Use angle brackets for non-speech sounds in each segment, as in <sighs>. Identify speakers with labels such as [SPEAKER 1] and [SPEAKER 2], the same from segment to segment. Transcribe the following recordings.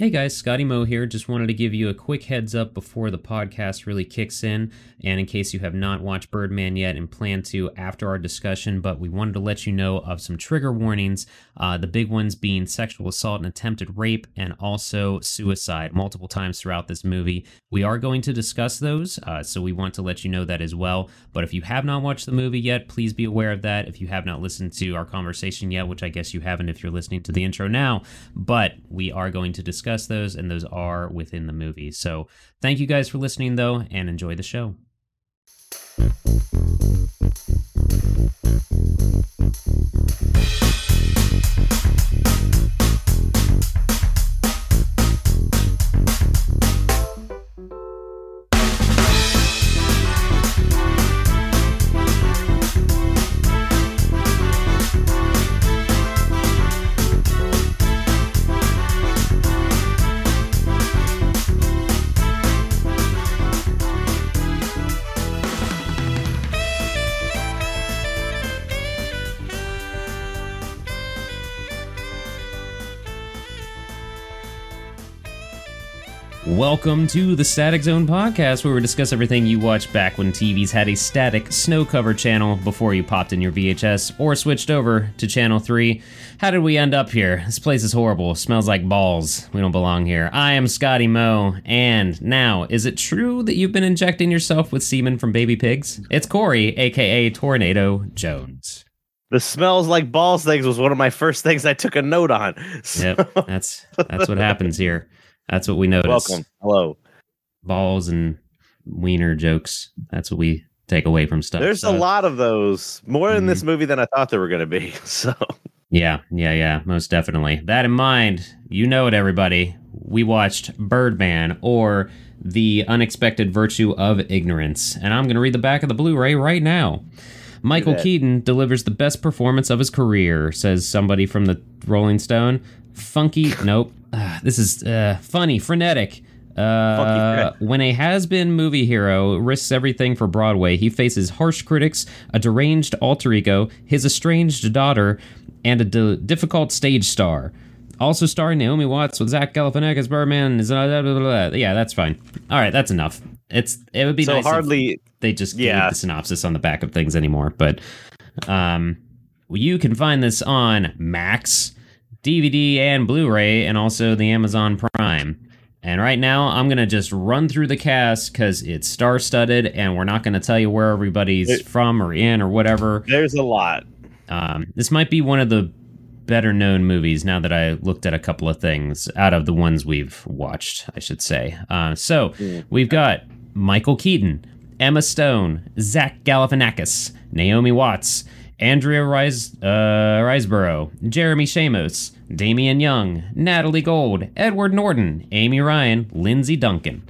[SPEAKER 1] Hey guys, Scotty Mo here. Just wanted to give you a quick heads up before the podcast really kicks in, and in case you have not watched Birdman yet and plan to after our discussion, but we wanted to let you know of some trigger warnings. Uh, the big ones being sexual assault and attempted rape, and also suicide multiple times throughout this movie. We are going to discuss those, uh, so we want to let you know that as well. But if you have not watched the movie yet, please be aware of that. If you have not listened to our conversation yet, which I guess you haven't if you're listening to the intro now, but we are going to discuss discuss those, and those are within the movie. So thank you guys for listening, though, and enjoy the show. Welcome to the Static Zone podcast, where we discuss everything you watched back when TVs had a static snow cover channel before you popped in your VHS or switched over to channel 3. How did we end up here? This place is horrible. Smells like balls. We don't belong here. I am Scotty Mo, and now, is it true that you've been injecting yourself with semen from baby pigs? It's Corey, aka Tornado Jones.
[SPEAKER 2] The smells like balls things was one of my first things I took a note on.
[SPEAKER 1] So. Yep, that's that's what happens here. That's what we notice.
[SPEAKER 2] Welcome. Hello.
[SPEAKER 1] Balls and wiener jokes. That's what we take away from stuff.
[SPEAKER 2] There's so, a lot of those. More in mm-hmm. this movie than I thought there were going to be. <laughs> So.
[SPEAKER 1] Yeah, yeah, yeah, most definitely. That in mind, you know it, everybody. We watched Birdman or The Unexpected Virtue of Ignorance. And I'm going to read the back of the Blu ray right now. Michael Keaton delivers the best performance of his career, says somebody from the Rolling Stone. Funky, <laughs> nope. Uh, <sighs> this is uh, funny, frenetic. Uh, when a has-been movie hero risks everything for Broadway, he faces harsh critics, a deranged alter ego, his estranged daughter, and a d- difficult stage star. Also starring Naomi Watts with Zach Galifianakis, Birdman. Is blah, blah, blah, yeah, that's fine. All right, that's enough. It's it would be so nice hardly they just yeah. gave the synopsis on the back of things anymore. But um, you can find this on Max. DVD and Blu-ray, and also the Amazon Prime. And right now, I'm gonna just run through the cast because it's star-studded, and we're not gonna tell you where everybody's it, from or in or whatever.
[SPEAKER 2] There's a lot.
[SPEAKER 1] Um, this might be one of the better known movies now that I looked at a couple of things out of the ones we've watched, I should say. Uh, so mm. we've got Michael Keaton, Emma Stone, Zach Galifianakis, Naomi Watts, Andrea Rise, uh, Riseborough, Jeremy Shamos, Damian Young, Natalie Gold, Edward Norton, Amy Ryan, Lindsay Duncan,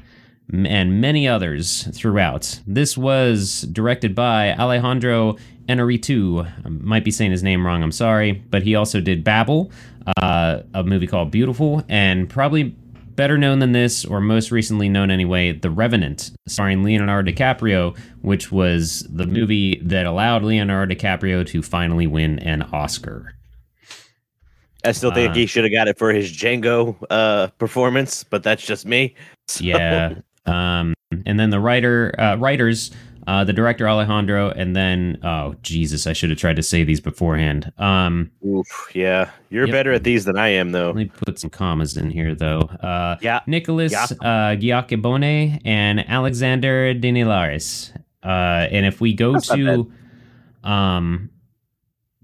[SPEAKER 1] and many others throughout. This was directed by Alejandro Inarritu. I might be saying his name wrong, I'm sorry, but he also did Babel, uh, a movie called Biutiful, and probably better known than this, or most recently known anyway, The Revenant, starring Leonardo DiCaprio, which was the movie that allowed Leonardo DiCaprio to finally win an Oscar.
[SPEAKER 2] I still think uh, he should have got it for his Django uh, performance, but that's just me.
[SPEAKER 1] So. Yeah. <laughs> Um, and then the writer uh, writers uh, the director Alejandro, and then oh Jesus, I should have tried to say these beforehand. Um,
[SPEAKER 2] Oof, yeah, you're yep. better at these than I am, though.
[SPEAKER 1] Let me put some commas in here, though. Uh, yeah, Nicholas yeah. Uh, Giacobone and Alexander Dinelaris. Uh, and if we go That's to um,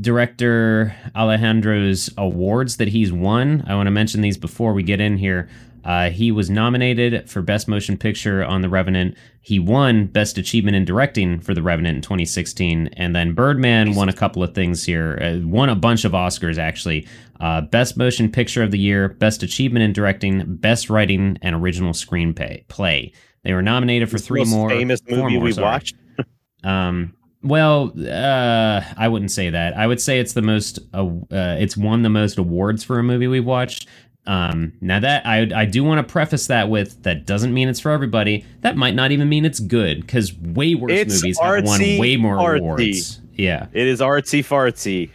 [SPEAKER 1] director Alejandro's awards that he's won, I want to mention these before we get in here. Uh, he was nominated for Best Motion Picture on The Revenant. He won Best Achievement in Directing for The Revenant in 2016. And then Birdman won a couple of things here, uh, won a bunch of Oscars, actually. Uh, Best Motion Picture of the Year, Best Achievement in Directing, Best Writing, and Original Screenplay. Play. They were nominated for three more.
[SPEAKER 2] Famous movie more, we sorry. watched. <laughs>
[SPEAKER 1] um, well, uh, I wouldn't say that. I would say it's the most. Uh, uh, it's won the most awards for a movie we've watched. Um, now that I I do want to preface that with that doesn't mean it's for everybody. That might not even mean it's good because way worse
[SPEAKER 2] it's
[SPEAKER 1] movies have won way more artsy. awards. Yeah,
[SPEAKER 2] it is artsy fartsy.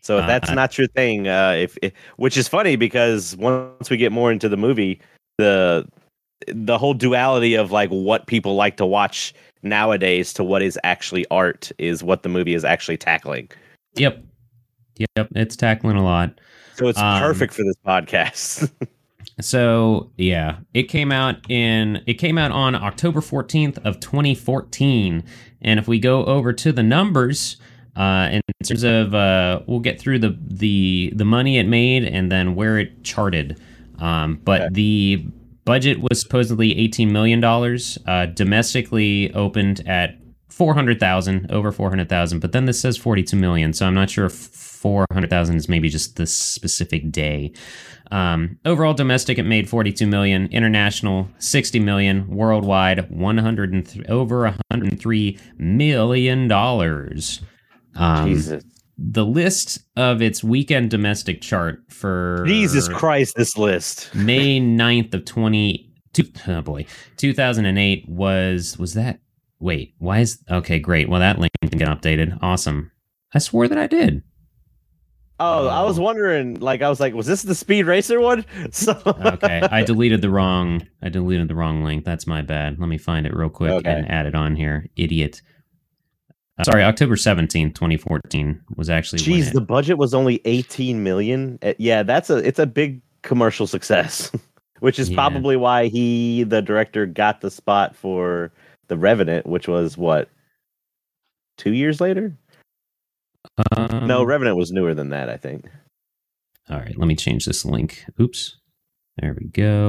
[SPEAKER 2] So if that's
[SPEAKER 1] Uh,
[SPEAKER 2] not your thing, uh, if, if which is funny because once we get more into the movie, the the whole duality of like what people like to watch nowadays to what is actually art is what the movie is actually tackling.
[SPEAKER 1] Yep. Yep. It's tackling a lot.
[SPEAKER 2] So it's
[SPEAKER 1] Um,
[SPEAKER 2] perfect for this podcast. <laughs>
[SPEAKER 1] So yeah, it came out in it came out on October 14th of 2014. And if we go over to the numbers, uh, in terms of uh, we'll get through the the the money it made and then where it charted. Um, but
[SPEAKER 2] Okay.
[SPEAKER 1] the budget was supposedly 18 million dollars. Uh, domestically opened at 400,000, over 400,000. But then this says 42 million, so I'm not sure if 400,000 is maybe just this specific day. Um, overall domestic, it made 42 million. International, 60 million. Worldwide, 100 and over 103 million dollars. Um,
[SPEAKER 2] Jesus,
[SPEAKER 1] the list of its weekend domestic chart for
[SPEAKER 2] Jesus Christ, this list. <laughs>
[SPEAKER 1] May 9th of 20 two, oh boy 2008 was was that wait why is okay great well that link didn't get updated awesome I swore that I did
[SPEAKER 2] Oh, I was wondering, like, I was like, was this the Speed Racer one? <laughs> So
[SPEAKER 1] okay i deleted the wrong i deleted the wrong link that's my bad let me find it real quick
[SPEAKER 2] Okay.
[SPEAKER 1] and add it on here idiot Uh, sorry october 17th 2014 was actually
[SPEAKER 2] Jeez,
[SPEAKER 1] it-
[SPEAKER 2] the budget was only 18 million. Uh, Yeah, that's a it's a big commercial success, <laughs> which is
[SPEAKER 1] Yeah.
[SPEAKER 2] probably why he, the director, got the spot for The Revenant, which was what two years later.
[SPEAKER 1] Um,
[SPEAKER 2] no, Revenant was newer than that, I think.
[SPEAKER 1] All right, let me change this link. Oops. There we go.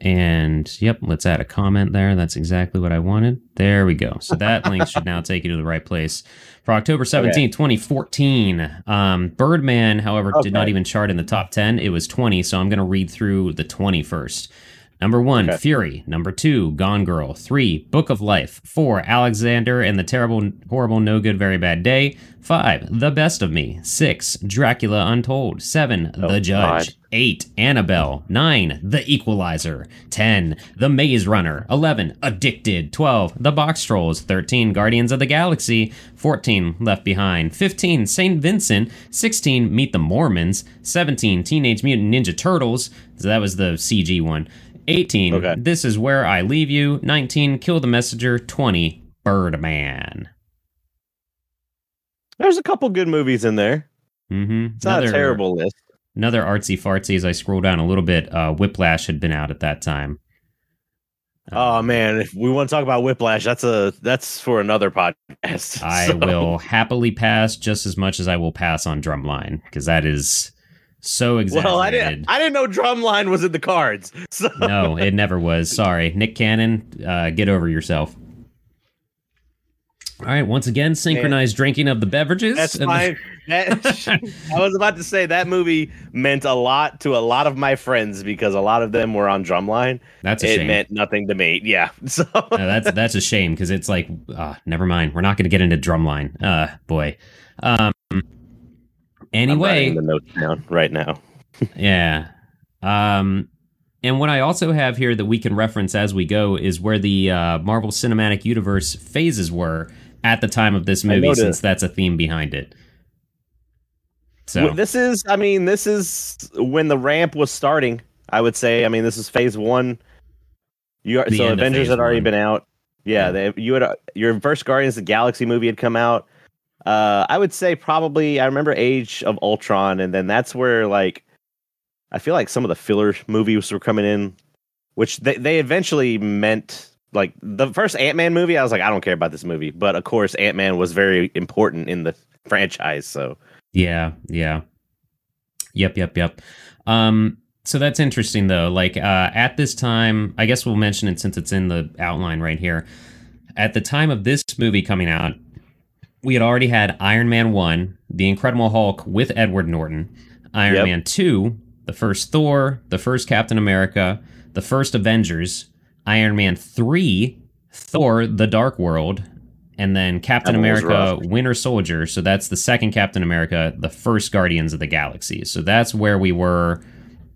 [SPEAKER 1] And yep, let's add a comment there. That's exactly what I wanted. There we go. So that link should now take you to the right place. For October 17th, 2014, um, Birdman, however, did not even chart in the top 10. It was 20, so I'm going to read through the 20 first. Number one,
[SPEAKER 2] Okay.
[SPEAKER 1] Fury. Number two, Gone Girl. Three, Book of Life. Four, Alexander and the Terrible, Horrible, No Good, Very Bad Day. Five, The Best of Me. Six, Dracula Untold. Seven,
[SPEAKER 2] Oh,
[SPEAKER 1] The Judge.
[SPEAKER 2] God.
[SPEAKER 1] Eight, Annabelle. Nine, The Equalizer. Ten, The Maze Runner. Eleven, Addicted. Twelve, The Box Trolls. Thirteen, Guardians of the Galaxy. Fourteen, Left Behind. Fifteen, St. Vincent. Sixteen, Meet the Mormons. Seventeen, Teenage Mutant Ninja Turtles. So that was the CG one. 18,
[SPEAKER 2] Okay.
[SPEAKER 1] This is Where I Leave You. 19, Kill the Messenger. 20, Birdman.
[SPEAKER 2] There's a couple good movies in there.
[SPEAKER 1] Mm-hmm.
[SPEAKER 2] It's not a terrible list.
[SPEAKER 1] Another artsy fartsy as I scroll down a little bit. Uh, Whiplash had been out at that time.
[SPEAKER 2] Oh man, if we want to talk about Whiplash, that's a that's for another podcast. <laughs>
[SPEAKER 1] I
[SPEAKER 2] So-
[SPEAKER 1] will happily pass just as much as I will pass on Drumline because that is so exaggerated.
[SPEAKER 2] Well, I didn't. I didn't know Drumline was in the cards. <laughs> So
[SPEAKER 1] no, it never was. Sorry, Nick Cannon. Uh, get over yourself. All right, once again, synchronized drinking of the beverages.
[SPEAKER 2] that's. That, <laughs> <laughs> I was about to say that movie meant a lot to a lot of my friends because a lot of them were on Drumline.
[SPEAKER 1] That's a
[SPEAKER 2] It
[SPEAKER 1] shame.
[SPEAKER 2] meant nothing to me. Yeah. So
[SPEAKER 1] Uh, that's that's a shame because it's like, uh, never mind. We're not going to get into drumline. Uh, boy. Um. Anyway,
[SPEAKER 2] writing the notes down right now. <laughs>
[SPEAKER 1] yeah. Um. And what I also have here that we can reference as we go is where the uh, Marvel Cinematic Universe phases were at the time of this movie, since that's a theme behind it. So
[SPEAKER 2] Well, this is. I mean, this is when the ramp was starting. I would say. I mean, this is phase one. You are, so Avengers had already
[SPEAKER 1] one.
[SPEAKER 2] been out. Yeah, they, you had your first Guardians of the Galaxy movie had come out. Uh, I would say probably I remember Age of Ultron, and then that's where like I feel like some of the filler movies were coming in, which they they eventually meant like the first Ant Man movie. I was like, I don't care about this movie, but of course Ant Man was very important in the franchise. So
[SPEAKER 1] Yeah, yeah. Yep, yep, yep. Um so that's interesting though. Like uh at this time, I guess we'll mention it since it's in the outline right here. At the time of this movie coming out, we had already had Iron Man 1, The Incredible Hulk with Edward Norton, Iron
[SPEAKER 2] Yep.
[SPEAKER 1] Man 2, the first Thor, the first Captain America, the first Avengers, Iron Man 3, Thor, The Dark World, and then Captain
[SPEAKER 2] That
[SPEAKER 1] America. Winter Soldier. So that's the second Captain America, the first Guardians of the Galaxy. So that's where we were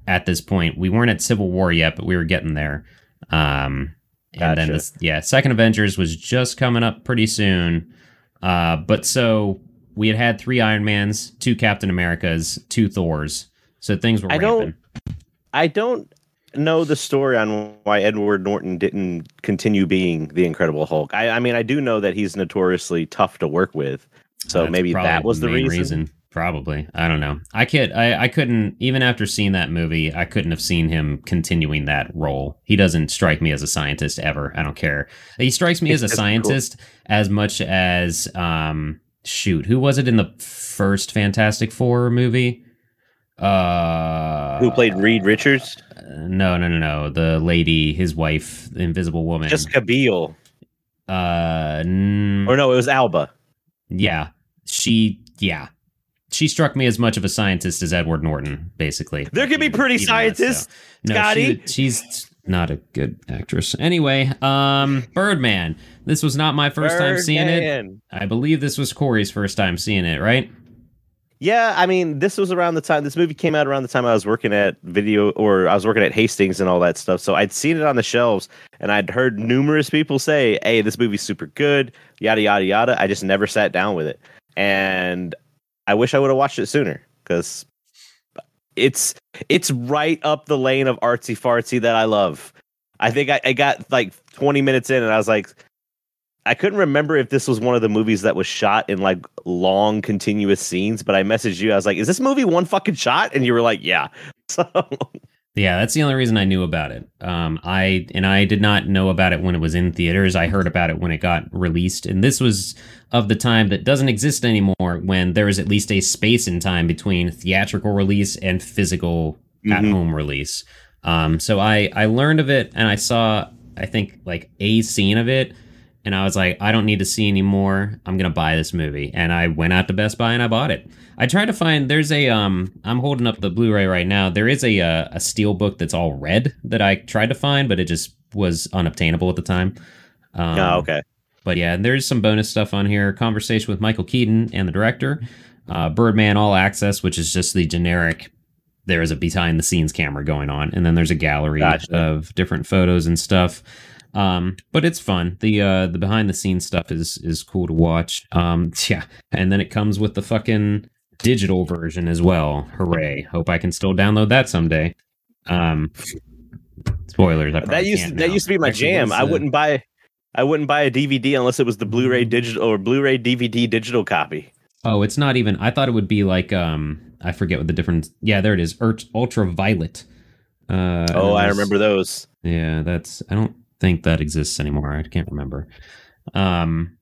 [SPEAKER 1] at this point. We weren't at Civil War yet, but we were getting there. Um, and then this, yeah, second Avengers was just coming up pretty soon. Uh, but so we had had three Iron Mans, two Captain Americas, two Thors. So things were
[SPEAKER 2] I don't- I don't know the story on why Edward Norton didn't continue being the Incredible Hulk. I, I mean, I do know that he's notoriously tough to work with, so maybe that was the
[SPEAKER 1] main
[SPEAKER 2] reason.
[SPEAKER 1] Probably. I don't know. I could I, I couldn't even after seeing that movie, I couldn't have seen him continuing that role. He doesn't strike me as a scientist ever. I don't care. He strikes me as a
[SPEAKER 2] That's cool.
[SPEAKER 1] scientist as much as um shoot, who was it in the first Fantastic Four movie? Uh
[SPEAKER 2] Who played Reed Richards?
[SPEAKER 1] No, no, no, no. The lady, his wife, the invisible woman.
[SPEAKER 2] Jessica Biel.
[SPEAKER 1] uh n-
[SPEAKER 2] Or no, it was Alba.
[SPEAKER 1] Yeah. She yeah. She struck me as much of a scientist as Edward Norton, basically.
[SPEAKER 2] There can be pretty scientists.
[SPEAKER 1] No,
[SPEAKER 2] Scotty.
[SPEAKER 1] she- she's not a good actress. Anyway, um Birdman. This was not my first time seeing it. I believe this was Corey's first time seeing it, right?
[SPEAKER 2] Yeah, I mean, this was around the time this movie came out around the time I was working at video or I was working at Hastings and all that stuff. So I'd seen it on the shelves and I'd heard numerous people say, "Hey, this movie's super good." Yada yada yada. I just never sat down with it, and I wish I would have watched it sooner because it's it's right up the lane of artsy fartsy that I love. I think I, I got like 20 minutes in and I was like, I couldn't remember if this was one of the movies that was shot in like long continuous scenes, but I messaged you. I was like, "Is this movie one fucking shot?" And you were like, "Yeah." <laughs> So
[SPEAKER 1] Yeah, that's the only reason I knew about it. Um, I and I did not know about it when it was in theaters. I heard about it when it got released, and this was of the time that doesn't exist anymore. When there is at least a space in time between theatrical release and physical at
[SPEAKER 2] Mhm.
[SPEAKER 1] home release. Um, so I I learned of it, and I saw I think like a scene of it, and I was like, I don't need to see anymore. I'm gonna buy this movie, and I went out to Best Buy and I bought it. I tried to find. There's a um. I'm holding up the Blu-ray right now. There is a uh, a steel book that's all red that I tried to find, but it just was unobtainable at the time. Um,
[SPEAKER 2] oh, okay.
[SPEAKER 1] But yeah, and there's some bonus stuff on here. Conversation with Michael Keaton and the director. Uh, Birdman All Access, which is just the generic. There is a behind the scenes camera going on, and then there's a gallery
[SPEAKER 2] Gotcha.
[SPEAKER 1] of different photos and stuff. Um, but it's fun. The uh, the behind the scenes stuff is is cool to watch. Um, <laughs> yeah, and then it comes with the fucking digital version as well. Hooray! Hope I can still download that someday. Um, spoilers.
[SPEAKER 2] That used
[SPEAKER 1] can't
[SPEAKER 2] that
[SPEAKER 1] now.
[SPEAKER 2] used to be my
[SPEAKER 1] Actually,
[SPEAKER 2] jam. I wouldn't buy I wouldn't buy a DVD unless it was the Blu-ray digital or Blu-ray DVD digital copy.
[SPEAKER 1] Oh, it's not even. I thought it would be like um. I forget what the difference. Yeah, there it is. Ultraviolet. Uh,
[SPEAKER 2] Oh, I remember those.
[SPEAKER 1] Yeah, that's. I don't think that exists anymore. I can't remember. Um.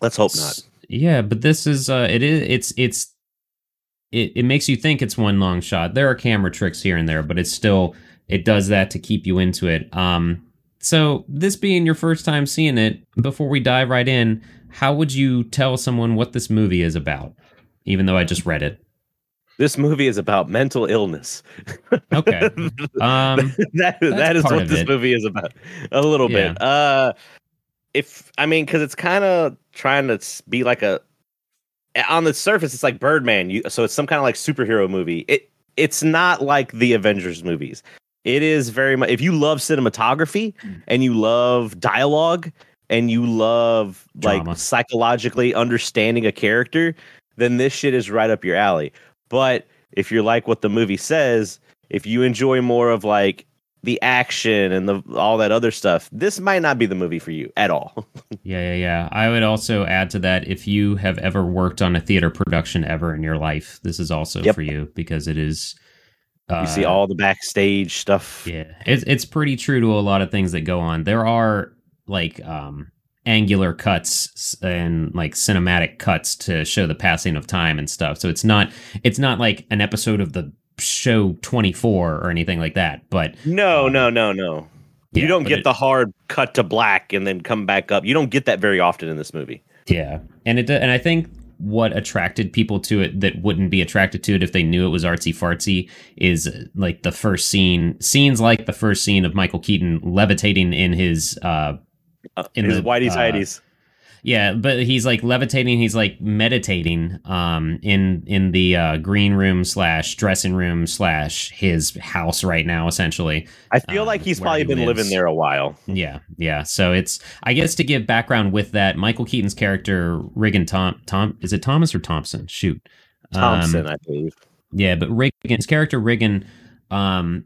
[SPEAKER 2] Let's hope not.
[SPEAKER 1] Yeah, but this is. Uh. It is. It's. It's. It. It makes you think it's one long shot. There are camera tricks here and there, but it's still. It does that to keep you into it. Um. So this being your first time seeing it, before we dive right in, how would you tell someone what this movie is about? Even though I just read it.
[SPEAKER 2] This movie is about mental illness.
[SPEAKER 1] Okay. <laughs> Um. <laughs>
[SPEAKER 2] that that is what this
[SPEAKER 1] it.
[SPEAKER 2] movie is about. A little bit. Uh if I mean cuz it's kind of trying to be like a on the surface it's like Birdman. You so it's some kind of like superhero movie. It it's not like the Avengers movies. It is very much if you love cinematography
[SPEAKER 1] Mm.
[SPEAKER 2] and you love dialogue and you love
[SPEAKER 1] Drama.
[SPEAKER 2] like psychologically understanding a character, then this shit is right up your alley. But if you're like what the movie says, if you enjoy more of like the action and the all that other stuff, this might not be the movie for you at all. <laughs>
[SPEAKER 1] Yeah, yeah, yeah. I would also add to that if you have ever worked on a theater production ever in your life, this is also
[SPEAKER 2] Yep.
[SPEAKER 1] for you because it is. Uh,
[SPEAKER 2] you see all the backstage stuff.
[SPEAKER 1] Yeah, it's it's pretty true to a lot of things that go on. There are like um angular cuts and like cinematic cuts to show the passing of time and stuff. So it's not it's not like an episode of the show 24 or anything like that, but
[SPEAKER 2] No,
[SPEAKER 1] Um,
[SPEAKER 2] no, no, no.
[SPEAKER 1] yeah,
[SPEAKER 2] you don't get
[SPEAKER 1] it-
[SPEAKER 2] the hard cut to black and then come back up. You don't get that very often in this movie.
[SPEAKER 1] Yeah, and it and I think what attracted people to it that wouldn't be attracted to it if they knew it was artsy fartsy is like the first scene scenes like the first scene of Michael Keaton levitating in his Uh, In
[SPEAKER 2] his
[SPEAKER 1] the,
[SPEAKER 2] whitey
[SPEAKER 1] uh. Yeah, but he's like levitating. He's like meditating um, in in the uh, green room slash dressing room slash his house right now. Essentially,
[SPEAKER 2] I feel
[SPEAKER 1] um,
[SPEAKER 2] like he's probably
[SPEAKER 1] he
[SPEAKER 2] been
[SPEAKER 1] lives.
[SPEAKER 2] living there a while.
[SPEAKER 1] Yeah, yeah. So it's I guess to give background with that, Michael Keaton's character Riggan Tom Tom is it Thomas or Thompson? Shoot, Um,
[SPEAKER 2] Thompson, I believe.
[SPEAKER 1] yeah, but Riggan, character Riggan, um,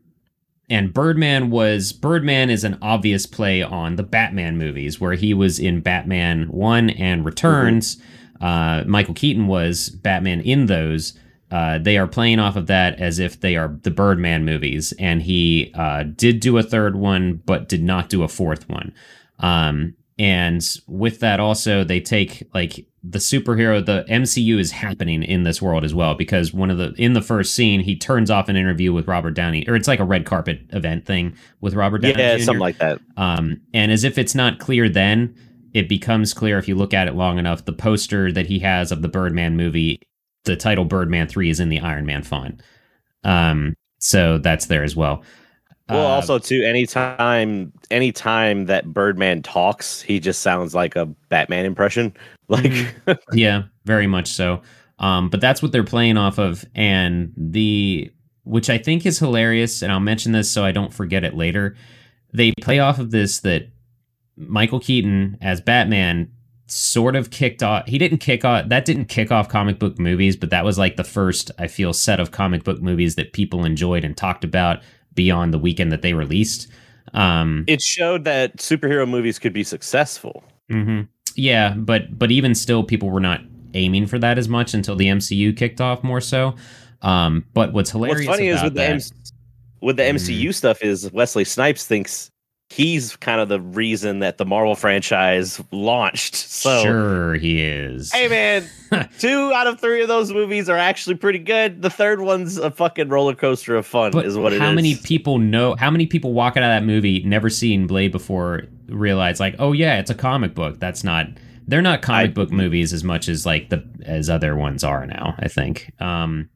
[SPEAKER 1] and Birdman was Birdman is an obvious play on the Batman movies where he was in Batman One and Returns. Uh, Michael Keaton was Batman in those. Uh, they are playing off of that as if they are the Birdman movies, and he uh, did do a third one, but did not do a fourth one. Um, and with that, also they take like the superhero, the MCU is happening in this world as well because one of the in the first scene he turns off an interview with Robert Downey, or it's like a red carpet event thing with Robert Downey.
[SPEAKER 2] Yeah,
[SPEAKER 1] Jr.
[SPEAKER 2] something like that.
[SPEAKER 1] Um, and as if it's not clear then, it becomes clear if you look at it long enough. The poster that he has of the Birdman movie, the title Birdman 3 is in the Iron Man font. Um, so that's there as well.
[SPEAKER 2] Well,
[SPEAKER 1] Uh,
[SPEAKER 2] also too, anytime anytime that Birdman talks, he just sounds like a Batman impression. <laughs> Like <laughs>
[SPEAKER 1] yeah, very much so. Um, but that's what they're playing off of, and the which I think is hilarious, and I'll mention this so I don't forget it later. They play off of this that Michael Keaton as Batman sort of kicked off. He didn't kick off that didn't kick off comic book movies, but that was like the first I feel set of comic book movies that people enjoyed and talked about beyond the weekend that they released. Um,
[SPEAKER 2] it showed that superhero movies could be successful.
[SPEAKER 1] hmm Yeah, but but even still, people were not aiming for that as much until the MCU kicked off more so. Um, but what's hilarious
[SPEAKER 2] What's funny is with the
[SPEAKER 1] that,
[SPEAKER 2] MC with the. MCU stuff is Wesley Snipes thinks he's kind of the reason that the Marvel franchise launched. So
[SPEAKER 1] sure he is.
[SPEAKER 2] hey man, <laughs> two out of three of those movies are actually pretty good. The third one's a fucking roller coaster of fun,
[SPEAKER 1] but
[SPEAKER 2] is what it is.
[SPEAKER 1] how many people know? How many people walk out of that movie never seen Blade before? Realize like, oh yeah, it's a comic book. That's not. They're not comic
[SPEAKER 2] I-
[SPEAKER 1] book movies as much as like the as other ones are now. I think. Um,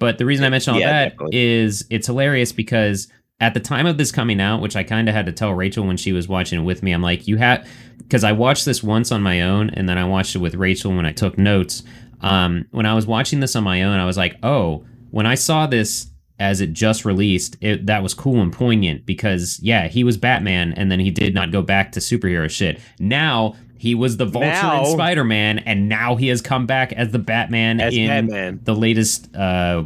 [SPEAKER 1] but the reason I mention all
[SPEAKER 2] Yeah,
[SPEAKER 1] that
[SPEAKER 2] definitely.
[SPEAKER 1] is it's hilarious because at the time of this coming out, which I kind of had to tell Rachel when she was watching it with me, I'm like, you had, because I watched this once on my own and then I watched it with Rachel when I took notes. Um, when I was watching this on my own, I was like, oh, when I saw this as it just released, it, that was cool and poignant because yeah, he was Batman and then he did not go back to superhero shit. Now he was the Vulture
[SPEAKER 2] Now-
[SPEAKER 1] and Spider Man, and now he has come back as the Batman
[SPEAKER 2] as
[SPEAKER 1] in
[SPEAKER 2] Batman?
[SPEAKER 1] the latest uh,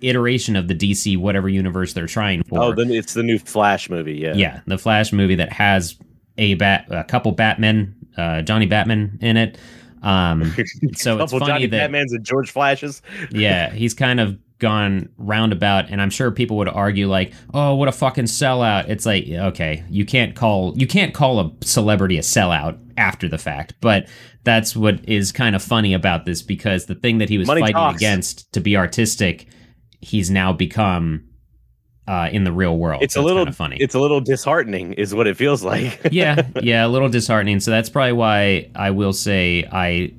[SPEAKER 1] iteration of the DC whatever universe they're trying for.
[SPEAKER 2] Oh, then it's the new Flash movie. Yeah,
[SPEAKER 1] yeah, the Flash movie that has a bat, a couple Batmen, uh, Johnny Batman in it. Um, <laughs> so it's funny
[SPEAKER 2] Johnny
[SPEAKER 1] that
[SPEAKER 2] Batmans and George Flashes. <laughs>
[SPEAKER 1] yeah, he's kind of gone roundabout, and I'm sure people would argue like, "Oh, what a fucking sellout!" It's like, okay, you can't call you can't call a celebrity a sellout after the fact, but that's what is kind of funny about this because the thing that he was
[SPEAKER 2] Money
[SPEAKER 1] fighting
[SPEAKER 2] talks.
[SPEAKER 1] against to be artistic, he's now become uh, in the real world.
[SPEAKER 2] It's a little
[SPEAKER 1] kinda funny.
[SPEAKER 2] It's a little disheartening, is what it feels like. <laughs>
[SPEAKER 1] yeah, yeah, a little disheartening. So that's probably why I will say I.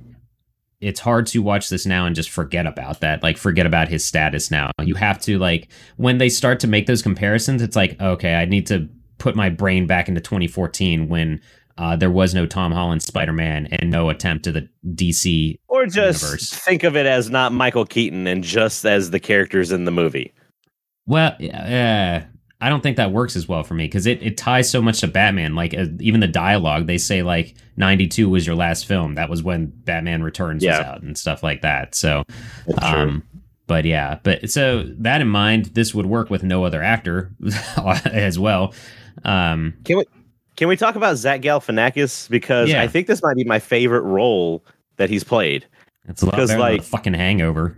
[SPEAKER 1] It's hard to watch this now and just forget about that. Like forget about his status now. You have to like when they start to make those comparisons. It's like okay, I need to put my brain back into 2014 when uh, there was no Tom Holland Spider Man and no attempt to the DC.
[SPEAKER 2] or just
[SPEAKER 1] Universe.
[SPEAKER 2] think of it as not Michael Keaton and just as the characters in the movie.
[SPEAKER 1] Well, uh, I don't think that works as well for me because it, it ties so much to Batman. Like uh, even the dialogue, they say like '92 was your last film. That was when Batman Returns was out and stuff like that. So,
[SPEAKER 2] That's true.
[SPEAKER 1] um, but yeah, but so that in mind, this would work with no other actor <laughs> as well. Um,
[SPEAKER 2] Can we can we talk about Zach Galifianakis because
[SPEAKER 1] Yeah.
[SPEAKER 2] I think this might be my favorite role that he's played.
[SPEAKER 1] it's a lot better
[SPEAKER 2] Because,
[SPEAKER 1] than
[SPEAKER 2] like-
[SPEAKER 1] the fucking Hangover.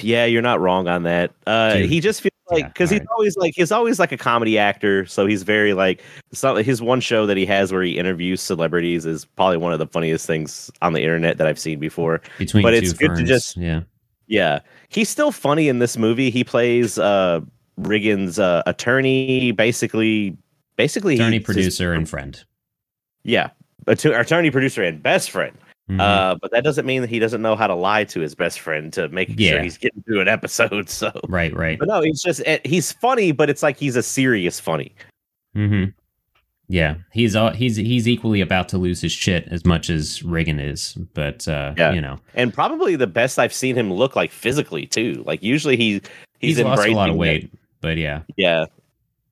[SPEAKER 2] Yeah, you're not wrong on that. Uh,
[SPEAKER 1] Dude.
[SPEAKER 2] he just feels like
[SPEAKER 1] Yeah,
[SPEAKER 2] because he's
[SPEAKER 1] alright.
[SPEAKER 2] always like he's always like a comedy actor, so he's very like it's not his one show that he has where he interviews celebrities is probably one of the funniest things on the internet that I've seen before.
[SPEAKER 1] Between
[SPEAKER 2] but
[SPEAKER 1] two
[SPEAKER 2] it's good to just-
[SPEAKER 1] yeah.
[SPEAKER 2] Yeah, he's still funny in this movie. He plays uh Riggans' uh, attorney, basically, basically
[SPEAKER 1] Attorney, producer, and friend.
[SPEAKER 2] Yeah, Atto- attorney, producer, and best friend.
[SPEAKER 1] Mhm.
[SPEAKER 2] Uh, but that doesn't mean that he doesn't know how to lie to his best friend to make sure he's getting through an episode. <laughs> So,
[SPEAKER 1] right, right.
[SPEAKER 2] but no, he's just eh, he's funny, but it's like he's a serious funny.
[SPEAKER 1] hmm Yeah, he's all, he's he's equally about to lose his shit as much as Reagan is, but uh,
[SPEAKER 2] Yeah.
[SPEAKER 1] you know,
[SPEAKER 2] and probably the best I've seen him look like physically too. Like usually he he's,
[SPEAKER 1] he's, lost a lot of weight, but yeah,
[SPEAKER 2] Yeah,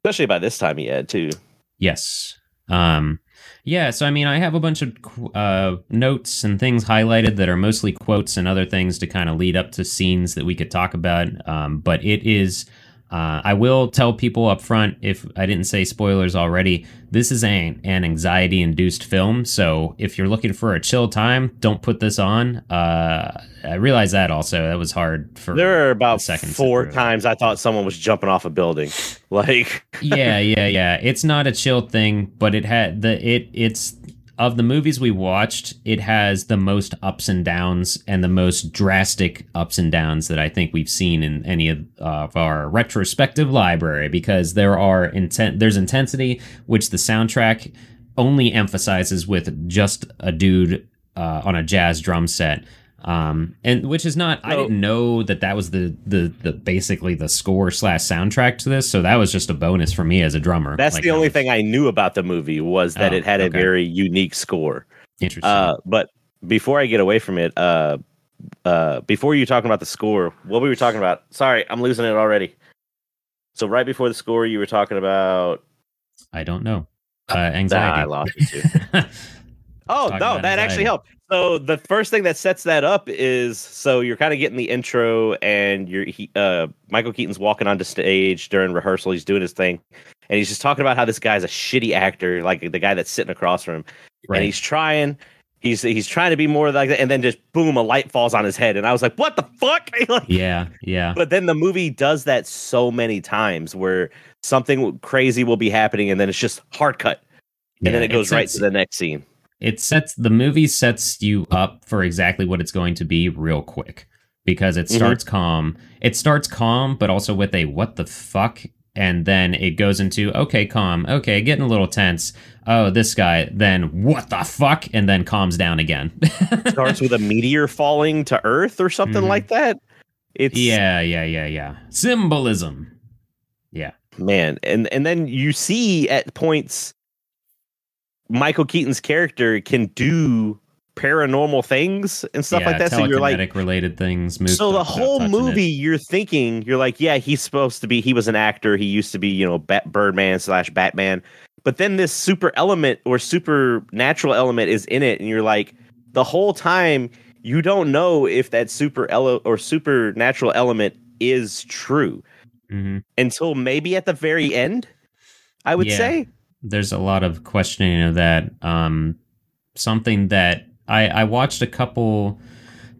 [SPEAKER 2] especially by this time he had too.
[SPEAKER 1] yes, um, yeah. So I mean, I have a bunch of uh, notes and things highlighted that are mostly quotes and other things to kind of lead up to scenes that we could talk about. Um, but it is. Uh, I will tell people up front if I didn't say spoilers already. This is an, an anxiety induced film, so if you're looking for a chill time, don't put this on. Uh, I realize that also that was hard for.
[SPEAKER 2] There are about four times I thought someone was jumping off a building. <laughs> Like
[SPEAKER 1] yeah, yeah, yeah. It's not a chill thing, but it had the it it's of the movies we watched, it has the most ups and downs and the most drastic ups and downs that I think we've seen in any of, uh, of our retrospective library because there are intent there's intensity which the soundtrack only emphasizes with just a dude uh, on a jazz drum set um and which is not i didn't know that that was the the the basically the score slash soundtrack to this so that was just a bonus for me as a drummer
[SPEAKER 2] that's
[SPEAKER 1] Like,
[SPEAKER 2] the
[SPEAKER 1] I
[SPEAKER 2] only
[SPEAKER 1] was-
[SPEAKER 2] thing I knew about the movie was that
[SPEAKER 1] Oh,
[SPEAKER 2] it had a very unique score.
[SPEAKER 1] interesting
[SPEAKER 2] Uh, but before I get away from it, uh, uh, before you talking about the score, what we were talking about? Sorry, I'm losing it already. So right before the score, you were talking about.
[SPEAKER 1] i don't know uh
[SPEAKER 2] Nah,
[SPEAKER 1] anxiety
[SPEAKER 2] I lost it too. <laughs> Oh no, that actually helped. So the first thing that sets that up is so you're kind of getting the intro, and you're he, uh, Michael Keaton's walking onto stage during rehearsal. He's doing his thing, and he's just talking about how this guy's a shitty actor, like the guy that's sitting across from him,
[SPEAKER 1] right.
[SPEAKER 2] and he's trying. He's he's trying to be more like that, and then just boom, a light falls on his head, and I was like, "What the fuck?" <laughs> Like,
[SPEAKER 1] yeah yeah
[SPEAKER 2] but then the movie does that so many times where something crazy will be happening, and then it's just hard cut, and then it goes right to the next scene.
[SPEAKER 1] It sets the movie sets you up for exactly what it's going to be real quick because it
[SPEAKER 2] Mhm.
[SPEAKER 1] starts calm. It starts calm, but also with a what the fuck, and then it goes into okay, calm, okay, getting a little tense. Oh, this guy, then what the fuck, and then calms down again. <laughs>
[SPEAKER 2] starts with a meteor falling to Earth or something
[SPEAKER 1] Mhm.
[SPEAKER 2] like that. It's
[SPEAKER 1] yeah, yeah, yeah, yeah. Symbolism. Yeah,
[SPEAKER 2] man, and and then you see at points Michael Keaton's character can do paranormal things and stuff
[SPEAKER 1] yeah,
[SPEAKER 2] like that. So you're like,
[SPEAKER 1] related things.
[SPEAKER 2] So the whole
[SPEAKER 1] touching it.
[SPEAKER 2] movie, you're thinking, you're like, yeah, he's supposed to be. He was an actor. He used to be, you know, Bat- Birdman slash Batman. But then this super element or supernatural element is in it, and you're like, the whole time you don't know if that super ele- or supernatural element is true
[SPEAKER 1] Mhm.
[SPEAKER 2] until maybe at the very end. I would
[SPEAKER 1] Yeah.
[SPEAKER 2] say.
[SPEAKER 1] There's a lot of questioning of that. Um, something that I, I watched a couple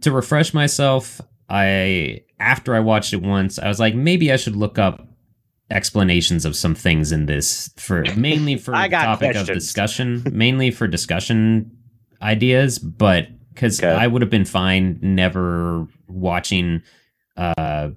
[SPEAKER 1] to refresh myself. I after I watched it once, I was like, maybe I should look up explanations of some things in this for mainly for <laughs>
[SPEAKER 2] I got
[SPEAKER 1] topic of discussion, mainly for discussion ideas, but because
[SPEAKER 2] Okay.
[SPEAKER 1] I would have been fine never watching uh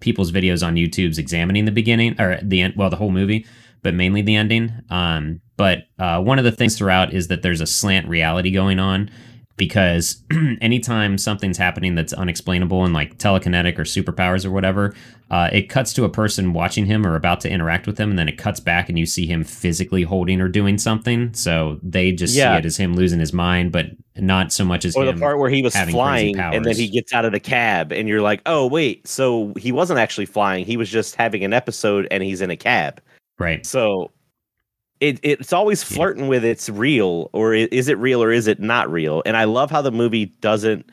[SPEAKER 1] people's videos on YouTube's examining the beginning or the end, well, the whole movie, but mainly the ending. Um, but uh, one of the things throughout is that there's a slant reality going on because <clears throat> anytime something's happening that's unexplainable and like telekinetic or superpowers or whatever, uh, it cuts to a person watching him or about to interact with him, and then it cuts back and you see him physically holding or doing something. So they just
[SPEAKER 2] Yeah.
[SPEAKER 1] see it as him losing his mind, but not so much as
[SPEAKER 2] Or the part where he was flying and then he gets out of the cab and you're like, oh, wait, so he wasn't actually flying. He was just having an episode and he's in a cab.
[SPEAKER 1] Right.
[SPEAKER 2] So it it's always
[SPEAKER 1] Yeah.
[SPEAKER 2] flirting with it's real or is it real or is it not real? And I love how the movie doesn't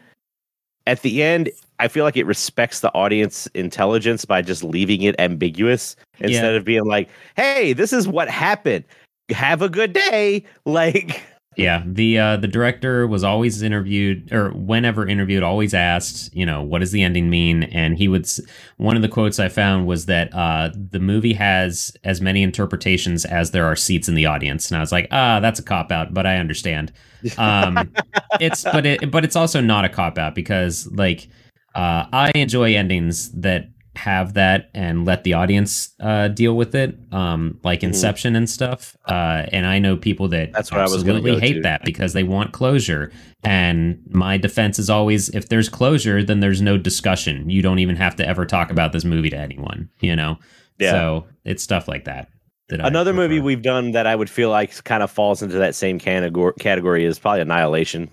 [SPEAKER 2] at the end I feel like it respects the audience intelligence by just leaving it ambiguous instead of being like, "Hey, this is what happened. Have a good day." <laughs> Like
[SPEAKER 1] Yeah, the uh, the director was always interviewed, or whenever interviewed, always asked, you know, what does the ending mean? And he would. One of the quotes I found was that uh, the movie has as many interpretations as there are seats in the audience, and I was like, ah, that's a cop out, but I understand. <laughs> Um, it's but it but it's also not a cop out because like uh, I enjoy endings that have that and let the audience uh, deal with it, um, like
[SPEAKER 2] Mhm.
[SPEAKER 1] Inception and stuff. Uh, and I know people that
[SPEAKER 2] That's what I was
[SPEAKER 1] absolutely
[SPEAKER 2] go
[SPEAKER 1] hate
[SPEAKER 2] to.
[SPEAKER 1] that because they want closure. And my defense is always, if there's closure, then there's no discussion. You don't even have to ever talk about this movie to anyone. You know.
[SPEAKER 2] Yeah.
[SPEAKER 1] So it's stuff like that. that
[SPEAKER 2] Another movie we've done that I would feel like kind of falls into that same category category is probably Annihilation.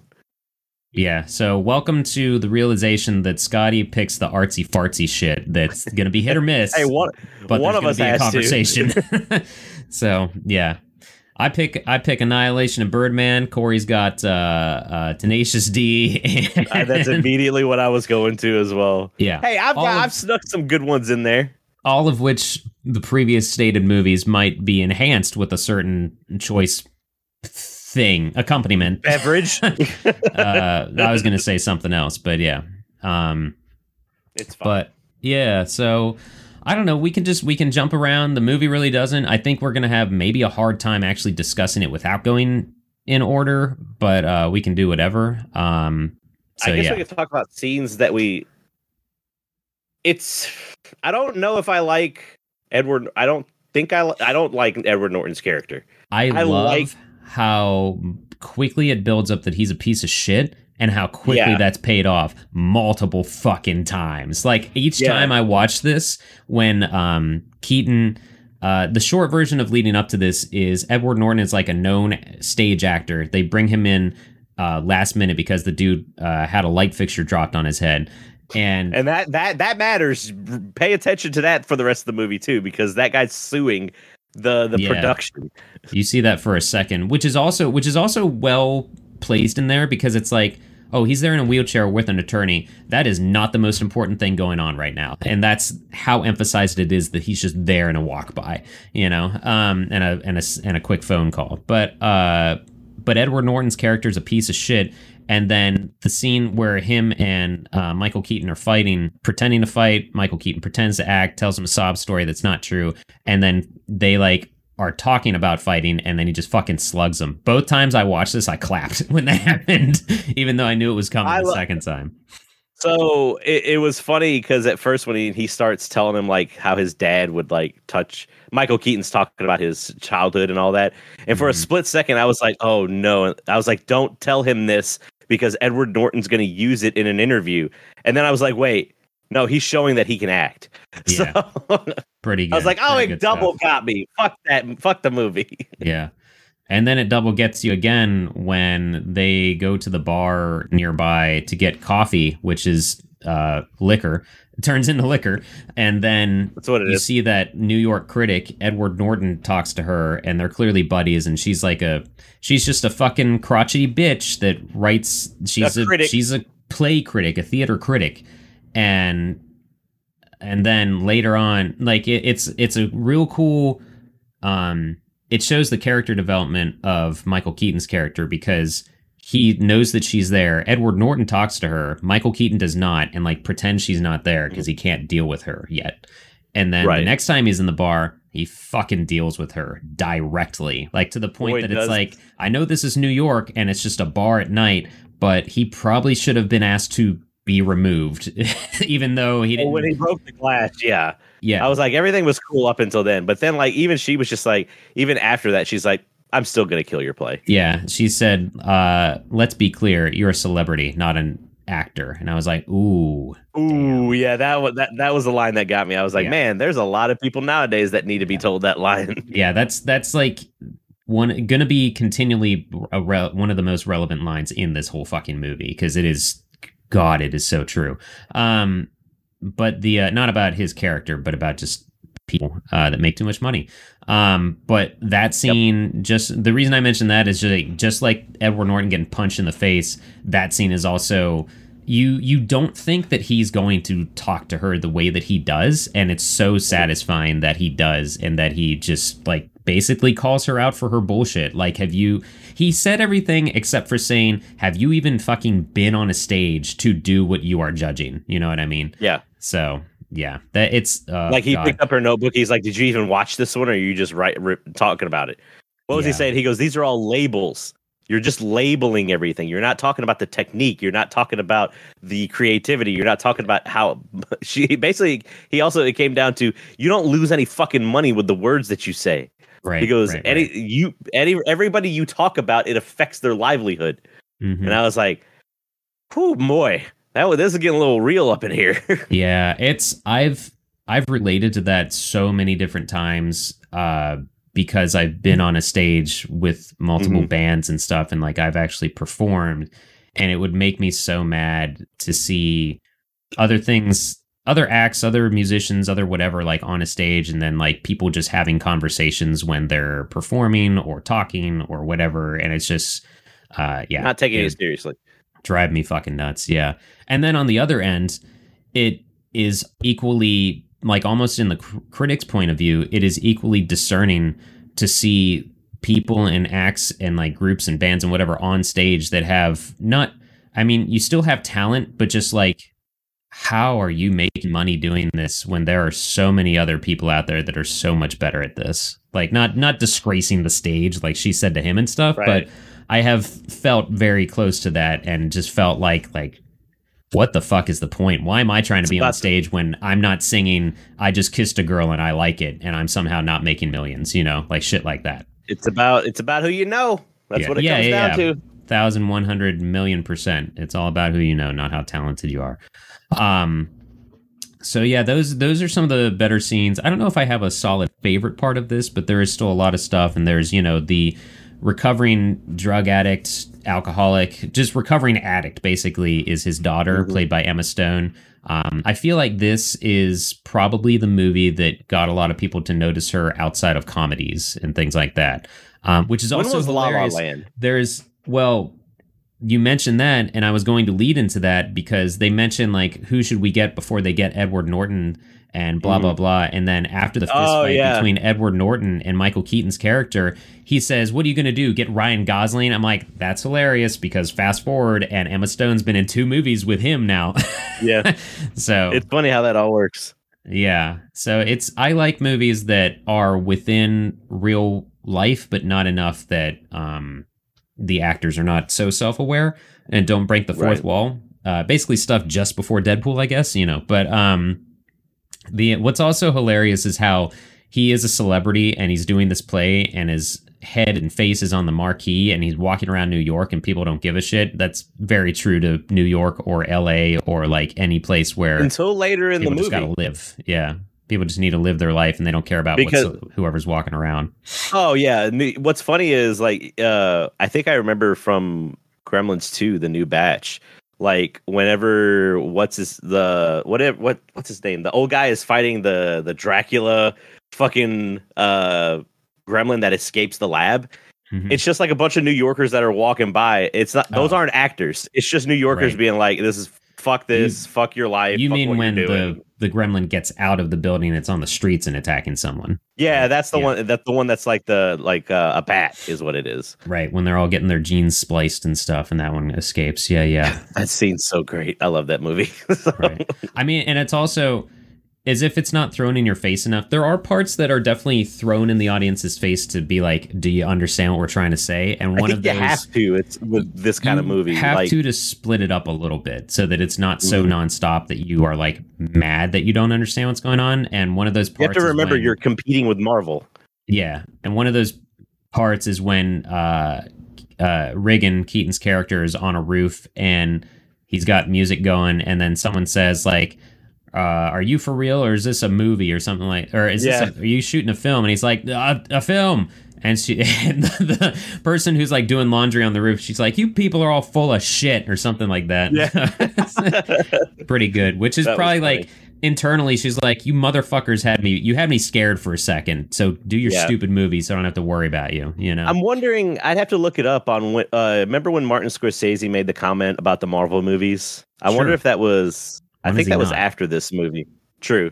[SPEAKER 1] Yeah, so welcome to the realization that Scotty picks the artsy fartsy shit that's gonna be hit or <laughs> miss.
[SPEAKER 2] Hey, one
[SPEAKER 1] but
[SPEAKER 2] one of us
[SPEAKER 1] be a
[SPEAKER 2] has to.
[SPEAKER 1] conversation. <laughs> <laughs> so yeah, I pick I pick Annihilation and Birdman. Corey's got uh, uh, Tenacious D. And,
[SPEAKER 2] Uh, that's immediately what I was going to as well.
[SPEAKER 1] yeah.
[SPEAKER 2] Hey, I've got,
[SPEAKER 1] of-
[SPEAKER 2] I've snuck some good ones in there.
[SPEAKER 1] all of which the previous stated movies might be enhanced with a certain choice thing accompaniment.
[SPEAKER 2] Beverage. <laughs>
[SPEAKER 1] uh, I was gonna say something else, but yeah. Um,
[SPEAKER 2] it's fine.
[SPEAKER 1] but yeah, so I don't know. We can just we can jump around. The movie really doesn't. I think we're gonna have maybe a hard time actually discussing it without going in order, but uh, we can do whatever. Um, so
[SPEAKER 2] I guess
[SPEAKER 1] yeah,
[SPEAKER 2] we could talk about scenes that we. It's. I don't know if I like Edward. I don't think I. I don't like Edward Norton's character.
[SPEAKER 1] I,
[SPEAKER 2] I
[SPEAKER 1] love
[SPEAKER 2] like-
[SPEAKER 1] how quickly it builds up that he's a piece of shit and how quickly
[SPEAKER 2] Yeah.
[SPEAKER 1] that's paid off multiple fucking times. Like each
[SPEAKER 2] Yeah.
[SPEAKER 1] time I watch this, when um, Keaton. Uh, the short version of leading up to this is Edward Norton is like a known stage actor. They bring him in uh, last minute because the dude uh, had a light fixture dropped on his head, and
[SPEAKER 2] And that that that matters. Pay attention to that for the rest of the movie too, because that guy's suing the the
[SPEAKER 1] Yeah.
[SPEAKER 2] production.
[SPEAKER 1] You see that for a second, which is also which is also well placed in there because it's like, oh, he's there in a wheelchair with an attorney. That is not the most important thing going on right now, and that's how emphasized it is that he's just there in a walk by, you know, um, and a and a, and a quick phone call. But uh, but Edward Norton's character is a piece of shit. And then the scene where him and uh, Michael Keaton are fighting, pretending to fight. Michael Keaton pretends to act, tells him a sob story that's not true, and then they like are talking about fighting, and then he just fucking slugs them. Both times I watched this, I clapped <laughs> when that happened, even though I knew it was coming
[SPEAKER 2] I
[SPEAKER 1] the
[SPEAKER 2] lo-
[SPEAKER 1] second time.
[SPEAKER 2] So it, it was funny because at first when he, he starts telling him like how his dad would like touch Michael Keaton's talking about his childhood and all that. And for a
[SPEAKER 1] Mhm.
[SPEAKER 2] split second I was like, oh no. I was like, don't tell him this because Edward Norton's gonna use it in an interview. And then I was like, wait, no, he's showing that he can act. <laughs>
[SPEAKER 1] Yeah,
[SPEAKER 2] So
[SPEAKER 1] Pretty good. <laughs>
[SPEAKER 2] I was like, oh,
[SPEAKER 1] Pretty
[SPEAKER 2] it
[SPEAKER 1] good stuff.
[SPEAKER 2] double got me. Fuck that. Fuck the movie. <laughs>
[SPEAKER 1] Yeah. And then it double gets you again when they go to the bar nearby to get coffee, which is uh, liquor. Turns into liquor. And then
[SPEAKER 2] That's what it
[SPEAKER 1] you
[SPEAKER 2] is.
[SPEAKER 1] see that New York critic, Edward Norton, talks to her, and they're clearly buddies. And she's like a, she's just a fucking crotchety bitch that writes, she's
[SPEAKER 2] A
[SPEAKER 1] a, she's a play critic, a theater critic. And, and then later on, like it, it's, it's a real cool, um, it shows the character development of Michael Keaton's character because he knows that she's there. Edward Norton talks to her. Michael Keaton does not, and like pretends she's not there because he can't deal with her yet. And then the next time he's in the bar, he fucking deals with her directly, like to the point
[SPEAKER 2] Boy,
[SPEAKER 1] that
[SPEAKER 2] does-
[SPEAKER 1] it's like, I know this is New York and it's just a bar at night, but he probably should have been asked to be removed, <laughs> even though he didn't.
[SPEAKER 2] Well, when he broke the glass, yeah.
[SPEAKER 1] yeah,
[SPEAKER 2] I was like, everything was cool up until then. But then, like, even she was just like, even after that, she's like, I'm still gonna kill your play.
[SPEAKER 1] Yeah, she said, uh, "Let's be clear, you're a celebrity, not an actor." And I was like, "Ooh,
[SPEAKER 2] Ooh, yeah, that was that that was the line that got me. I was like,
[SPEAKER 1] Yeah.
[SPEAKER 2] man, there's a lot of people nowadays that need to be told that line. <laughs>
[SPEAKER 1] yeah, that's that's like one gonna be continually a re- one of the most relevant lines in this whole fucking movie because it is, God, it is so true." Um, but the uh, not about his character, but about just people uh, that make too much money. Um, but that scene, just the reason I mentioned that is just like, just like Edward Norton getting punched in the face. That scene is also you you don't think that he's going to talk to her the way that he does, and it's so satisfying that he does, and that he just like basically calls her out for her bullshit. Like, have you? He said everything except for saying, "Have you even fucking been on a stage to do what you are judging?" You know what I mean?
[SPEAKER 2] Yeah,
[SPEAKER 1] So yeah, that it's uh,
[SPEAKER 2] like he
[SPEAKER 1] God.
[SPEAKER 2] picked up her notebook. He's like, "Did you even watch this one, or are you just right rip, talking about it?" What was
[SPEAKER 1] Yeah.
[SPEAKER 2] he saying? He goes, "These are all labels. You're just labeling everything. You're not talking about the technique. You're not talking about the creativity. You're not talking about how <laughs> she basically. He also it came down to you don't lose any fucking money with the words that you say.
[SPEAKER 1] right.
[SPEAKER 2] he goes,
[SPEAKER 1] right,
[SPEAKER 2] any
[SPEAKER 1] right.
[SPEAKER 2] you any everybody you talk about, it affects their livelihood.
[SPEAKER 1] Mhm.
[SPEAKER 2] And I was like, "Whew, boy, that was this is getting a little real up in here." <laughs>
[SPEAKER 1] Yeah, it's I've I've related to that so many different times uh because I've been on a stage with multiple
[SPEAKER 2] Mhm.
[SPEAKER 1] bands and stuff, and like I've actually performed, and it would make me so mad to see other things, other acts, other musicians, other whatever, like on a stage, and then like people just having conversations when they're performing or talking or whatever, and it's just, uh, yeah,
[SPEAKER 2] Not taking
[SPEAKER 1] it-
[SPEAKER 2] it seriously.
[SPEAKER 1] Drive me fucking nuts. Yeah. And then on the other end, it is equally like almost in the cr- critic's point of view, it is equally discerning to see people and acts and like groups and bands and whatever on stage that have not I mean, you still have talent, but just like how are you making money doing this when there are so many other people out there that are so much better at this? Like not not disgracing the stage like she said to him and stuff,
[SPEAKER 2] Right.
[SPEAKER 1] but I have felt very close to that and just felt like like what the fuck is the point? Why am I trying to
[SPEAKER 2] It's
[SPEAKER 1] be on stage when I'm not singing I just kissed a girl and I like it and I'm somehow not making millions, you know, like shit like that.
[SPEAKER 2] It's about it's about who you know. That's
[SPEAKER 1] Yeah.
[SPEAKER 2] what it
[SPEAKER 1] Yeah,
[SPEAKER 2] comes
[SPEAKER 1] yeah,
[SPEAKER 2] down to.
[SPEAKER 1] thousand one hundred million percent. It's all about who you know, not how talented you are. Um, so yeah, those those are some of the better scenes. I don't know if I have a solid favorite part of this, but there is still a lot of stuff, and there's you know the recovering drug addict, alcoholic, just recovering addict. Basically, is his daughter,
[SPEAKER 2] Mhm.
[SPEAKER 1] played by Emma Stone. Um, I feel like this is probably the movie that got a lot of people to notice her outside of comedies and things like that. Um, which is
[SPEAKER 2] When
[SPEAKER 1] also
[SPEAKER 2] was La La
[SPEAKER 1] hilarious
[SPEAKER 2] Land?
[SPEAKER 1] there's well you mentioned that and i was going to lead into that because they mentioned like who should we get before they get edward norton and blah blah blah and then after the fist
[SPEAKER 2] Mm-hmm. Oh,
[SPEAKER 1] fight
[SPEAKER 2] yeah.
[SPEAKER 1] between edward norton and michael keaton's character he says what are you going to do get ryan gosling i'm like that's hilarious because fast forward and emma stone's been in two movies with him now <laughs>
[SPEAKER 2] Yeah,
[SPEAKER 1] so
[SPEAKER 2] it's funny how that all works.
[SPEAKER 1] yeah. So it's I like movies that are within real life, but not enough that um the actors are not so self-aware and don't break the fourth
[SPEAKER 2] Right.
[SPEAKER 1] wall. Uh basically stuff just before Deadpool, I guess, you know. But um the what's also hilarious is how he is a celebrity and he's doing this play and his head and face is on the marquee and he's walking around New York and people don't give a shit. That's very true to New York or LA or like any place where
[SPEAKER 2] Until later in the movie.
[SPEAKER 1] gotta live. Yeah, people just need to live their life, and they don't care about
[SPEAKER 2] Because-
[SPEAKER 1] what's, whoever's walking around.
[SPEAKER 2] Oh yeah. What's funny is like uh I think I remember from Gremlins 2, the new batch. Like whenever what's his the whatever what what's his name? The old guy is fighting the the Dracula fucking uh gremlin that escapes the lab.
[SPEAKER 1] Mhm.
[SPEAKER 2] It's just like a bunch of New Yorkers that are walking by. It's not those
[SPEAKER 1] Oh.
[SPEAKER 2] aren't actors. It's just New Yorkers
[SPEAKER 1] Right.
[SPEAKER 2] being like, This is fuck this, fuck your life.
[SPEAKER 1] you mean when the
[SPEAKER 2] doing."
[SPEAKER 1] The gremlin gets out of the building, it's on the streets and attacking someone,
[SPEAKER 2] Yeah, that's the
[SPEAKER 1] Yeah.
[SPEAKER 2] one that's the one that's like the like uh, a bat is what it is.
[SPEAKER 1] right? When they're all getting their genes spliced and stuff, and that one escapes. Yeah, yeah. <laughs>
[SPEAKER 2] That scene's so great. I love that movie. <laughs>
[SPEAKER 1] right. I mean, and it's also as if it's not thrown in your face enough. There are parts that are definitely thrown in the audience's face to be like, "Do you understand what we're trying to say?" And one of
[SPEAKER 2] you
[SPEAKER 1] those
[SPEAKER 2] have to. It's with this kind of
[SPEAKER 1] you
[SPEAKER 2] movie.
[SPEAKER 1] Have
[SPEAKER 2] like,
[SPEAKER 1] to to split it up a little bit so that it's not so
[SPEAKER 2] Mhm.
[SPEAKER 1] nonstop that you are like mad that you don't understand what's going on. And one of those parts
[SPEAKER 2] you have to remember
[SPEAKER 1] when-
[SPEAKER 2] you're competing with Marvel.
[SPEAKER 1] yeah, and one of those parts is when uh, uh, Riggan Keaton's character is on a roof and he's got music going, and then someone says like. Uh, are you for real or is this a movie or something like or is
[SPEAKER 2] Yeah.
[SPEAKER 1] this a, are you shooting a film and he's like a, a film and she <laughs> and the, the person who's like doing laundry on the roof she's like you people are all full of shit or something like that Yeah. <laughs> pretty good which is
[SPEAKER 2] That
[SPEAKER 1] probably like internally she's like you motherfuckers had me you had me scared for a second so do your
[SPEAKER 2] Yeah.
[SPEAKER 1] stupid movie so i don't have to worry about you you know
[SPEAKER 2] I'm wondering. I'd have to look it up on. when- Uh, remember when Martin Scorsese made the comment about the Marvel movies? I
[SPEAKER 1] Sure.
[SPEAKER 2] wonder if that was. I
[SPEAKER 1] When
[SPEAKER 2] think that was after this movie. True,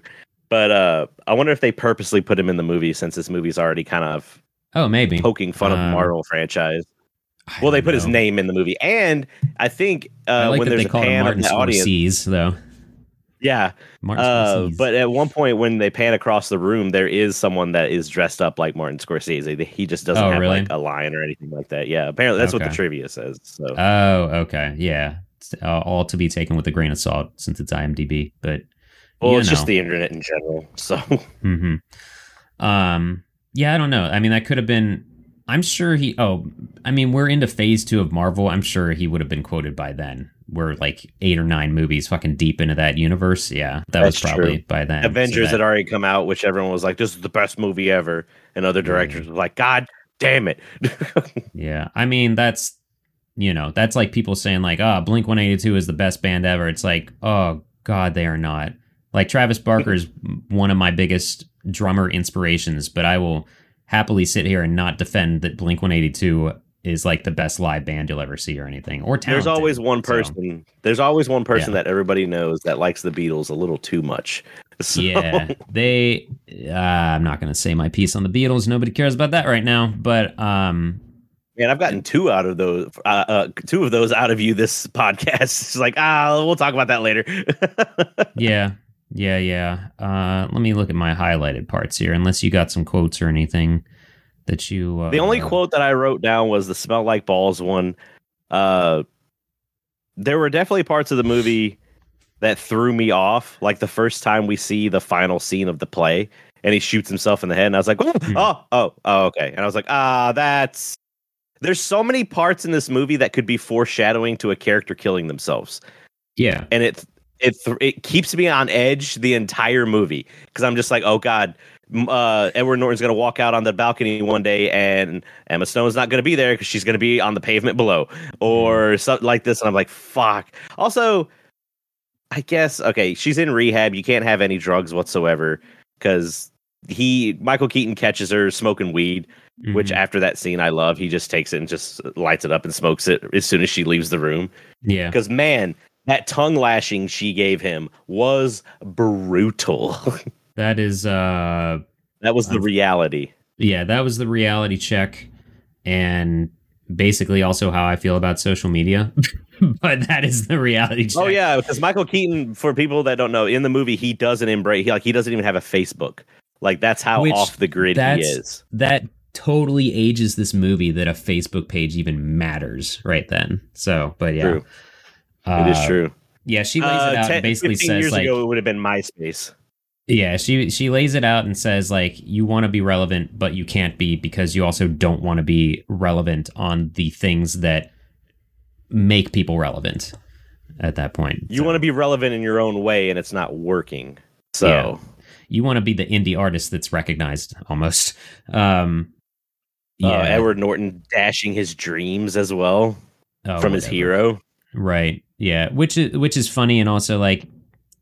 [SPEAKER 2] but uh, I wonder if they purposely put him in the movie since this movie's already kind of
[SPEAKER 1] oh maybe
[SPEAKER 2] poking fun of the
[SPEAKER 1] Um,
[SPEAKER 2] Marvel franchise.
[SPEAKER 1] I
[SPEAKER 2] Well, they put his name in the movie, and I think uh,
[SPEAKER 1] i like
[SPEAKER 2] when there's
[SPEAKER 1] they
[SPEAKER 2] a pan of the audience,
[SPEAKER 1] scorsese though
[SPEAKER 2] yeah.
[SPEAKER 1] martin
[SPEAKER 2] Uh,
[SPEAKER 1] scorsese
[SPEAKER 2] but at one point, when they pan across the room, there is someone that is dressed up like Martin Scorsese. He just doesn't
[SPEAKER 1] Oh,
[SPEAKER 2] have
[SPEAKER 1] really?
[SPEAKER 2] like a line or anything like that. Yeah, apparently that's what the trivia says. So
[SPEAKER 1] oh okay yeah It's, uh, all to be taken with a grain of salt since it's imdb but
[SPEAKER 2] well, it's just the internet in general. So <laughs>
[SPEAKER 1] hmm Um. Yeah, I don't know. I mean, that could have been. I'm sure he. Oh, I mean, we're into phase two of Marvel. I'm sure he would have been quoted by then. we're like eight or nine movies fucking deep into that universe. Yeah, that was probably
[SPEAKER 2] true.
[SPEAKER 1] by then. so
[SPEAKER 2] Avengers
[SPEAKER 1] that-
[SPEAKER 2] had already come out, which everyone was like, "This is the best movie ever," and other directors were like, "God damn it!" <laughs>
[SPEAKER 1] Yeah, I mean that's you know that's like people saying like, "Oh, Blink One Eighty Two is the best band ever." It's like, oh god, they are not. Like Travis Barker is one of my biggest drummer inspirations, but I will happily sit here and not defend that Blink One Eighty Two is like the best live band you'll ever see or anything. Or
[SPEAKER 2] There's always one
[SPEAKER 1] So,
[SPEAKER 2] person. There's always one person
[SPEAKER 1] Yeah.
[SPEAKER 2] that everybody knows that likes the Beatles a little too much. <laughs> So,
[SPEAKER 1] yeah, they. Uh, I'm not going to say my piece on the Beatles. Nobody cares about that right now. But um,
[SPEAKER 2] man, I've gotten two out of those. Uh, uh, two of those out of you this podcast. <laughs> It's like, ah, we'll talk about that later. <laughs>
[SPEAKER 1] yeah, yeah, yeah. Uh, let me look at my highlighted parts here. Unless you got some quotes or anything that you. Uh,
[SPEAKER 2] the only quote that I wrote down was the "smell like balls" one. Uh, there were definitely parts of the movie that threw me off. Like the first time we see the final scene of the play, and he shoots himself in the head, and I was like, oh,
[SPEAKER 1] Hmm.
[SPEAKER 2] oh, oh, oh, okay. And I was like, ah, that's. There's so many parts in this movie that could be foreshadowing to a character killing themselves,
[SPEAKER 1] Yeah,
[SPEAKER 2] and it it it keeps me on edge the entire movie because I'm just like, oh god. Uh, Edward Norton's gonna walk out on the balcony one day, and Emma Stone's not gonna be there because she's gonna be on the pavement below, or something like this. And I'm like, fuck. Also, I guess okay, she's in rehab. You can't have any drugs whatsoever because he Michael Keaton catches her smoking weed, which
[SPEAKER 1] Mhm.
[SPEAKER 2] after that scene I love. He just takes it and just lights it up and smokes it as soon as she leaves the room.
[SPEAKER 1] yeah,
[SPEAKER 2] Because man, that tongue lashing she gave him was brutal. <laughs>
[SPEAKER 1] that is. Uh,
[SPEAKER 2] that was the reality.
[SPEAKER 1] yeah, that was the reality check, and basically also how I feel about social media. <laughs> but that is the reality check.
[SPEAKER 2] Oh yeah, because Michael Keaton, for people that don't know, in the movie he doesn't embrace. He like he doesn't even have a Facebook. Like that's how
[SPEAKER 1] Which-
[SPEAKER 2] off the grid he is.
[SPEAKER 1] that totally ages this movie that a Facebook page even matters right then. So, but yeah,
[SPEAKER 2] True. it is
[SPEAKER 1] Uh,
[SPEAKER 2] true.
[SPEAKER 1] Yeah, she lays it
[SPEAKER 2] Uh,
[SPEAKER 1] out
[SPEAKER 2] 10
[SPEAKER 1] and basically
[SPEAKER 2] 15
[SPEAKER 1] says
[SPEAKER 2] years
[SPEAKER 1] like,
[SPEAKER 2] ago it would have been MySpace.
[SPEAKER 1] yeah, she she lays it out and says like, you want to be relevant, but you can't be because you also don't want to be relevant on the things that make people relevant. At that point,
[SPEAKER 2] You
[SPEAKER 1] So,
[SPEAKER 2] want to be relevant in your own way, and it's not working. So
[SPEAKER 1] Yeah. you want to be the indie artist that's recognized almost. Um,
[SPEAKER 2] uh,
[SPEAKER 1] yeah,
[SPEAKER 2] Edward Norton dashing his dreams as well
[SPEAKER 1] Oh,
[SPEAKER 2] from his hero.
[SPEAKER 1] Right. Yeah. Which is which is funny and also like,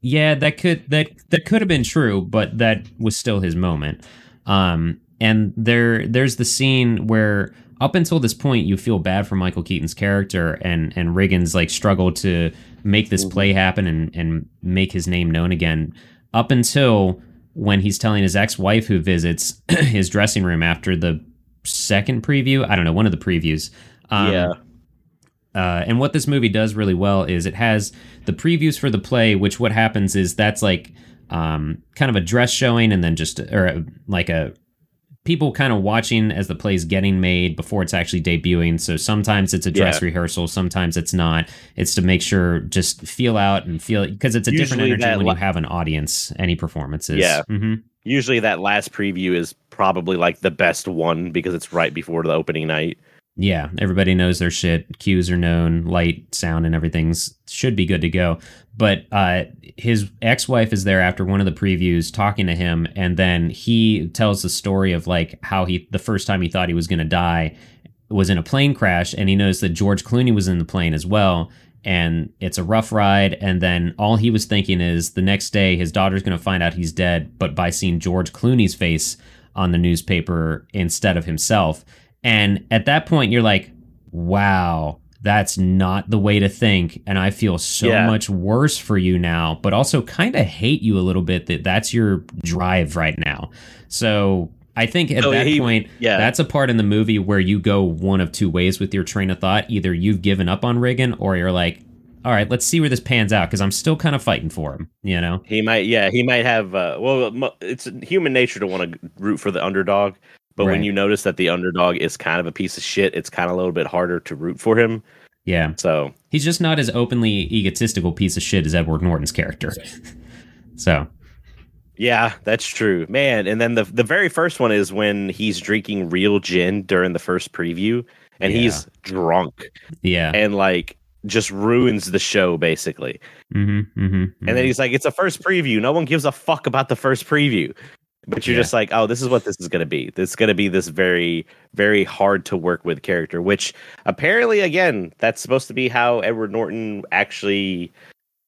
[SPEAKER 1] yeah, that could that that could have been true, but that was still his moment. Um, and there there's the scene where up until this point you feel bad for Michael Keaton's character and and Riggan's like struggle to make this play happen and and make his name known again. Up until when he's telling his ex-wife who visits <clears throat> his dressing room after the second preview, I don't know, one of the previews. Um,
[SPEAKER 2] yeah.
[SPEAKER 1] uh, and what this movie does really well is it has the previews for the play, which what happens is that's like um, kind of a dress showing, and then just or uh, like a people kind of watching as the play's getting made before it's actually debuting. So sometimes it's a dress
[SPEAKER 2] Yeah.
[SPEAKER 1] rehearsal, sometimes it's not. It's to make sure just feel out and feel because it's a different energy when
[SPEAKER 2] la-
[SPEAKER 1] you have an audience. Any performances,
[SPEAKER 2] Yeah.
[SPEAKER 1] hmm
[SPEAKER 2] Usually that last preview is probably like the best one because it's right before the opening night.
[SPEAKER 1] Yeah, everybody knows their shit. Cues are known, light, sound, and everything's should be good to go. But uh, his ex-wife is there after one of the previews, talking to him, and then he tells the story of like how he the first time he thought he was going to die was in a plane crash, and he knows that George Clooney was in the plane as well, and it's a rough ride. And then all he was thinking is the next day his daughter's going to find out he's dead, but by seeing George Clooney's face on the newspaper instead of himself. And at that point, you're like, wow, that's not the way to think. And I feel so
[SPEAKER 2] Yeah.
[SPEAKER 1] much worse for you now, but also kind of hate you a little bit that that's your drive right now. So I think at
[SPEAKER 2] So
[SPEAKER 1] that
[SPEAKER 2] he-
[SPEAKER 1] point,
[SPEAKER 2] yeah.
[SPEAKER 1] that's a part in the movie where you go one of two ways with your train of thought. Either you've given up on Riggan or you're like, all right, let's see where this pans out because I'm still kind of fighting for him, you know?
[SPEAKER 2] He might, yeah, he might have. Uh, well, it's human nature to want to root for the underdog, but when you notice that the underdog is kind of a piece of shit, it's kind of a little bit harder to root for him.
[SPEAKER 1] Yeah.
[SPEAKER 2] So
[SPEAKER 1] He's just not as openly egotistical piece of shit as Edward Norton's character. <laughs> so,
[SPEAKER 2] yeah, that's true, man. And then the the very first one is when he's drinking real gin during the first preview, and
[SPEAKER 1] Yeah.
[SPEAKER 2] he's drunk,
[SPEAKER 1] yeah.
[SPEAKER 2] and like just ruins the show basically.
[SPEAKER 1] Mm-hmm, mm-hmm,
[SPEAKER 2] And then he's like, "It's a first preview. No one gives a fuck about the first preview." But you're
[SPEAKER 1] Yeah.
[SPEAKER 2] just like, "Oh, this is what this is going to be. This is going to be this very, very hard to work with character." Which apparently, again, that's supposed to be how Edward Norton actually,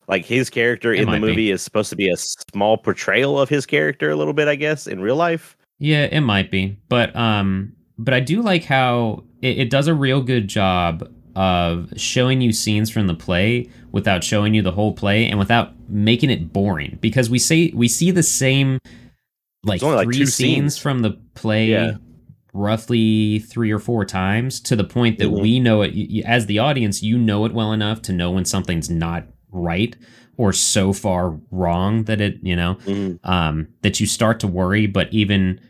[SPEAKER 2] like his character
[SPEAKER 1] It
[SPEAKER 2] in the
[SPEAKER 1] might be.
[SPEAKER 2] movie is supposed to be a small portrayal of his character, a little bit, I guess, in real life.
[SPEAKER 1] Yeah, it might be, but um, but I do like how it, it does a real good job of showing you scenes from the play without showing you the whole play and without making it boring because we say we see the same like
[SPEAKER 2] like,
[SPEAKER 1] three
[SPEAKER 2] two
[SPEAKER 1] scenes
[SPEAKER 2] scenes.
[SPEAKER 1] from the play
[SPEAKER 2] Yeah.
[SPEAKER 1] roughly three or four times to the point that
[SPEAKER 2] Mhm.
[SPEAKER 1] we know it as the audience you know it well enough to know when something's not right or so far wrong that it you know um, that you start to worry. But even,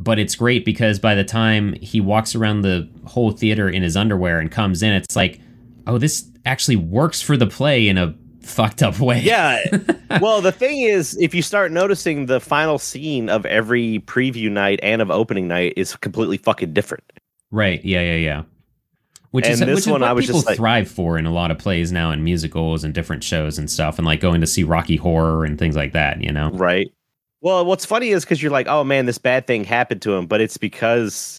[SPEAKER 1] but it's great because by the time he walks around the whole theater in his underwear and comes in, it's like, oh, this actually works for the play in a fucked up way.
[SPEAKER 2] Yeah. <laughs> well, the thing is, if you start noticing the final scene of every preview night and of opening night is completely fucking different.
[SPEAKER 1] right. Yeah. Yeah. Yeah. Which is
[SPEAKER 2] this
[SPEAKER 1] which is
[SPEAKER 2] one,
[SPEAKER 1] what
[SPEAKER 2] I was
[SPEAKER 1] people
[SPEAKER 2] just like-
[SPEAKER 1] thrive for in a lot of plays now and musicals and different shows and stuff, and like going to see Rocky Horror and things like that. You know.
[SPEAKER 2] Right. Well, what's funny is because you're like, oh man, this bad thing happened to him, but it's because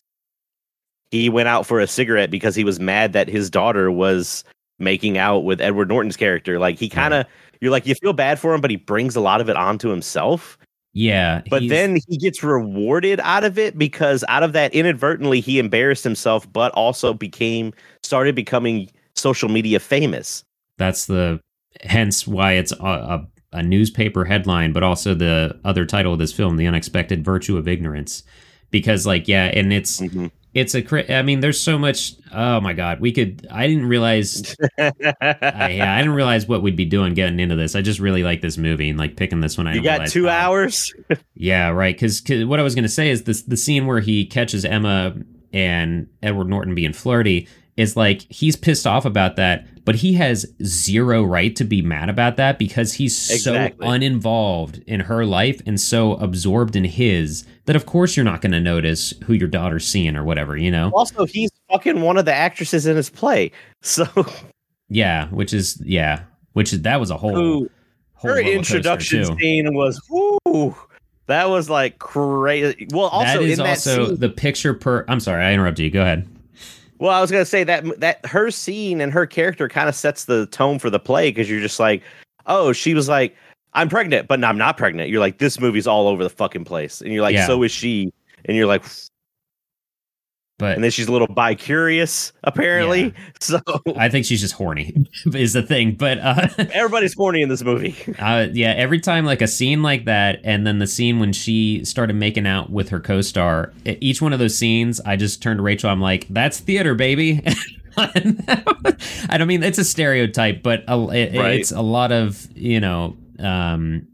[SPEAKER 2] he went out for a cigarette because he was mad that his daughter was making out with Edward Norton's character. Like he kind of, you're like, you feel bad for him, but he brings a lot of it onto himself.
[SPEAKER 1] Yeah.
[SPEAKER 2] But then he gets rewarded out of it because out of that inadvertently he embarrassed himself, but also became started becoming social media famous.
[SPEAKER 1] That's the hence why it's a, a, a newspaper headline, but also the other title of this film, "The Unexpected Virtue of Ignorance," because like yeah, and it's mm-hmm. it's a I mean, there's so much. Oh my god, we could. I didn't realize. <laughs> I, yeah, I didn't realize what we'd be doing getting into this. I just really like this movie and like picking this one. I
[SPEAKER 2] you got two
[SPEAKER 1] how-
[SPEAKER 2] hours.
[SPEAKER 1] yeah, right. Because what I was going to say is this: the scene where he catches Emma and Edward Norton being flirty is like he's pissed off about that, but he has zero right to be mad about that because he's
[SPEAKER 2] Exactly.
[SPEAKER 1] so uninvolved in her life and so absorbed in his that of course you're not going to notice who your daughter's seeing or whatever, you know?
[SPEAKER 2] Also, he's fucking one of the actresses in his play. <laughs> So
[SPEAKER 1] Yeah, which is yeah, which is that was a whole,
[SPEAKER 2] Who-
[SPEAKER 1] whole
[SPEAKER 2] her introduction scene was whoo. That was like crazy. Well, also
[SPEAKER 1] that is
[SPEAKER 2] in that
[SPEAKER 1] also
[SPEAKER 2] scene,
[SPEAKER 1] the picture per. I'm sorry, I interrupted you. Go ahead.
[SPEAKER 2] Well, I was gonna say that that her scene and her character kind of sets the tone for the play because you're just like, oh, she was like, I'm pregnant, but I'm not pregnant. You're like, this movie's all over the fucking place, and you're like,
[SPEAKER 1] Yeah.
[SPEAKER 2] so is she, and you're like,
[SPEAKER 1] But
[SPEAKER 2] and then she's a little bi curious apparently. <laughs> So
[SPEAKER 1] I think she's just horny <laughs> is the thing. But uh, <laughs>
[SPEAKER 2] everybody's horny in this movie.
[SPEAKER 1] uh, yeah, every time like a scene like that, and then the scene when she started making out with her co-star, each one of those scenes, I just turned to Rachel. I'm like, that's theater, baby. I don't mean it's a stereotype, but a, it,
[SPEAKER 2] Right.
[SPEAKER 1] it's a lot of you know, um,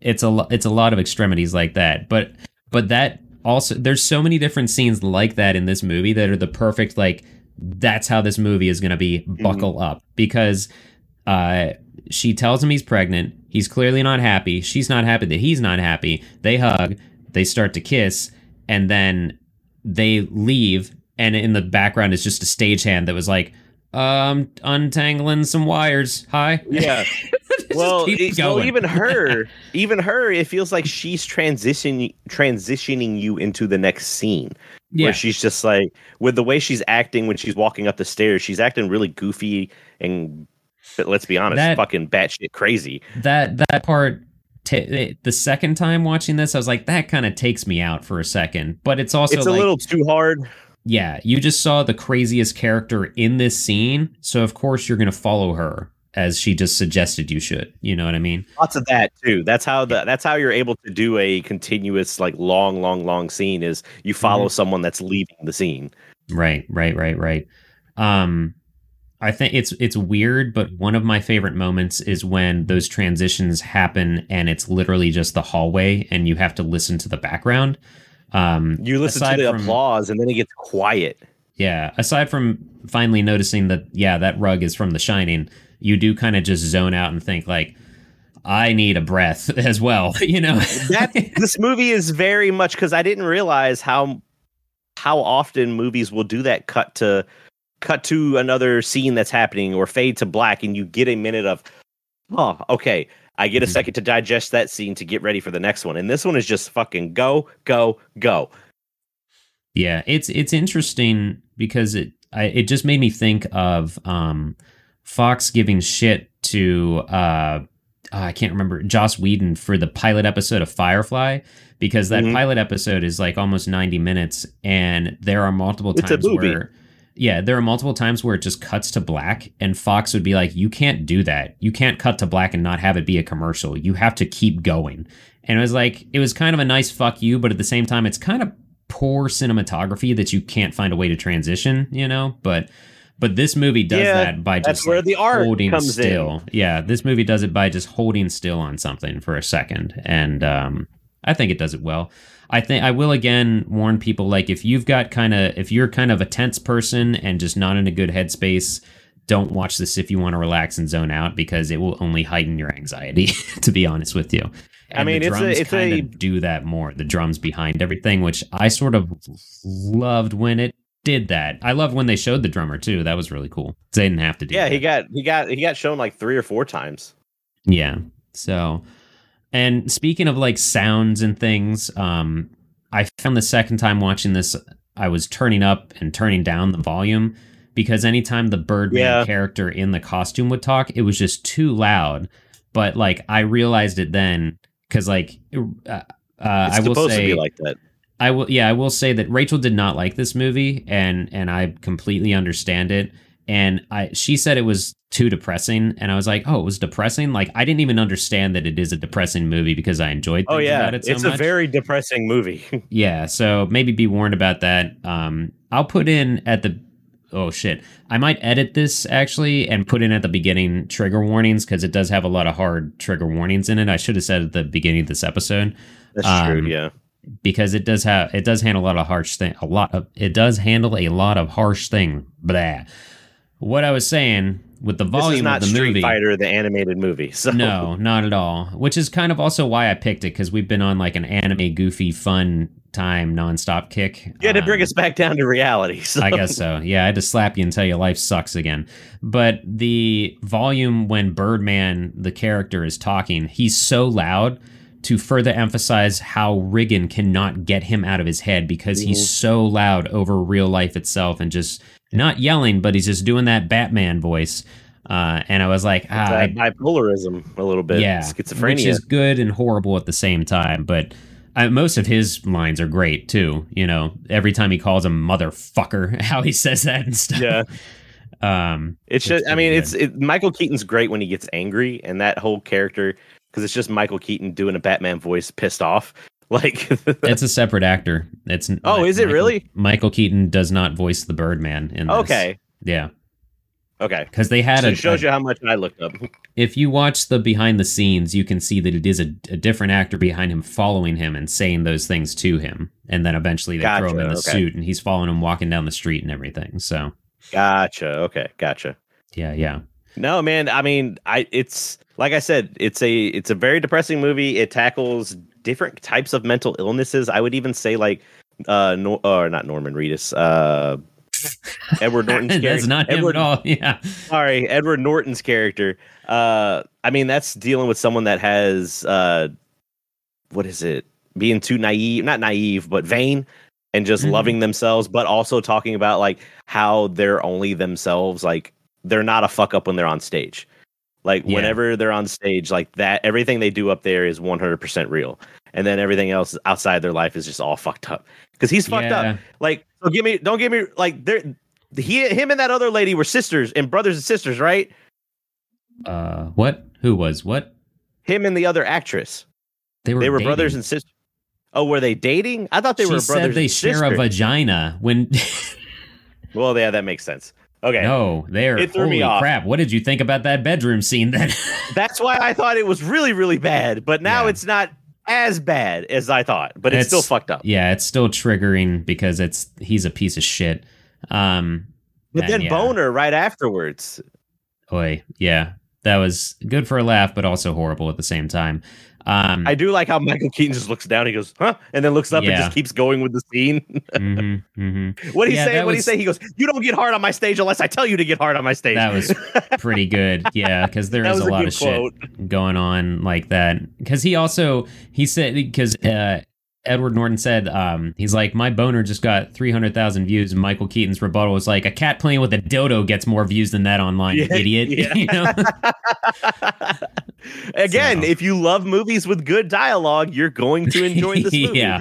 [SPEAKER 1] it's a it's a lot of extremities like that. But but that also there's so many different scenes like that in this movie that are the perfect like that's how this movie is going to be buckle up. Because uh she tells him he's pregnant he's clearly not happy she's not happy that he's not happy they hug they start to kiss and then they leave and in the background is just a stagehand that was like um untangling some wires hi.
[SPEAKER 2] Yeah. <laughs> Well, it- well, even her, <laughs> even her, it feels like she's transitioning transitioning you into the next scene.
[SPEAKER 1] yeah
[SPEAKER 2] Where she's just like, with the way she's acting when she's walking up the stairs, she's acting really goofy and, but let's be honest,
[SPEAKER 1] That-
[SPEAKER 2] fucking batshit crazy.
[SPEAKER 1] that that part t- eh, the second time watching this i was like that kind of takes me out for a second but it's also
[SPEAKER 2] it's a
[SPEAKER 1] like,
[SPEAKER 2] little too hard.
[SPEAKER 1] yeah you just saw the craziest character in this scene so of course you're gonna follow her as she just suggested you should you know what i mean
[SPEAKER 2] Lots of that too. That's how the that's how you're able to do a continuous, like long, long, long scene. Is you follow
[SPEAKER 1] Mm-hmm.
[SPEAKER 2] someone that's leaving the scene.
[SPEAKER 1] right right right right um i think it's it's weird but one of my favorite moments is when those transitions happen and it's literally just the hallway and you have to listen to the background um
[SPEAKER 2] You listen to the
[SPEAKER 1] from-
[SPEAKER 2] applause, and then it gets quiet.
[SPEAKER 1] Yeah, aside from finally noticing that, yeah, that rug is from The Shining, you do kind of just zone out and think like, I need a breath <laughs> as well, <laughs> you know.
[SPEAKER 2] that <laughs> this movie is very much because I didn't realize how how often movies will do that cut to cut to another scene that's happening or fade to black and you get a minute of oh okay i get a
[SPEAKER 1] Mhm.
[SPEAKER 2] second to digest that scene to get ready for the next one and this one is just fucking go go go
[SPEAKER 1] Yeah, it's it's interesting because it I, it just made me think of um, Fox giving shit to uh, I can't remember Joss Whedon for the pilot episode of Firefly because that
[SPEAKER 2] Mhm.
[SPEAKER 1] pilot episode is like almost ninety minutes and there are multiple
[SPEAKER 2] It's
[SPEAKER 1] times where yeah there are multiple times where it just cuts to black and Fox would be like you can't do that you can't cut to black and not have it be a commercial you have to keep going and it was like it was kind of a nice fuck you but at the same time it's kind of poor cinematography that you can't find a way to transition, you know. But but this movie does
[SPEAKER 2] Yeah,
[SPEAKER 1] that by just
[SPEAKER 2] where
[SPEAKER 1] like,
[SPEAKER 2] the art
[SPEAKER 1] holding
[SPEAKER 2] comes in.
[SPEAKER 1] still. Yeah, this movie does it by just holding still on something for a second, and um, I think it does it well. I think I will again warn people like if you've got kind of if you're kind of a tense person and just not in a good headspace. Don't watch this if you want to relax and zone out because it will only heighten your anxiety. <laughs> to be honest with you,
[SPEAKER 2] I mean,
[SPEAKER 1] the
[SPEAKER 2] it's a-
[SPEAKER 1] drums
[SPEAKER 2] it's
[SPEAKER 1] kind
[SPEAKER 2] a-
[SPEAKER 1] of do that more. The drums behind everything, which I sort of loved when it did that. I love when they showed the drummer too. That was really cool. They didn't have to do.
[SPEAKER 2] yeah
[SPEAKER 1] that.
[SPEAKER 2] he got he got he got shown like three or four times
[SPEAKER 1] Yeah. So, and speaking of like sounds and things, um, I found the second time watching this, I was turning up and turning down the volume because anytime the Birdman
[SPEAKER 2] Yeah.
[SPEAKER 1] character in the costume would talk, it was just too loud. But like, I realized it then because like, uh, uh, I will
[SPEAKER 2] supposed
[SPEAKER 1] say,
[SPEAKER 2] to be like that
[SPEAKER 1] I will yeah, I will say that Rachel did not like this movie and and I completely understand it. And I she said it was too depressing and I was like, "Oh, it was depressing?" Like I didn't even understand that it is a depressing movie because I enjoyed
[SPEAKER 2] oh yeah
[SPEAKER 1] it so
[SPEAKER 2] it's
[SPEAKER 1] much.
[SPEAKER 2] a very depressing movie <laughs>
[SPEAKER 1] Yeah, so maybe be warned about that. Um I'll put in at the Oh shit. I might edit this actually and put in at the beginning trigger warnings because it does have a lot of hard trigger warnings in it. I should have said at the beginning of this episode
[SPEAKER 2] that's
[SPEAKER 1] Um,
[SPEAKER 2] true yeah
[SPEAKER 1] because it does have it does handle a lot of harsh thing a lot of it does handle a lot of harsh thing blah what i was saying with the
[SPEAKER 2] this
[SPEAKER 1] volume
[SPEAKER 2] is not
[SPEAKER 1] of the
[SPEAKER 2] street
[SPEAKER 1] movie
[SPEAKER 2] fighter the animated movie so
[SPEAKER 1] no not at all which is kind of also why i picked it because we've been on like an anime goofy fun time nonstop kick
[SPEAKER 2] you had to bring
[SPEAKER 1] Um,
[SPEAKER 2] us back down to reality so
[SPEAKER 1] I guess so. Yeah, I had to slap you and tell you life sucks again. But the volume when Birdman, the character, is talking, he's so loud to further emphasize how Riggan cannot get him out of his head because he's so loud over real life itself and just not yelling, but he's just doing that Batman voice. Uh, and I was like, ah, I
[SPEAKER 2] bipolarism a little bit
[SPEAKER 1] yeah,
[SPEAKER 2] schizophrenia
[SPEAKER 1] which is good and horrible at the same time. But I, most of his lines are great too. You know, every time he calls him motherfucker, <laughs> how he says that and stuff.
[SPEAKER 2] yeah <laughs>
[SPEAKER 1] Um,
[SPEAKER 2] It's
[SPEAKER 1] It's
[SPEAKER 2] just, I mean,
[SPEAKER 1] pretty
[SPEAKER 2] it's it, Michael Keaton's great when he gets angry, and that whole character because it's just Michael Keaton doing a Batman voice, pissed off. <laughs> Like, <laughs>
[SPEAKER 1] it's a separate actor. It's
[SPEAKER 2] Oh, is it
[SPEAKER 1] Michael-
[SPEAKER 2] really?
[SPEAKER 1] Michael Keaton does not voice the Birdman in this.
[SPEAKER 2] okay,
[SPEAKER 1] yeah,
[SPEAKER 2] okay,
[SPEAKER 1] because they had
[SPEAKER 2] so
[SPEAKER 1] a,
[SPEAKER 2] it shows
[SPEAKER 1] a-
[SPEAKER 2] you how much I looked up.
[SPEAKER 1] if you watch the behind the scenes, you can see that it is a, a different actor behind him, following him and saying those things to him, and then eventually they throw him in the
[SPEAKER 2] okay.
[SPEAKER 1] suit, and he's following him walking down the street and everything. So
[SPEAKER 2] Gotcha. Okay, gotcha.
[SPEAKER 1] yeah, yeah.
[SPEAKER 2] No, man. I mean, I it's like I said, it's a it's a very depressing movie. It tackles different types of mental illnesses. I would even say like uh Nor- or not Norman Reedus, uh Edward <laughs> Norton's character.
[SPEAKER 1] That's not him at all. <laughs> Yeah.
[SPEAKER 2] Sorry, Edward Norton's character. Uh I mean, that's dealing with someone that has uh what is it? Being too naive, not naive, but vain and just
[SPEAKER 1] Mhm.
[SPEAKER 2] loving themselves, but also talking about like how they're only themselves, like they're not a fuck up when they're on stage. Like
[SPEAKER 1] Yeah.
[SPEAKER 2] whenever they're on stage, like that everything they do up there is 100% real. And then everything else outside their life is just all fucked up. Cuz he's fucked
[SPEAKER 1] Yeah.
[SPEAKER 2] up. Like so give me don't give me like there he him and that other lady were sisters and brothers and sisters, right?
[SPEAKER 1] Uh, what? Who was what?
[SPEAKER 2] Him and the other actress.
[SPEAKER 1] They were.
[SPEAKER 2] They were
[SPEAKER 1] dating.
[SPEAKER 2] brothers and sisters. Oh, were they dating? I thought they
[SPEAKER 1] she
[SPEAKER 2] were brothers.
[SPEAKER 1] said they share a vagina. When <laughs> <laughs>
[SPEAKER 2] Well, yeah, that makes sense. Okay.
[SPEAKER 1] no, they're
[SPEAKER 2] It threw me
[SPEAKER 1] holy
[SPEAKER 2] off.
[SPEAKER 1] crap. What did you think about that bedroom scene? Then <laughs>
[SPEAKER 2] That's why I thought it was really, really bad. But now
[SPEAKER 1] Yeah.
[SPEAKER 2] it's not as bad as I thought. But it's, still fucked up.
[SPEAKER 1] yeah, it's still triggering because it's he's a piece of shit. Um,
[SPEAKER 2] But
[SPEAKER 1] and
[SPEAKER 2] then
[SPEAKER 1] yeah.
[SPEAKER 2] boner right afterwards.
[SPEAKER 1] Boy, yeah, that was good for a laugh, but also horrible at the same time. Um,
[SPEAKER 2] I do like how Michael Keaton just looks down. He goes, "Huh," and then looks up and just keeps going with the scene. <laughs>
[SPEAKER 1] mhm, mhm.
[SPEAKER 2] what do he
[SPEAKER 1] Yeah,
[SPEAKER 2] say? What do he say? He goes, "You don't get hard on my stage unless I tell you to get hard on my stage."
[SPEAKER 1] That was pretty good. Yeah, because there <laughs> is a
[SPEAKER 2] a
[SPEAKER 1] lot of shit going on like that. Because he also he said because uh, Edward Norton said um, he's like my boner just got three hundred thousand views, and Michael Keaton's rebuttal was like a cat playing with a dodo gets more views than that online, you
[SPEAKER 2] Yeah,
[SPEAKER 1] idiot.
[SPEAKER 2] yeah. <laughs>
[SPEAKER 1] you know? <laughs>
[SPEAKER 2] Again,
[SPEAKER 1] So-
[SPEAKER 2] if you love movies with good dialogue, you're going to enjoy this <laughs> movie.
[SPEAKER 1] Yeah.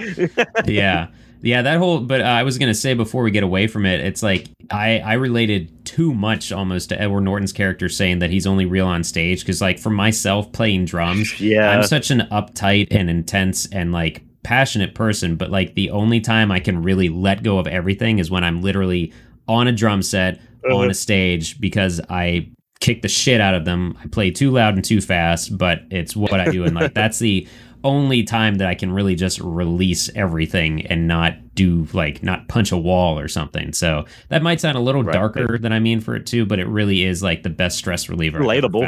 [SPEAKER 1] yeah yeah that whole but uh, i was gonna say before we get away from it it's like i i related too much almost to edward norton's character saying that he's only real on stage because like for myself playing drums
[SPEAKER 2] yeah.
[SPEAKER 1] i'm such an uptight and intense and like passionate person but like the only time i can really let go of everything is when i'm literally on a drum set on
[SPEAKER 2] Uh-huh.
[SPEAKER 1] a stage because i kick the shit out of them i play too loud and too fast but it's what i do and like that's the only time that I can really just release everything and not do like not punch a wall or something. So that might sound a little
[SPEAKER 2] Right.
[SPEAKER 1] darker than I mean for it too, but it really is like the best stress reliever.
[SPEAKER 2] Relatable.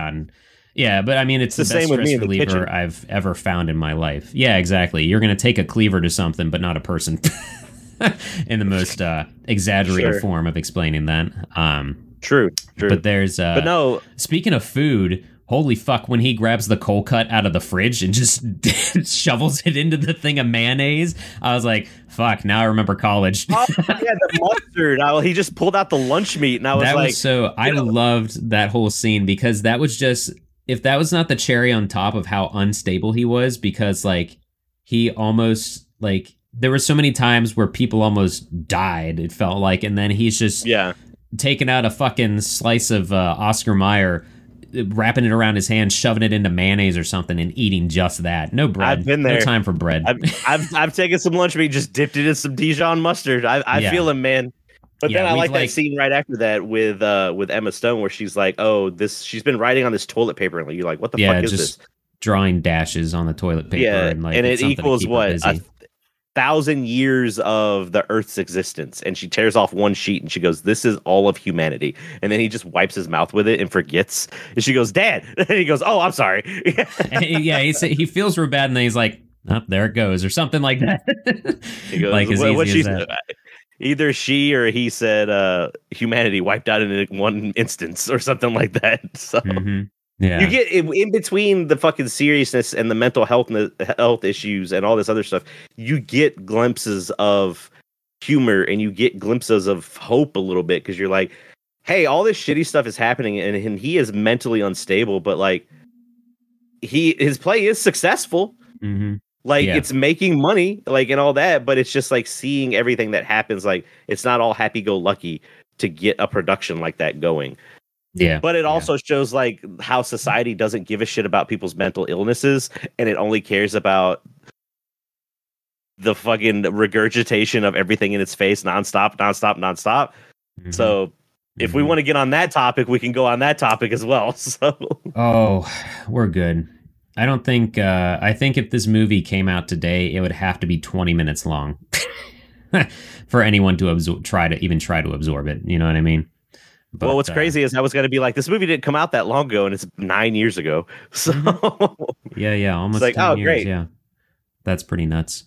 [SPEAKER 1] Yeah, but I mean it's,
[SPEAKER 2] It's
[SPEAKER 1] the,
[SPEAKER 2] the
[SPEAKER 1] best
[SPEAKER 2] same with me
[SPEAKER 1] reliever. I've ever found in my life. Yeah, exactly. You're gonna take a cleaver to something, but not a person. <laughs> in the most uh, exaggerated
[SPEAKER 2] Sure.
[SPEAKER 1] form of explaining that. Um,
[SPEAKER 2] True. True.
[SPEAKER 1] but there's uh,
[SPEAKER 2] but no,
[SPEAKER 1] Speaking of food, holy fuck, when he grabs the cold cut out of the fridge and just <laughs> shovels it into the thing of mayonnaise, I was like, fuck, now I remember college.
[SPEAKER 2] oh, yeah, the <laughs> mustard. I, he just pulled out the lunch meat, and I was
[SPEAKER 1] that
[SPEAKER 2] like,
[SPEAKER 1] was so, I
[SPEAKER 2] know-
[SPEAKER 1] loved that whole scene because that was just, if that was not the cherry on top of how unstable he was, because like he almost, like, there were so many times where people almost died, it felt like, and then he's just
[SPEAKER 2] yeah,
[SPEAKER 1] taking out a fucking slice of uh, Oscar Mayer, wrapping it around his hand, shoving it into mayonnaise or something, and eating just that. No bread.
[SPEAKER 2] I've been there.
[SPEAKER 1] No time for bread.
[SPEAKER 2] I've, I've I've taken some lunch meat, just dipped it in some Dijon mustard. I I
[SPEAKER 1] Yeah.
[SPEAKER 2] feel him, man. But
[SPEAKER 1] Yeah,
[SPEAKER 2] then I like,
[SPEAKER 1] like-
[SPEAKER 2] that scene right after that with uh with Emma Stone where she's like, "Oh, this she's been writing on this toilet paper," and you're like, "What the
[SPEAKER 1] yeah,
[SPEAKER 2] fuck is
[SPEAKER 1] just
[SPEAKER 2] this?"
[SPEAKER 1] drawing dashes on the toilet paper,
[SPEAKER 2] yeah,
[SPEAKER 1] and like
[SPEAKER 2] and it equals what? A thousand years of the Earth's existence, and she tears off one sheet and she goes, "This is all of humanity," and then he just wipes his mouth with it and forgets, and she goes, "Dad," <laughs> and he goes, "Oh, I'm sorry." <laughs>
[SPEAKER 1] Yeah, he he feels real bad, and then he's like, "Oh, there it goes," or something like that. <laughs>
[SPEAKER 2] He goes,
[SPEAKER 1] like as
[SPEAKER 2] "What-
[SPEAKER 1] easy
[SPEAKER 2] what
[SPEAKER 1] as
[SPEAKER 2] she Either she or he said uh, humanity wiped out in one instance or something like that. <laughs> So
[SPEAKER 1] Mhm. Yeah,
[SPEAKER 2] you get in, between the fucking seriousness and the mental health health issues and all this other stuff. You get glimpses of humor and you get glimpses of hope a little bit because you're like, hey, all this shitty stuff is happening and, and he is mentally unstable, but like he his play is successful
[SPEAKER 1] Mhm.
[SPEAKER 2] Like
[SPEAKER 1] Yeah.
[SPEAKER 2] it's making money like and all that but it's just like seeing everything that happens like it's not all happy go lucky to get a production like that going
[SPEAKER 1] yeah,
[SPEAKER 2] but it
[SPEAKER 1] Yeah.
[SPEAKER 2] also shows like how society doesn't give a shit about people's mental illnesses and it only cares about the fucking regurgitation of everything in its face nonstop nonstop nonstop
[SPEAKER 1] Mhm.
[SPEAKER 2] so if we
[SPEAKER 1] Mhm.
[SPEAKER 2] want to get on that topic we can go on that topic as well <laughs> so
[SPEAKER 1] Oh, we're good. I don't think. Uh, I think if this movie came out today, it would have to be 20 minutes long <laughs> for anyone to absorb, try to even try to absorb it. You know what I mean? But,
[SPEAKER 2] well what's
[SPEAKER 1] uh,
[SPEAKER 2] crazy is i was going to be like this movie didn't come out that long ago and it's nine years ago <laughs> so
[SPEAKER 1] Yeah, yeah, almost
[SPEAKER 2] like,
[SPEAKER 1] 10
[SPEAKER 2] oh,
[SPEAKER 1] years.
[SPEAKER 2] great.
[SPEAKER 1] Yeah, that's pretty nuts.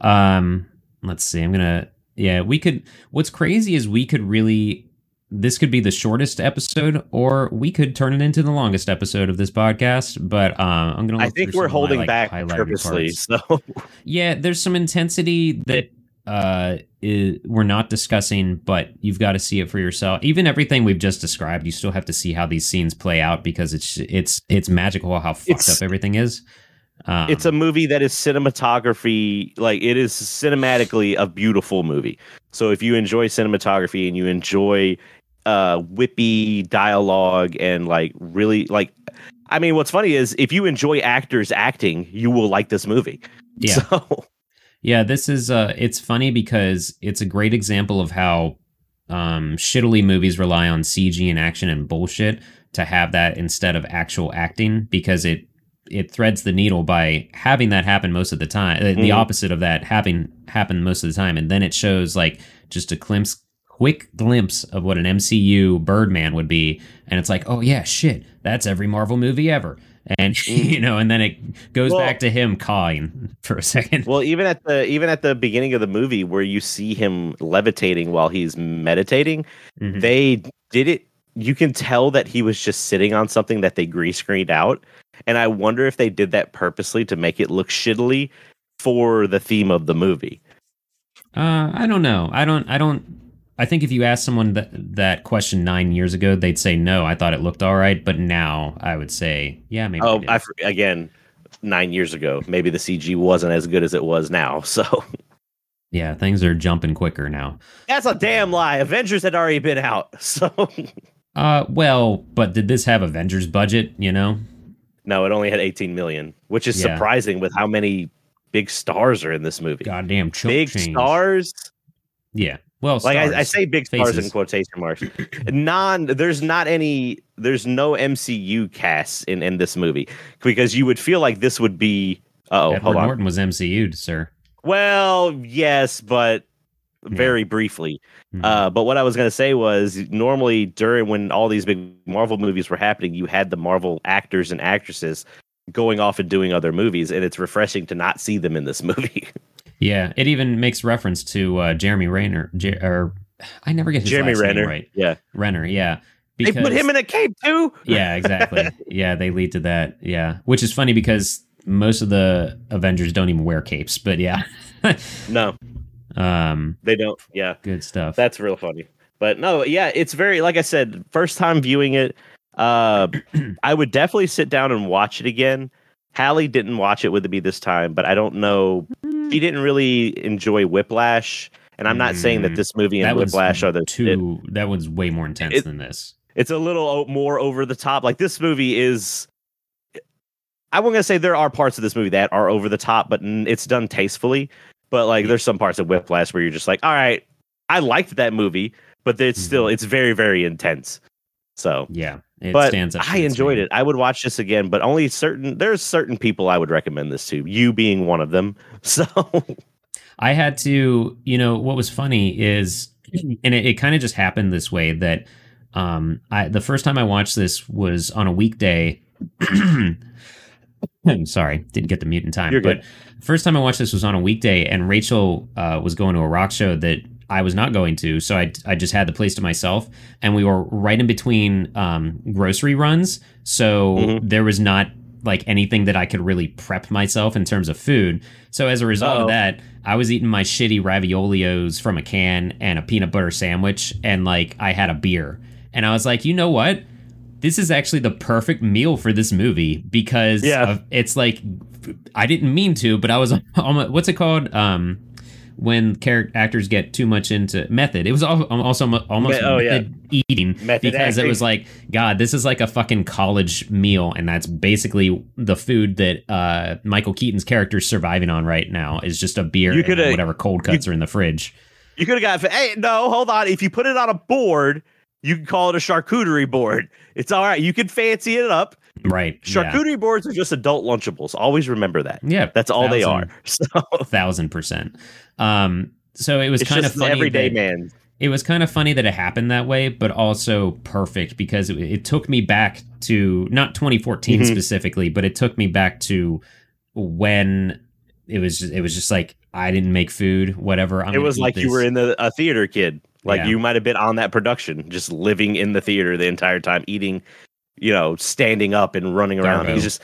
[SPEAKER 1] Um, let's see. I'm gonna. Yeah, we could. What's crazy is we could really. This could be the shortest episode, or we could turn it into the longest episode of this podcast. But uh, I'm gonna.
[SPEAKER 2] I think we're
[SPEAKER 1] of my,
[SPEAKER 2] holding
[SPEAKER 1] like,
[SPEAKER 2] back purposely.
[SPEAKER 1] parts.
[SPEAKER 2] So <laughs>
[SPEAKER 1] Yeah, there's some intensity that uh i we're not discussing, but you've got to see it for yourself. Even everything we've just described, you still have to see how these scenes play out because it's it's it's magical how fucked
[SPEAKER 2] It's-
[SPEAKER 1] up everything is. Um,
[SPEAKER 2] it's a movie that is cinematography, like it is cinematically a beautiful movie. So if you enjoy cinematography and you enjoy uh whippy dialogue and like really like I mean what's funny is if you enjoy actors acting, you will like this movie.
[SPEAKER 1] yeah.
[SPEAKER 2] So
[SPEAKER 1] Yeah, this is uh it's funny because it's a great example of how um shittily movies rely on CG and action and bullshit to have that instead of actual acting because it it threads the needle by having that happen most of the time uh, the
[SPEAKER 2] Mhm.
[SPEAKER 1] opposite of that having happen most of the time and then it shows like just a glimpse quick glimpse of what an MCU Birdman would be and it's like oh yeah shit that's every Marvel movie ever and <laughs> you know, and then it goes
[SPEAKER 2] Well-
[SPEAKER 1] back to him cawing <laughs> for a second.
[SPEAKER 2] Well, even at the even at the beginning of the movie where you see him levitating while he's meditating,
[SPEAKER 1] Mhm.
[SPEAKER 2] they did it. You can tell that he was just sitting on something that they green screened out, and I wonder if they did that purposely to make it look shittily for the theme of the movie.
[SPEAKER 1] Uh, I don't know. I don't. I don't. I think if you asked someone that that question nine years ago, they'd say no. I thought it looked all right, but now I would say yeah, maybe.
[SPEAKER 2] Oh. I again, nine years ago, maybe the CG wasn't as good as it was now. <laughs> So
[SPEAKER 1] yeah, things are jumping quicker now.
[SPEAKER 2] that's a damn lie. Avengers had already been out, <laughs> so
[SPEAKER 1] Uh, well, but did this have Avengers budget? You know,
[SPEAKER 2] no, it only had 18 million, which is
[SPEAKER 1] Yeah.
[SPEAKER 2] surprising with how many big stars are in this movie.
[SPEAKER 1] goddamn
[SPEAKER 2] big
[SPEAKER 1] change.
[SPEAKER 2] stars.
[SPEAKER 1] Yeah. Well,
[SPEAKER 2] Like I, I say, big stars in quotation marks. <clears throat> Non, there's not any. There's no MCU casts in in this movie because you would feel like this would be. Oh,
[SPEAKER 1] Edward
[SPEAKER 2] hold on.
[SPEAKER 1] Norton was MCU'd, sir.
[SPEAKER 2] Well, yes, but very briefly.
[SPEAKER 1] Mhm.
[SPEAKER 2] Uh, but what I was going to say was normally during when all these big Marvel movies were happening, you had the Marvel actors and actresses going off and doing other movies, and it's refreshing to not see them in this <laughs> movie.
[SPEAKER 1] Yeah, it even makes reference to uh, Jeremy Renner. Jer- or I never get his
[SPEAKER 2] Jeremy
[SPEAKER 1] last name
[SPEAKER 2] Renner,
[SPEAKER 1] right.
[SPEAKER 2] yeah,
[SPEAKER 1] Renner, yeah.
[SPEAKER 2] they put him in a cape too.
[SPEAKER 1] yeah, exactly. <laughs> yeah, they lead to that. Yeah, which is funny because most of the Avengers don't even wear capes, but yeah. <laughs>
[SPEAKER 2] No,
[SPEAKER 1] um,
[SPEAKER 2] they don't. Yeah,
[SPEAKER 1] good stuff.
[SPEAKER 2] that's real funny. But no, yeah, it's very like I said, first time viewing it. Uh, <clears throat> I would definitely sit down and watch it again. Hallie didn't watch it with me this time, but I don't know. She didn't really enjoy Whiplash, and I'm not saying that
[SPEAKER 1] Mm,
[SPEAKER 2] this movie and
[SPEAKER 1] that
[SPEAKER 2] Whiplash are the it-
[SPEAKER 1] two. that one's way more intense
[SPEAKER 2] it-
[SPEAKER 1] than this.
[SPEAKER 2] it's a little o- more over the top. Like this movie is. I wasn't gonna say there are parts of this movie that are over the top, but n- it's done tastefully. But like, there's some parts of Whiplash where you're just like, all right, I liked that movie, but it's still
[SPEAKER 1] Mhm.
[SPEAKER 2] it's very very intense. So,
[SPEAKER 1] Yeah, it
[SPEAKER 2] but. I enjoyed it. I would watch this again, but only certain there's certain people I would recommend this to. You being one of them. <laughs> So,
[SPEAKER 1] I had to, you know, what was funny is, <clears throat> and it, it kind of just happened this way that um, I the first time I watched this was on a weekday. I'm <clears throat> sorry, didn't get the mute in time.
[SPEAKER 2] You're good.
[SPEAKER 1] But first time I watched this was on a weekday, and Rachel uh, was going to a rock show that I was not going to, so I I just had the place to myself, and we were right in between um, grocery runs, so
[SPEAKER 2] Mhm.
[SPEAKER 1] there was not like anything that I could really prep myself in terms of food. So as a result
[SPEAKER 2] Uh-oh.
[SPEAKER 1] of that, I was eating my shitty raviolios from a can and a peanut butter sandwich, and like I had a beer, and I was like, you know what? This is actually the perfect meal for this movie because
[SPEAKER 2] Yeah.
[SPEAKER 1] of- it's like I didn't mean to, but I was <laughs> almost, what's it called? Um, when character actors get too much into method, it was also almost
[SPEAKER 2] oh, yeah.
[SPEAKER 1] method eating
[SPEAKER 2] Method
[SPEAKER 1] because it was like, God, this is like a fucking college meal, and that's basically the food that uh, Michael Keaton's character is surviving on right now is just a beer
[SPEAKER 2] You
[SPEAKER 1] and whatever cold cuts are in the fridge.
[SPEAKER 2] you could have got. Hey, no, hold on. If you put it on a board, you can call it a charcuterie board. It's all right. You can fancy it up.
[SPEAKER 1] Right? yeah.
[SPEAKER 2] Charcuterie boards are just adult Lunchables. Always remember that.
[SPEAKER 1] Yeah,
[SPEAKER 2] That's all they are.
[SPEAKER 1] thousand- <laughs>
[SPEAKER 2] So
[SPEAKER 1] thousand percent. Um, so it was
[SPEAKER 2] it's
[SPEAKER 1] kind of funny.
[SPEAKER 2] everyday
[SPEAKER 1] that-
[SPEAKER 2] man.
[SPEAKER 1] it was kind of funny that it happened that way, but also perfect because it, it took me back to not 2014
[SPEAKER 2] Mhm.
[SPEAKER 1] specifically, but it took me back to when it was it was just like I didn't make food, whatever. I'm
[SPEAKER 2] it was like you were in the a theater kid. Like
[SPEAKER 1] Yeah.
[SPEAKER 2] you might have been on that production, just living in the theater the entire time, eating, you know, standing up and running around. He's just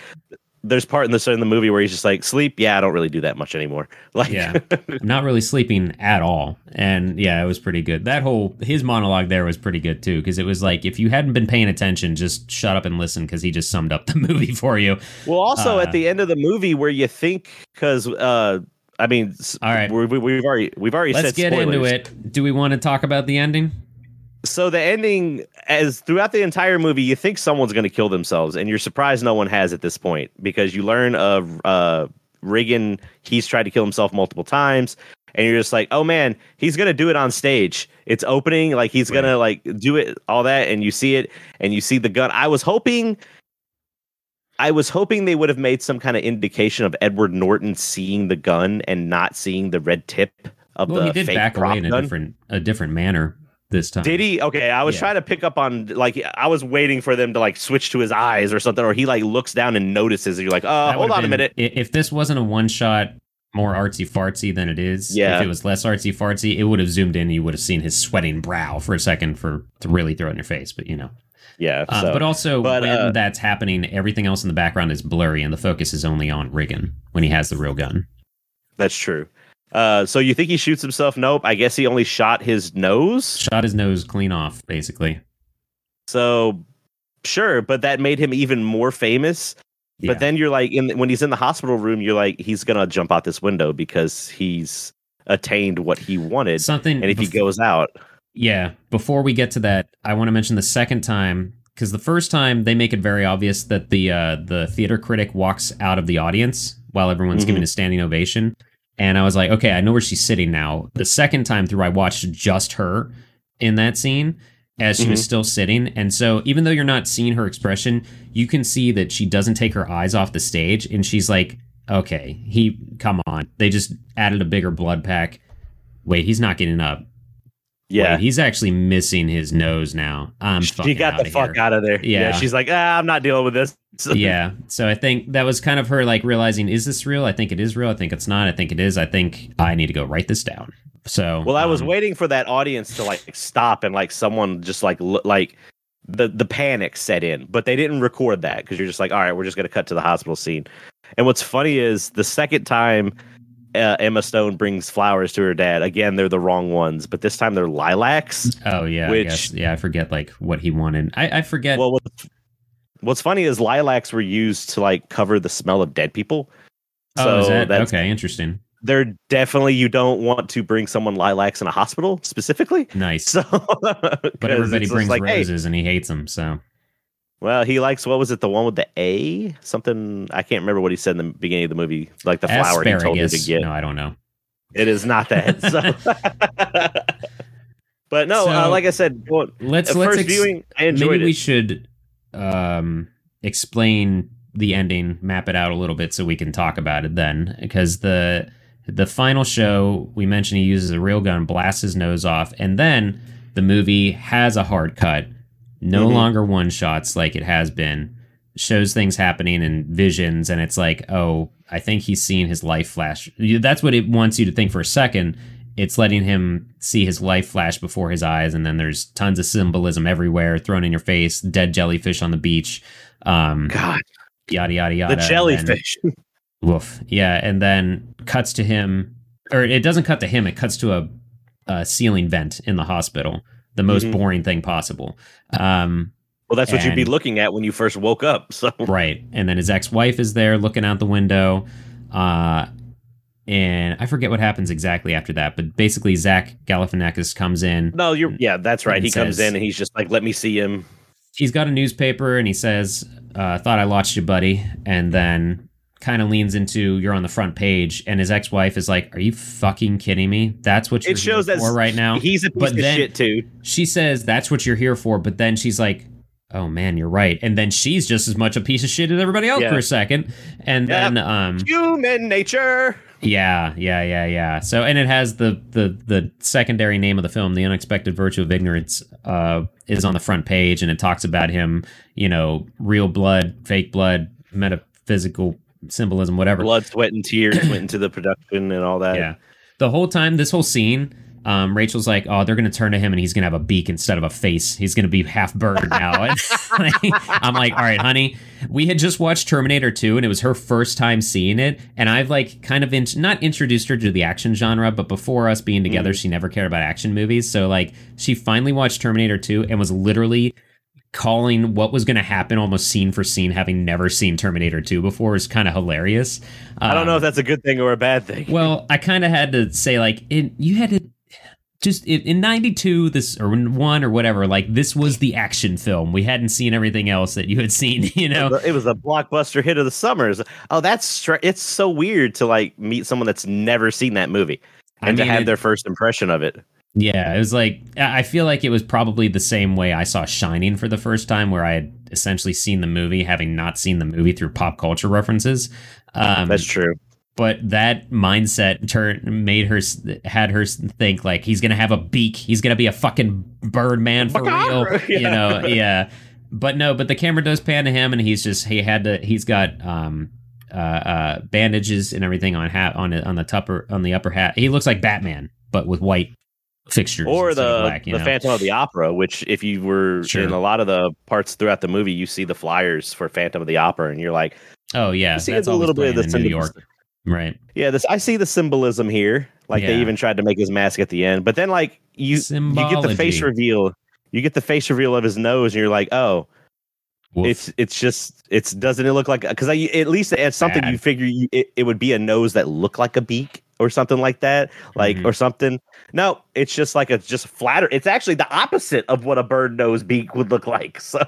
[SPEAKER 2] there's part in the in the movie where he's just like sleep. Yeah, I don't really do that much anymore. <laughs> Like
[SPEAKER 1] Yeah. not really sleeping at all. And yeah, it was pretty good. That whole his monologue there was pretty good too because it was like if you hadn't been paying attention, just shut up and listen because he just summed up the <laughs> movie for you.
[SPEAKER 2] Well, also
[SPEAKER 1] Uh,
[SPEAKER 2] at the end of the movie, where you think because uh, I mean,
[SPEAKER 1] All right.
[SPEAKER 2] we, we, we've already we've already
[SPEAKER 1] Let's
[SPEAKER 2] said
[SPEAKER 1] get into it. Do we want to talk about the ending?
[SPEAKER 2] So the ending, as throughout the entire movie, you think someone's going to kill themselves, and you're surprised no one has at this point because you learn of uh, Riggan. He's tried to kill himself multiple times, and you're just like, oh man, he's going to do it on stage. It's opening, like he's going to like do it, all that, and you see it, and you see the gun. I was hoping. I was hoping they would have made some kind of indication of Edward Norton seeing the gun and not seeing the red tip of
[SPEAKER 1] Well,
[SPEAKER 2] the
[SPEAKER 1] he did
[SPEAKER 2] fake
[SPEAKER 1] back
[SPEAKER 2] prop
[SPEAKER 1] away in a
[SPEAKER 2] gun.
[SPEAKER 1] different a different manner this time.
[SPEAKER 2] Did he? Okay, I was
[SPEAKER 1] Yeah.
[SPEAKER 2] trying to pick up on like I was waiting for them to like switch to his eyes or something, or he like looks down and notices. And you're like, oh, hold on a minute.
[SPEAKER 1] If this wasn't a one shot, more artsy fartsy than it is,
[SPEAKER 2] Yeah.
[SPEAKER 1] if it was less artsy fartsy, it would have zoomed in and you would have seen his sweating brow for a second for to really throw it in your face. But you know,
[SPEAKER 2] Yeah,
[SPEAKER 1] uh,
[SPEAKER 2] so
[SPEAKER 1] but also
[SPEAKER 2] but,
[SPEAKER 1] when
[SPEAKER 2] uh,
[SPEAKER 1] that's happening, everything else in the background is blurry and the focus is only on Riggan when he has the real gun.
[SPEAKER 2] that's true. Uh, so you think he shoots himself? Nope. I guess he only shot his nose.
[SPEAKER 1] Shot his nose clean off, basically.
[SPEAKER 2] So sure, but that made him even more famous.
[SPEAKER 1] Yeah.
[SPEAKER 2] But then you're like, in when he's in the hospital room, you're like, he's gonna jump out this window because he's attained what he wanted.
[SPEAKER 1] something,
[SPEAKER 2] and if he goes out,
[SPEAKER 1] Yeah, before we get to that, I want to mention the second time because the first time they make it very obvious that the uh, the theater critic walks out of the audience while everyone's
[SPEAKER 2] Mhm.
[SPEAKER 1] giving a standing ovation, and I was like, okay, I know where she's sitting now. The second time through, I watched just her in that scene as she was
[SPEAKER 2] Mhm.
[SPEAKER 1] still sitting, and so even though you're not seeing her expression, you can see that she doesn't take her eyes off the stage, and she's like, okay, he, come on, they just added a bigger blood pack. Wait, he's not getting up.
[SPEAKER 2] yeah,
[SPEAKER 1] Wait, he's actually missing his nose now. I'm
[SPEAKER 2] she got the fuck
[SPEAKER 1] here.
[SPEAKER 2] out of there.
[SPEAKER 1] Yeah.
[SPEAKER 2] she's like, ah, I'm not dealing with this. <laughs>
[SPEAKER 1] yeah. So I think that was kind of her like realizing, is this real? I think it is real. I think it's not. I think it is. I think I need to go write this down. So
[SPEAKER 2] Well, I was
[SPEAKER 1] um,
[SPEAKER 2] waiting for that audience to like stop and like someone just like look like the the panic set in, but they didn't record that because you're just like, all right, we're just gonna cut to the hospital scene. And what's funny is the second time uh, Emma Stone brings flowers to her dad, again they're the wrong ones, but this time they're lilacs.
[SPEAKER 1] Oh yeah.
[SPEAKER 2] which-
[SPEAKER 1] I guess. Yeah, I forget like what he wanted. I, I forget.
[SPEAKER 2] Well, what's, what's funny is lilacs were used to like cover the smell of dead people.
[SPEAKER 1] oh, is that
[SPEAKER 2] that's
[SPEAKER 1] okay? Interesting.
[SPEAKER 2] they're definitely you don't want to bring someone lilacs in a hospital specifically.
[SPEAKER 1] Nice.
[SPEAKER 2] So, <laughs>
[SPEAKER 1] but everybody brings roses and he hates them. So
[SPEAKER 2] Well, he likes what was it? The one with the A? Something I can't remember what he said in the beginning of the movie. Like the flower he told her to get.
[SPEAKER 1] No, I don't know.
[SPEAKER 2] It is not that. <laughs> So. <laughs> but no, uh, like I said, well,
[SPEAKER 1] Let's let's
[SPEAKER 2] first
[SPEAKER 1] ex-
[SPEAKER 2] viewing, I enjoyed
[SPEAKER 1] maybe
[SPEAKER 2] it.
[SPEAKER 1] we should um explain the ending map it out a little bit so we can talk about it then. Because the the final show we mentioned he uses a real gun blasts his nose off and then the movie has a hard cut. No
[SPEAKER 2] Mhm.
[SPEAKER 1] longer one shots like it has been. Shows things happening and visions and it's like oh i think he's seeing his life flash. That's what it wants you to think for a second it's letting him see his life flash before his eyes and then there's tons of symbolism everywhere thrown in your face dead jellyfish on the beach um
[SPEAKER 2] God,
[SPEAKER 1] yada yada yada
[SPEAKER 2] the jellyfish. <laughs>
[SPEAKER 1] woof yeah and then cuts to him or it doesn't cut to him it cuts to a, a ceiling vent in the hospital the most
[SPEAKER 2] Mhm.
[SPEAKER 1] boring thing possible um
[SPEAKER 2] well, that's what you'd be looking at when you first woke up. <laughs> So
[SPEAKER 1] Right. And then his ex wife is there looking out the window. Uh, and I forget what happens exactly after that, but basically, Zach Galifianakis comes in.
[SPEAKER 2] no, you're yeah, that's right. He comes in and he's just like, "Let me see him."
[SPEAKER 1] He's got a newspaper and he says, uh, Thought I lost you, buddy. And then kind of leans into, You're on the front page. And his ex wife is like, Are you fucking kidding me? That's what you're
[SPEAKER 2] It shows
[SPEAKER 1] here for right now.
[SPEAKER 2] he's a piece
[SPEAKER 1] But
[SPEAKER 2] of
[SPEAKER 1] then-
[SPEAKER 2] shit too.
[SPEAKER 1] She says, That's what you're here for. But then she's like, Oh man, you're right. And then she's just as much a piece of shit as everybody else
[SPEAKER 2] Yeah.
[SPEAKER 1] for a second. And
[SPEAKER 2] Yeah.
[SPEAKER 1] then, um,
[SPEAKER 2] Human nature.
[SPEAKER 1] Yeah, yeah, yeah, yeah. So, and it has the the the secondary name of the film, "The Unexpected Virtue of Ignorance," uh, is on the front page, and it talks about him, you know, real blood, fake blood, metaphysical symbolism, whatever.
[SPEAKER 2] Blood, sweat, and tears went into the production and all that.
[SPEAKER 1] Yeah. The whole time, this whole scene, um, Rachel's like, "Oh, they're gonna turn to him, and he's gonna have a beak instead of a face. He's gonna be half bird <laughs> now." <laughs> I'm like, "All right, honey." We had just watched Terminator 2, and it was her first time seeing it, and I've like kind of in- not introduced her to the action genre, but before us being together, she never cared about action movies. So like, she finally watched Terminator 2 and was literally calling what was going to happen almost scene for scene having never seen terminator 2 before is kind of hilarious
[SPEAKER 2] I don't know
[SPEAKER 1] Um,
[SPEAKER 2] if that's a good thing or a bad thing.
[SPEAKER 1] well, I kind of had to say like it. You had to just in, in '92, this or one or whatever. Like this was the action film. We hadn't seen everything else that you had seen. <laughs> You know,
[SPEAKER 2] it was a blockbuster hit of the summers. Oh, that's str- it's so weird to like meet someone that's never seen that movie
[SPEAKER 1] I
[SPEAKER 2] and to have
[SPEAKER 1] it-
[SPEAKER 2] their first impression of it.
[SPEAKER 1] yeah. It was like I I feel like it was probably the same way I saw Shining for the first time, where I had essentially seen the movie, having not seen the movie through pop culture references. Um,
[SPEAKER 2] That's true.
[SPEAKER 1] But that mindset turn made her had her think like he's gonna have a beak. He's gonna be a fucking Birdman for real.
[SPEAKER 2] Macabre! <laughs>
[SPEAKER 1] You know, yeah. But no, but the camera does pan to him, and he's just he had to. He's got um uh, uh bandages and everything on hat on on the upper on the upper hat. He looks like Batman, but with white fixtures
[SPEAKER 2] or the
[SPEAKER 1] black,
[SPEAKER 2] the
[SPEAKER 1] know?
[SPEAKER 2] Phantom of the Opera, which if you were
[SPEAKER 1] Sure.
[SPEAKER 2] in a lot of the parts throughout the movie, you see the flyers for Phantom of the Opera, and you're like,
[SPEAKER 1] Oh yeah,
[SPEAKER 2] see
[SPEAKER 1] that's
[SPEAKER 2] a little bit of the
[SPEAKER 1] New
[SPEAKER 2] symbolism.
[SPEAKER 1] York, right?
[SPEAKER 2] Yeah, this I see the symbolism here. Like they even tried to make his mask at the end, but then like you you get the face reveal, you get the face reveal of his nose, and you're like, oh,
[SPEAKER 1] Woof.
[SPEAKER 2] it's it's just it's doesn't it look like because I at least at something
[SPEAKER 1] Bad.
[SPEAKER 2] you figure you, it, it would be a nose that looked like a beak or something like that, like
[SPEAKER 1] Mhm.
[SPEAKER 2] or something. No, it's just like a just flatter. It's actually the opposite of what a bird nose beak would look like. <laughs> So,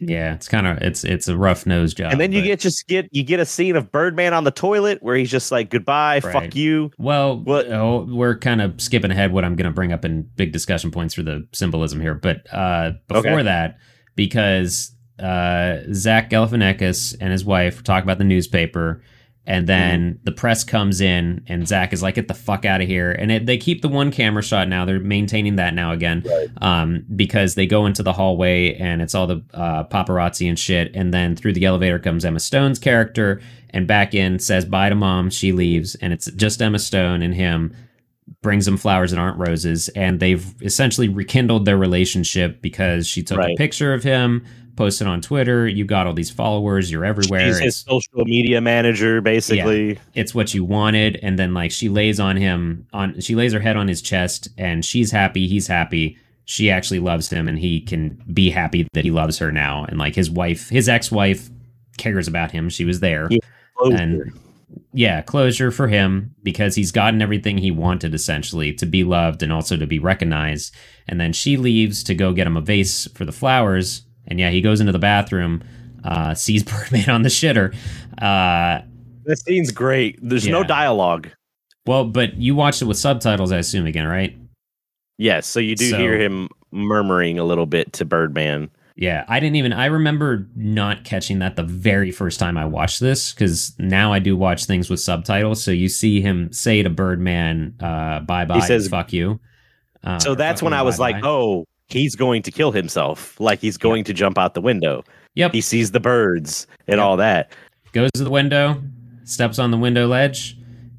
[SPEAKER 1] yeah, it's kind of it's it's a rough nose job.
[SPEAKER 2] and then you
[SPEAKER 1] but-
[SPEAKER 2] get just get you get a scene of Birdman on the toilet where he's just like goodbye,
[SPEAKER 1] Right.
[SPEAKER 2] fuck you.
[SPEAKER 1] Well,
[SPEAKER 2] What-
[SPEAKER 1] oh, we're kind of skipping ahead what I'm going to bring up in big discussion points for the symbolism here. But uh, before
[SPEAKER 2] Okay.
[SPEAKER 1] that, because uh, Zach Galifianakis and his wife talk about the newspaper, and then
[SPEAKER 2] Mm-hmm.
[SPEAKER 1] the press comes in, and Zach is like, "Get the fuck out of here!" And it, they keep the one camera shot now. They're maintaining that now again, um, because they go into the hallway and it's all the uh, paparazzi and shit. And then through the elevator comes Emma Stone's character, and back in says bye to mom. She leaves, and it's just Emma Stone and him brings them flowers that aren't roses, and they've essentially rekindled their relationship because she took a picture of him, posted on Twitter. You got all these followers. You're everywhere.
[SPEAKER 2] She's his
[SPEAKER 1] It's,
[SPEAKER 2] social media manager, basically.
[SPEAKER 1] it's what you wanted, and then like she lays on him on she lays her head on his chest, and she's happy. He's happy. She actually loves him, and he can be happy that he loves her now. And like his wife, his ex-wife, cares about him. She was there
[SPEAKER 2] Yeah.
[SPEAKER 1] And yeah, closure for him because he's gotten everything he wanted essentially to be loved and also to be recognized. And then she leaves to go get him a vase for the flowers. And yeah, he goes into the bathroom, uh, sees <laughs> Birdman on the shitter. Uh,
[SPEAKER 2] That scene's great. There's no dialogue.
[SPEAKER 1] well, but you watched it with subtitles, I assume, again, right?
[SPEAKER 2] Yes, so you do
[SPEAKER 1] So-
[SPEAKER 2] hear him murmuring a little bit to Birdman.
[SPEAKER 1] Yeah, I didn't even. I remember not catching that the very first time I watched this because now I do watch things with subtitles. So you see him say to Birdman, uh, "Bye bye,
[SPEAKER 2] says-
[SPEAKER 1] fuck you." Uh,
[SPEAKER 2] So that's when I was like,
[SPEAKER 1] bye-bye.
[SPEAKER 2] oh, he's going to kill himself. Like he's going to jump out the window.
[SPEAKER 1] Yep.
[SPEAKER 2] He sees the birds and
[SPEAKER 1] Yep.
[SPEAKER 2] all that.
[SPEAKER 1] goes to the window, steps on the window ledge,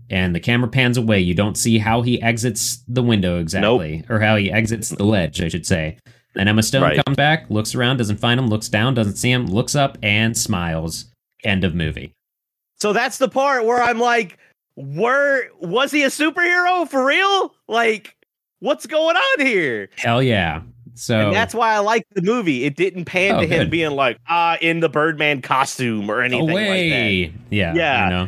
[SPEAKER 1] and the camera pans away. You don't see how he exits the window exactly, or how he exits the ledge, I should say. And Emma Stone
[SPEAKER 2] Right.
[SPEAKER 1] comes back, looks around, doesn't find him, looks down, doesn't see him, looks up, and smiles. End of movie.
[SPEAKER 2] So that's the part where I'm like, where was he a superhero for real? Like, what's going on here?
[SPEAKER 1] Hell yeah. So
[SPEAKER 2] And that's why I like the movie. It didn't pan
[SPEAKER 1] Oh,
[SPEAKER 2] to him
[SPEAKER 1] good.
[SPEAKER 2] being like, ah, in the Birdman costume or anything like that.
[SPEAKER 1] yeah.
[SPEAKER 2] Yeah.
[SPEAKER 1] You know?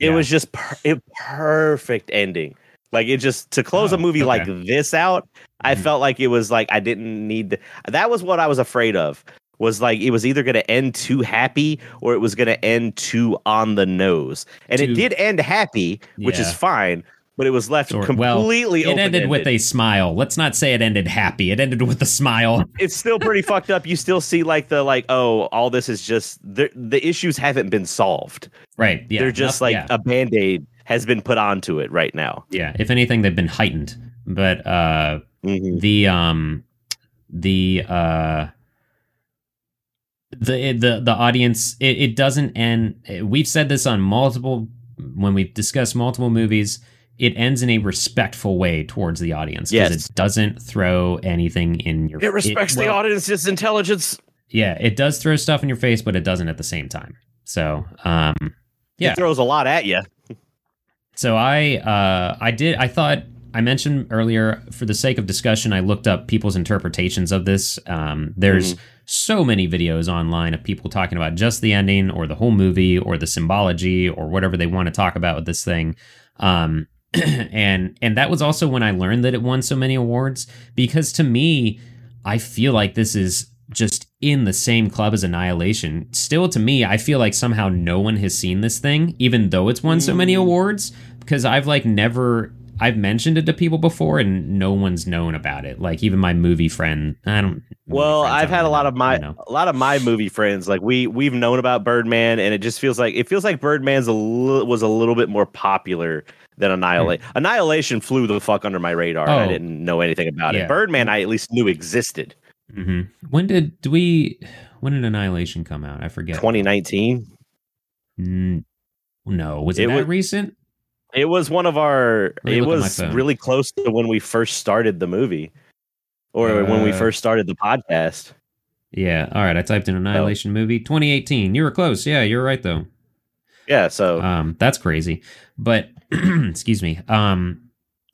[SPEAKER 2] It
[SPEAKER 1] Yeah.
[SPEAKER 2] was just per- a perfect ending. Like it just to close
[SPEAKER 1] Oh,
[SPEAKER 2] a movie like this out, I
[SPEAKER 1] Mhm.
[SPEAKER 2] felt like it was like I didn't need to, that was what I was afraid of. Was like it was either going to end too happy or it was going to end too on the nose. And
[SPEAKER 1] Too-
[SPEAKER 2] it did end happy, which is fine, but it was left
[SPEAKER 1] well,
[SPEAKER 2] completely
[SPEAKER 1] It ended with a smile. Let's not say it ended happy. It ended with a smile. <laughs>
[SPEAKER 2] it's still pretty fucked up. You still see like the like oh all this is just the the issues haven't been solved.
[SPEAKER 1] Right. Yeah.
[SPEAKER 2] They're just
[SPEAKER 1] noth-
[SPEAKER 2] like
[SPEAKER 1] yeah.
[SPEAKER 2] a band-aid has been put onto it right now.
[SPEAKER 1] yeah. If anything, they've been heightened. But uh
[SPEAKER 2] Mhm.
[SPEAKER 1] the um the uh the the the audience it, it doesn't end we've said this on multiple when we've discussed multiple movies it ends in a respectful way towards the audience because
[SPEAKER 2] Yes.
[SPEAKER 1] it doesn't throw anything in your
[SPEAKER 2] It respects the
[SPEAKER 1] well,
[SPEAKER 2] audience's intelligence.
[SPEAKER 1] yeah it does throw stuff in your face but it doesn't at the same time so um Yeah.
[SPEAKER 2] It throws a lot at you.
[SPEAKER 1] So I uh, I did I thought I mentioned earlier for the sake of discussion I looked up people's interpretations of this. Um, there's so many videos online of people talking about just the ending or the whole movie or the symbology or whatever they want to talk about with this thing. Um, <clears throat> and and that was also when I learned that it won so many awards because to me I feel like this is just in the same club as Annihilation. Still to me I feel like somehow no one has seen this thing even though it's won so many
[SPEAKER 2] Mm.
[SPEAKER 1] awards because I've like never I've mentioned it to people before, and no one's known about it. Like even my movie friend, I don't.
[SPEAKER 2] Well, I've had a lot of my a lot of my movie friends like we we've known about Birdman, and it just feels like it feels like Birdman's a li- was a little bit more popular than Annihilate. Annihilation flew the fuck under my radar. and I
[SPEAKER 1] Hmm. Oh.
[SPEAKER 2] didn't know anything about
[SPEAKER 1] Yeah.
[SPEAKER 2] it. Birdman, I at least knew existed.
[SPEAKER 1] hmm When did do we? When did Annihilation come out? I forget.
[SPEAKER 2] 2019.
[SPEAKER 1] Mm, no, was it,
[SPEAKER 2] It
[SPEAKER 1] that
[SPEAKER 2] was-
[SPEAKER 1] recent?
[SPEAKER 2] It was one of our. It
[SPEAKER 1] look at my
[SPEAKER 2] was really close to when we first started the movie, or when we
[SPEAKER 1] Uh,
[SPEAKER 2] first started the podcast.
[SPEAKER 1] Yeah. All right. I typed in Annihilation movie 2018. You were close. Yeah, you're right though.
[SPEAKER 2] Yeah. So
[SPEAKER 1] Um, that's crazy. But <clears throat> excuse me. Um,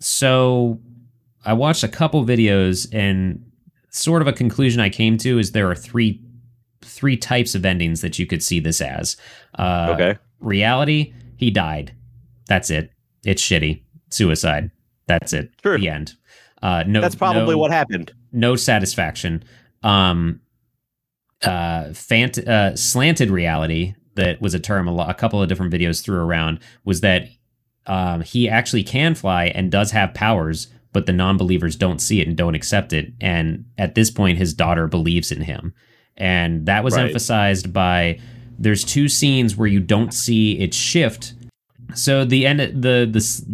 [SPEAKER 1] so I watched a couple videos and sort of a conclusion I came to is there are three three types of endings that you could see this as. Uh,
[SPEAKER 2] okay.
[SPEAKER 1] Reality, he died. That's it. It's shitty. Suicide. That's it.
[SPEAKER 2] Sure.
[SPEAKER 1] The end. Uh, no,
[SPEAKER 2] That's probably
[SPEAKER 1] no-
[SPEAKER 2] what happened.
[SPEAKER 1] no satisfaction. Um, uh, fant- uh, slanted reality that was a term a, a couple of different videos threw around was that um, he actually can fly and does have powers, but the non-believers don't see it and don't accept it. And at this point, his daughter believes in him, and that was
[SPEAKER 2] Right.
[SPEAKER 1] emphasized by. There's two scenes where you don't see it shift. So the end, the this,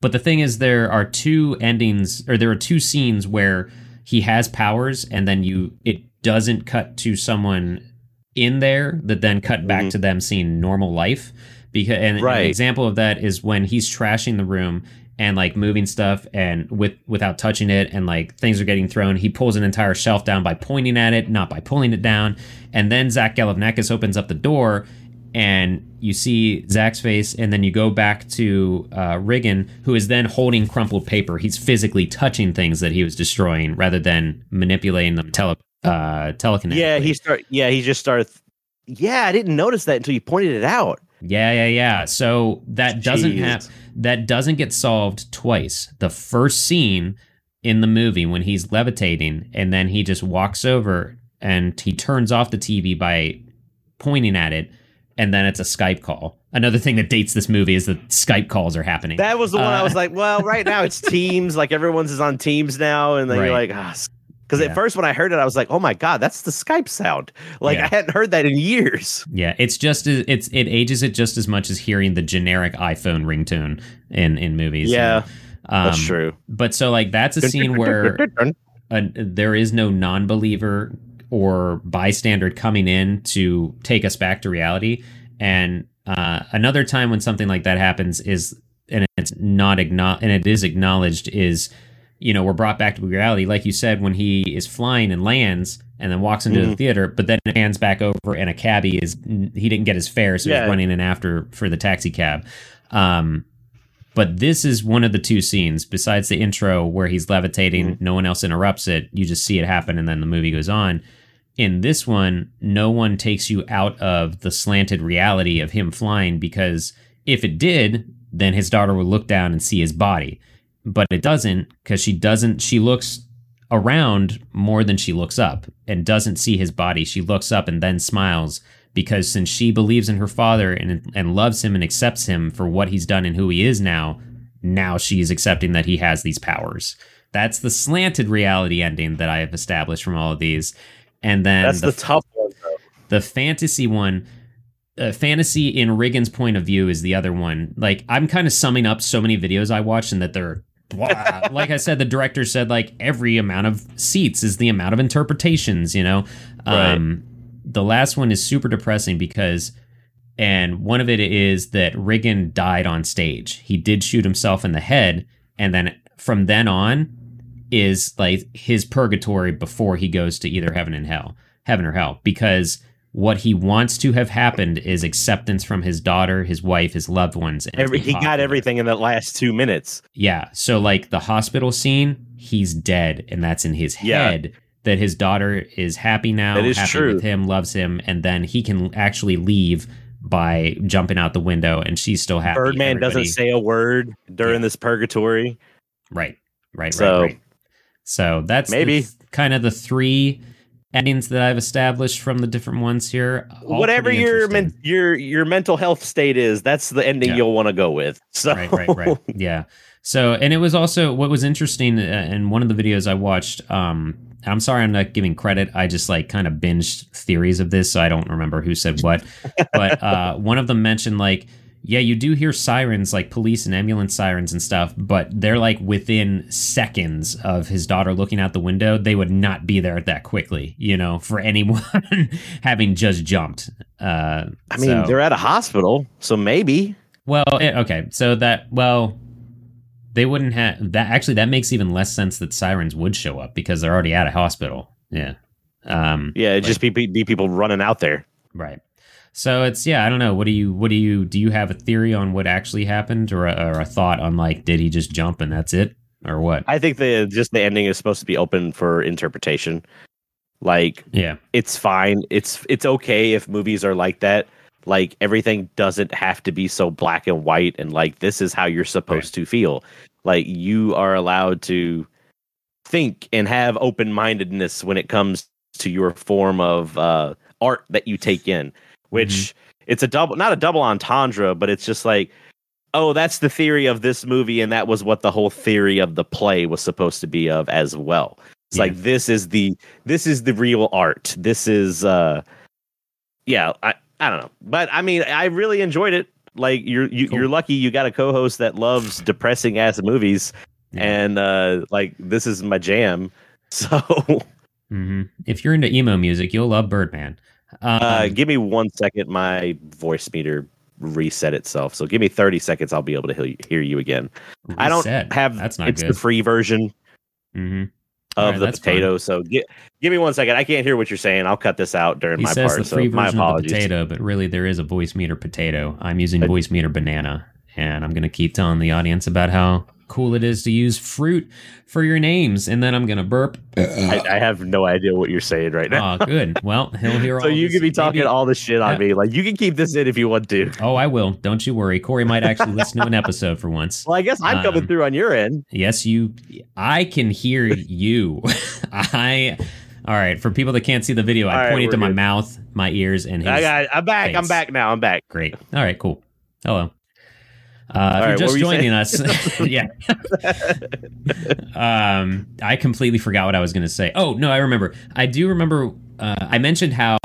[SPEAKER 1] but the thing is, there are two endings, or there are two scenes where he has powers and then you it doesn't cut to someone in there that then cut back
[SPEAKER 2] Mhm.
[SPEAKER 1] to them seeing normal life because and,
[SPEAKER 2] Right.
[SPEAKER 1] an example of that is when he's trashing the room and like moving stuff and with without touching it and like things are getting thrown he pulls an entire shelf down by pointing at it not by pulling it down and then Zach Galifianakis opens up the door and you see Zach's face, and then you go back to uh, Riggan, who is then holding crumpled paper. He's physically touching things that he was destroying rather than manipulating them tele uh, telekinetically.
[SPEAKER 2] Yeah, he start. Yeah, he just started. Yeah, I didn't notice that until you pointed it out.
[SPEAKER 1] Yeah, yeah, yeah. So that doesn't have that doesn't get solved twice. The first scene in the movie when he's levitating, and then he just walks over and he turns off the TV by pointing at it, and then it's a Skype call. Another thing that dates this movie is that Skype calls are happening.
[SPEAKER 2] That was the one I
[SPEAKER 1] Uh,
[SPEAKER 2] was like, well, right now it's <laughs> Teams. Like everyone's is on Teams now, and then you're like, ah. Because
[SPEAKER 1] Yeah.
[SPEAKER 2] at first when I heard it, I was like, oh my god, that's the Skype sound. Like
[SPEAKER 1] Yeah.
[SPEAKER 2] I hadn't heard that in years.
[SPEAKER 1] Yeah, it's just as- it's it ages it just as much as hearing the generic iPhone ringtone in in movies.
[SPEAKER 2] Yeah,
[SPEAKER 1] um,
[SPEAKER 2] that's true.
[SPEAKER 1] But so like that's a scene where <laughs> uh, there is no non-believer or bystander coming in to take us back to reality. And uh, another time when something like that happens is, and it's not acknowledged, and it is acknowledged, is you know we're brought back to reality, like you said, when he is flying and lands and then walks into the
[SPEAKER 2] Mhm.
[SPEAKER 1] theater, but then it hands back over, and a cabbie is he didn't get his fare, so
[SPEAKER 2] Yeah.
[SPEAKER 1] he's running in after for the taxi cab. Um, but this is one of the two scenes besides the intro where he's levitating,
[SPEAKER 2] Mm-hmm.
[SPEAKER 1] no one else interrupts it. You just see it happen and then the movie goes on. In this one, no one takes you out of the slanted reality of him flying because if it did, then his daughter would look down and see his body. But it doesn't because she doesn't, she looks around more than she looks up and doesn't see his body. She looks up and then smiles because since she believes in her father and and loves him and accepts him for what he's done and who he is now, now she's accepting that he has these powers. That's the slanted reality ending that I have established from all of these. And then
[SPEAKER 2] That's the, tough one. Though.
[SPEAKER 1] the fantasy one uh, fantasy in Riggan's point of view is the other one. Like I'm kind of summing up so many videos I watched and that they're like I said, the director said like every amount of seats is the amount of interpretations, you know. Um the last one is super depressing because and one of it is that Riggan died on stage. He did shoot himself in the head and then from then on is like his purgatory before he goes to either heaven and hell, heaven or hell because what he wants to have happened is acceptance from his daughter, his wife, his loved ones. and
[SPEAKER 2] Every, he got everything in that last two minutes.
[SPEAKER 1] Yeah. So like the hospital scene, he's dead, and that's in his
[SPEAKER 2] Yeah.
[SPEAKER 1] head. That his daughter is happy now,
[SPEAKER 2] That is
[SPEAKER 1] happy
[SPEAKER 2] true.
[SPEAKER 1] with him, loves him, and then he can actually leave by jumping out the window, and she's still happy.
[SPEAKER 2] Birdman doesn't say a word during
[SPEAKER 1] Yeah.
[SPEAKER 2] this purgatory.
[SPEAKER 1] right, right,
[SPEAKER 2] So-
[SPEAKER 1] right, right. So that's the
[SPEAKER 2] Maybe.
[SPEAKER 1] th- kind of the three endings that I've established from the different ones here.
[SPEAKER 2] Whatever your men, your your mental health state is, that's the ending
[SPEAKER 1] Yeah.
[SPEAKER 2] you'll want to go with. So
[SPEAKER 1] right, right, right. <laughs> Yeah. So, and it was also what was interesting uh, in one of the videos I watched. Um, I'm sorry, I'm not giving credit. I just like kind of binged theories of this, so I don't remember who said what. but uh, one of them mentioned like, yeah, you do hear sirens, like police and ambulance sirens and stuff, but they're like within seconds of his daughter looking out the window. They would not be there that quickly, you know, <laughs> for anyone <laughs> having just jumped. Uh,
[SPEAKER 2] I mean,
[SPEAKER 1] so-
[SPEAKER 2] they're at a hospital, so maybe.
[SPEAKER 1] well, eh, okay, so that well, they wouldn't have that. Actually, that makes even less sense that sirens would show up because they're already at a hospital. Yeah. Um.
[SPEAKER 2] Yeah, it'd
[SPEAKER 1] Like-
[SPEAKER 2] just be, be be people running out there.
[SPEAKER 1] Right. So it's yeah. I don't know. What do you? What do you? Do you have a theory on what actually happened, or a, or a thought on like did he just jump and that's it, or what?
[SPEAKER 2] I think the just the ending is supposed to be open for interpretation. Like
[SPEAKER 1] Yeah.
[SPEAKER 2] it's fine. It's it's okay if movies are like that. Like everything doesn't have to be so black and white and like this is how you're supposed to feel. Like you are allowed to think and have open-mindedness when it comes to your form of uh art that you take in, which it's a double not a double entendre, but it's just like oh, that's the theory of this movie and that was what the whole theory of the play was supposed to be of as well. It's
[SPEAKER 1] Yeah.
[SPEAKER 2] like this is the this is the real art. This is uh yeah, I I don't know. But I mean, I really enjoyed it. Like you're you,
[SPEAKER 1] Cool.
[SPEAKER 2] you're lucky you got a co-host that loves depressing ass movies
[SPEAKER 1] Yeah.
[SPEAKER 2] and uh like this is my jam. <laughs> So
[SPEAKER 1] hmm If you're into emo music, you'll love Birdman. Um,
[SPEAKER 2] uh give me one second my Voicemeeter reset itself. So give me 30 seconds I'll be able to hear you, again. I don't have
[SPEAKER 1] That's not
[SPEAKER 2] it's
[SPEAKER 1] good.
[SPEAKER 2] the free version
[SPEAKER 1] hmm
[SPEAKER 2] of
[SPEAKER 1] Alright,
[SPEAKER 2] the potato. So gi- give me one second. I can't hear what you're saying. I'll cut this out during
[SPEAKER 1] He
[SPEAKER 2] my part. So my
[SPEAKER 1] version of the
[SPEAKER 2] apologies.
[SPEAKER 1] potato, but really there is a Voicemeeter potato. I'm using
[SPEAKER 2] I-
[SPEAKER 1] Voicemeeter banana, and I'm gonna keep telling the audience about how cool it is to use fruit for your names, and then I'm gonna burp.
[SPEAKER 2] I, I have no idea what you're saying right now.
[SPEAKER 1] Oh, good. Well, he'll hear. <laughs>
[SPEAKER 2] so
[SPEAKER 1] all
[SPEAKER 2] you
[SPEAKER 1] this.
[SPEAKER 2] could be talking
[SPEAKER 1] Maybe-
[SPEAKER 2] all this shit on
[SPEAKER 1] Yeah.
[SPEAKER 2] me. Like you can keep this in if you want to.
[SPEAKER 1] Oh, I will. Don't you worry. Corey might actually listen to an episode for once.
[SPEAKER 2] Well, I guess I'm coming
[SPEAKER 1] Um,
[SPEAKER 2] through on your end.
[SPEAKER 1] Yes, you. I can hear you. <laughs> I. All right. For people that can't see the video, I
[SPEAKER 2] All right,
[SPEAKER 1] pointed
[SPEAKER 2] we're
[SPEAKER 1] to my mouth, my ears, and his.
[SPEAKER 2] I got. I'm back. I'm back now. I'm back.
[SPEAKER 1] Great. All right. Cool. Hello. Uh, if
[SPEAKER 2] right,
[SPEAKER 1] you're just joining us, <laughs> <laughs> yeah. um, I completely forgot what I was going to say. Oh no, I remember. I do remember. Uh, I mentioned how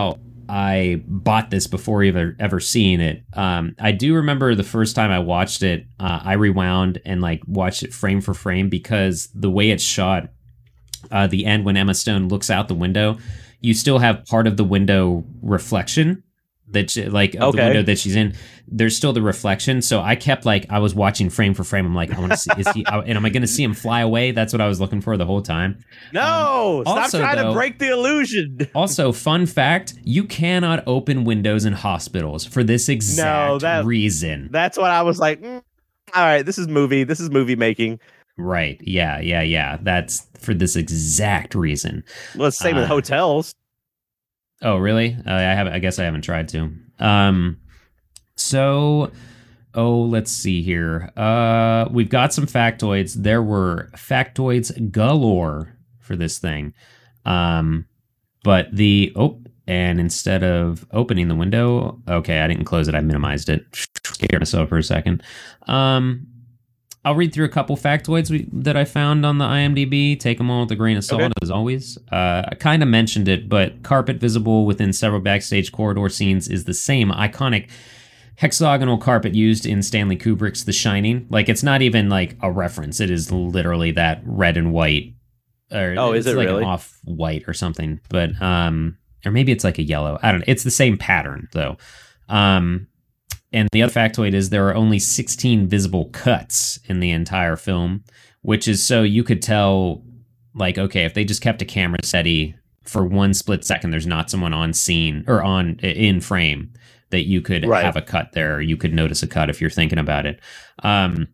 [SPEAKER 1] I bought this before ever ever seeing it. Um, I do remember the first time I watched it. Uh, I rewound and like watched it frame for frame because the way it's shot, uh, the end when Emma Stone looks out the window, you still have part of the window reflection that she, like of the window that she's in. There's still the reflection, so I kept like I was watching frame for frame. I'm like, I want to see is he <laughs> and am I going to see him fly away? That's what I was looking for the whole time.
[SPEAKER 2] No, stop
[SPEAKER 1] also,
[SPEAKER 2] trying
[SPEAKER 1] though-
[SPEAKER 2] to break the illusion. <laughs>
[SPEAKER 1] Also, fun fact: you cannot open windows in hospitals for this exact no,
[SPEAKER 2] that-
[SPEAKER 1] reason.
[SPEAKER 2] That's what I was like. mm, all right, this is movie. This is movie making.
[SPEAKER 1] right? Yeah, yeah, yeah. That's for this exact reason.
[SPEAKER 2] Well, it's the same with
[SPEAKER 1] Uh,
[SPEAKER 2] hotels.
[SPEAKER 1] Oh, really? Uh, I haven't. I guess I haven't tried to. Um, so, oh, let's see here. Uh, we've got some factoids. There were factoids galore for this thing. Um, but the oh, and instead of opening the window, okay, I didn't close it. I minimized it. Scared myself for a second. Um, I'll read through a couple factoids we, that I found on the IMDb. Take them all with a grain of salt,
[SPEAKER 2] Okay.
[SPEAKER 1] as always. Uh, I kind of mentioned it, but carpet visible within several backstage corridor scenes is the same iconic hexagonal carpet used in Stanley Kubrick's The Shining. Like it's not even like a reference; it is literally that red and white. Or
[SPEAKER 2] Oh, is it
[SPEAKER 1] like
[SPEAKER 2] really?
[SPEAKER 1] off white or something? But um, or maybe it's like a yellow. I don't know. It's the same pattern though. Um, and the other factoid is there are only 16 visible cuts in the entire film, which is so you could tell, like, okay, if they just kept a camera steady for one split second, there's not someone on scene or on in frame that you could
[SPEAKER 2] Right.
[SPEAKER 1] have a cut there. Or you could notice a cut if you're thinking about it. Um,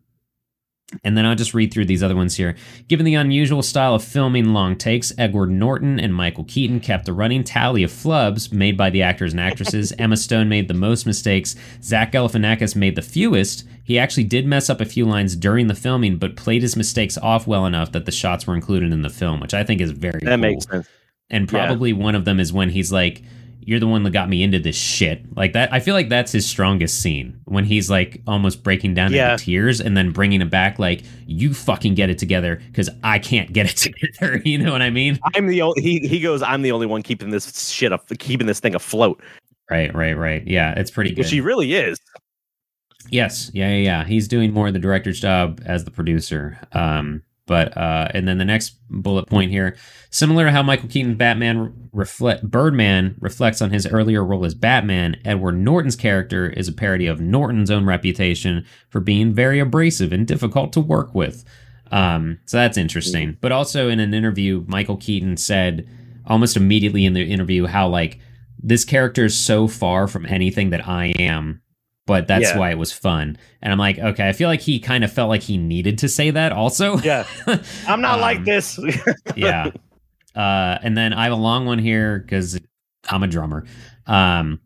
[SPEAKER 1] and then I'll just read through these other ones here. Given the unusual style of filming long takes, Edward Norton and Michael Keaton kept a running tally of flubs made by the actors and actresses. <laughs> Emma Stone made the most mistakes. Zach Galifianakis made the fewest. He actually did mess up a few lines during the filming, but played his mistakes off well enough that the shots were included in the film, which I think is very
[SPEAKER 2] That
[SPEAKER 1] cool.
[SPEAKER 2] makes sense.
[SPEAKER 1] And
[SPEAKER 2] Yeah.
[SPEAKER 1] probably one of them is when he's like, you're the one that got me into this shit. Like that, I feel like that's his strongest scene when he's like almost breaking down
[SPEAKER 2] Yeah.
[SPEAKER 1] into tears and then bringing it back. Like you fucking get it together because I can't get it <laughs> together. you know what I mean?
[SPEAKER 2] I'm the only he he goes. I'm the only one keeping this shit up, keeping this thing afloat,
[SPEAKER 1] Right, right, right. Yeah, it's pretty good.
[SPEAKER 2] which he really is.
[SPEAKER 1] Yes, yeah, yeah, yeah. He's doing more of the director's job as the producer. Um, but uh, and then the next bullet point here, similar to how Michael Keaton Batman reflect Birdman reflects on his earlier role as Batman, Edward Norton's character is a parody of Norton's own reputation for being very abrasive and difficult to work with. Um, so that's interesting. But also in an interview, Michael Keaton said almost immediately in the interview how like this character is so far from anything that I am but that's
[SPEAKER 2] Yeah.
[SPEAKER 1] why it was fun. And I'm like, okay, I feel like he kind of felt like he needed to say that also.
[SPEAKER 2] Yeah, <laughs> I'm not
[SPEAKER 1] Um,
[SPEAKER 2] like this. <laughs>
[SPEAKER 1] yeah. Uh, and then I have a long one here because I'm a drummer. Um,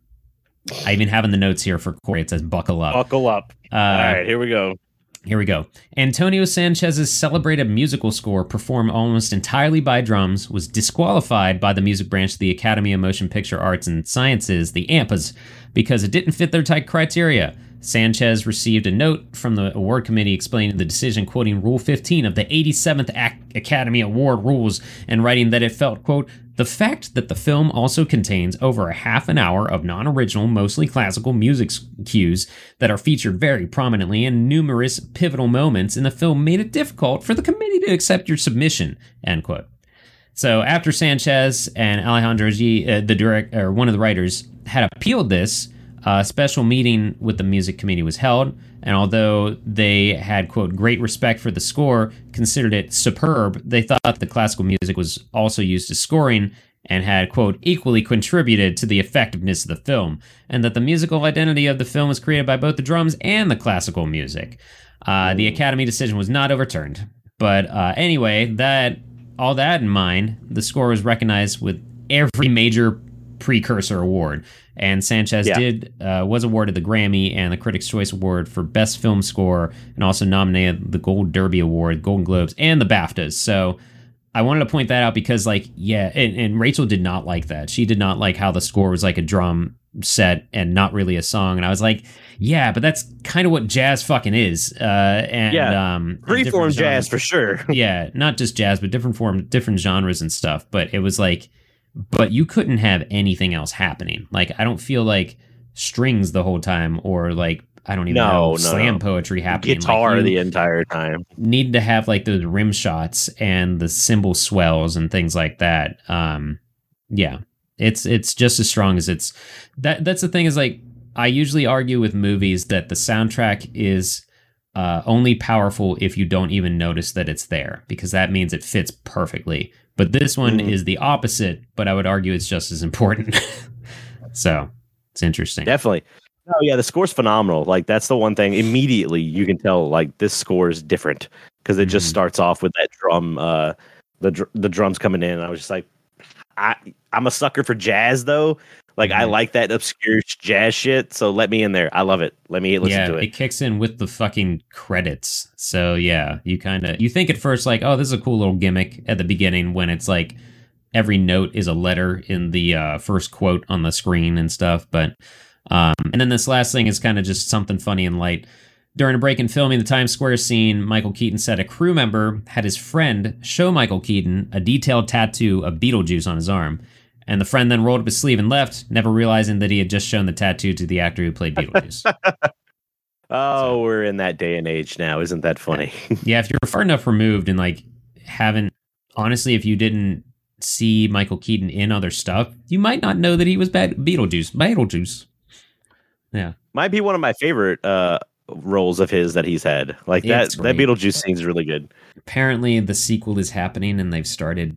[SPEAKER 1] I even have in the notes here for Corey, it says buckle up.
[SPEAKER 2] Buckle up.
[SPEAKER 1] Uh,
[SPEAKER 2] All right, here we go.
[SPEAKER 1] here we go. Antonio Sanchez's celebrated musical score, performed almost entirely by drums, was disqualified by the music branch of the Academy of Motion Picture Arts and Sciences, the AMPAs, because it didn't fit their tight criteria. Sanchez received a note from the award committee explaining the decision, quoting Rule 15 of the 87th Academy Award rules, and writing that it felt, quote, the fact that the film also contains over a half an hour of non original, mostly classical music cues that are featured very prominently in numerous pivotal moments in the film made it difficult for the committee to accept your submission, end quote. So after Sanchez and Alejandro G, uh, the direct or one of the writers, had appealed this, a special meeting with the music committee was held. And although they had quote great respect for the score, considered it superb, they thought the classical music was also used as scoring and had quote equally contributed to the effectiveness of the film, and that the musical identity of the film was created by both the drums and the classical music. Uh, the Academy decision was not overturned. But uh, anyway, that all that in mind, the score was recognized with every major precursor award, and Sanchez
[SPEAKER 2] Yeah.
[SPEAKER 1] did uh, was awarded the Grammy and the Critics' Choice Award for Best Film Score, and also nominated the Gold Derby Award, Golden Globes, and the BAFTAs. So. I wanted to point that out because, like, yeah, and, and Rachel did not like that. She did not like how the score was like a drum set and not really a song. And I was like, yeah, but that's kind of what jazz fucking is. Uh, and
[SPEAKER 2] Yeah.
[SPEAKER 1] um,
[SPEAKER 2] Freeform jazz for sure. <laughs>
[SPEAKER 1] yeah, not just jazz, but different form, different genres and stuff. But it was like, but you couldn't have anything else happening. Like, I don't feel like strings the whole time, or like I don't even
[SPEAKER 2] No,
[SPEAKER 1] know
[SPEAKER 2] no,
[SPEAKER 1] slam
[SPEAKER 2] no.
[SPEAKER 1] poetry happening. Like,
[SPEAKER 2] Guitar
[SPEAKER 1] you
[SPEAKER 2] the entire time.
[SPEAKER 1] need to have like those rim shots and the cymbal swells and things like that. Um, yeah, it's it's just as strong as it's. That that's the thing is like I usually argue with movies that the soundtrack is uh, only powerful if you don't even notice that it's there because that means it fits perfectly. But this one
[SPEAKER 2] Mhm.
[SPEAKER 1] is the opposite, but I would argue it's just as important. <laughs> so it's interesting.
[SPEAKER 2] Definitely. Oh yeah, the score's phenomenal. Like that's the one thing. Immediately you can tell like this score is different because it just
[SPEAKER 1] Mhm.
[SPEAKER 2] starts off with that drum, uh, the dr- the drums coming in. And I was just like, I I'm a sucker for jazz though. Like I
[SPEAKER 1] Mhm.
[SPEAKER 2] like that obscure jazz shit. So let me in there. I love it. Let me listen
[SPEAKER 1] yeah,
[SPEAKER 2] to it.
[SPEAKER 1] it kicks in with the fucking credits. So yeah, you kind of you think at first like, oh, this is a cool little gimmick at the beginning when it's like every note is a letter in the uh, first quote on the screen and stuff. But um, and then this last thing is kind of just something funny and light. During a break in filming the Times Square scene, Michael Keaton said a crew member had his friend show Michael Keaton a detailed tattoo of Beetlejuice on his arm. And the friend then rolled up his sleeve and left, never realizing that he had just shown the tattoo to the actor who played <laughs> Beetlejuice.
[SPEAKER 2] Oh, we're in that day and age now. Isn't that funny? <laughs>
[SPEAKER 1] yeah, if you're far enough removed and like haven't honestly, if you didn't see Michael Keaton in other stuff, you might not know that he was bad Beetlejuice. Beetlejuice. Yeah.
[SPEAKER 2] Might be one of my favorite uh roles of his that he's had. Like that that. Beetlejuice scene's really good.
[SPEAKER 1] Apparently the sequel is happening and they've started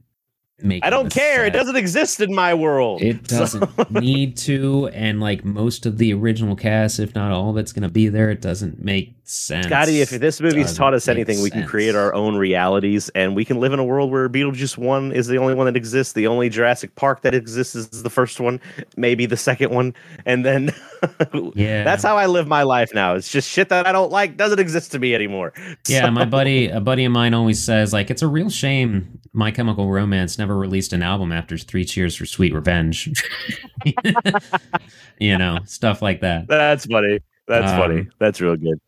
[SPEAKER 1] making
[SPEAKER 2] I don't care. It doesn't exist in my world.
[SPEAKER 1] It doesn't <laughs> need to, and like most of the original cast, if not all of it's gonna be there, it doesn't make sense.
[SPEAKER 2] Scotty, if this movie's
[SPEAKER 1] Doesn't
[SPEAKER 2] taught us
[SPEAKER 1] make
[SPEAKER 2] anything, we can create our own realities and we can live in a world where Beetlejuice 1 is the only one that exists. The only Jurassic Park that exists is the first one, maybe the second one. And then <laughs>
[SPEAKER 1] Yeah.
[SPEAKER 2] that's how I live my life now. It's just shit that I don't like doesn't exist to me anymore. <laughs>
[SPEAKER 1] Yeah,
[SPEAKER 2] So-
[SPEAKER 1] my buddy, a buddy of mine always says like it's a real shame My Chemical Romance never released an album after Three Cheers for Sweet Revenge. <laughs> you know, stuff like that.
[SPEAKER 2] That's funny. That's
[SPEAKER 1] Um,
[SPEAKER 2] funny. That's real good.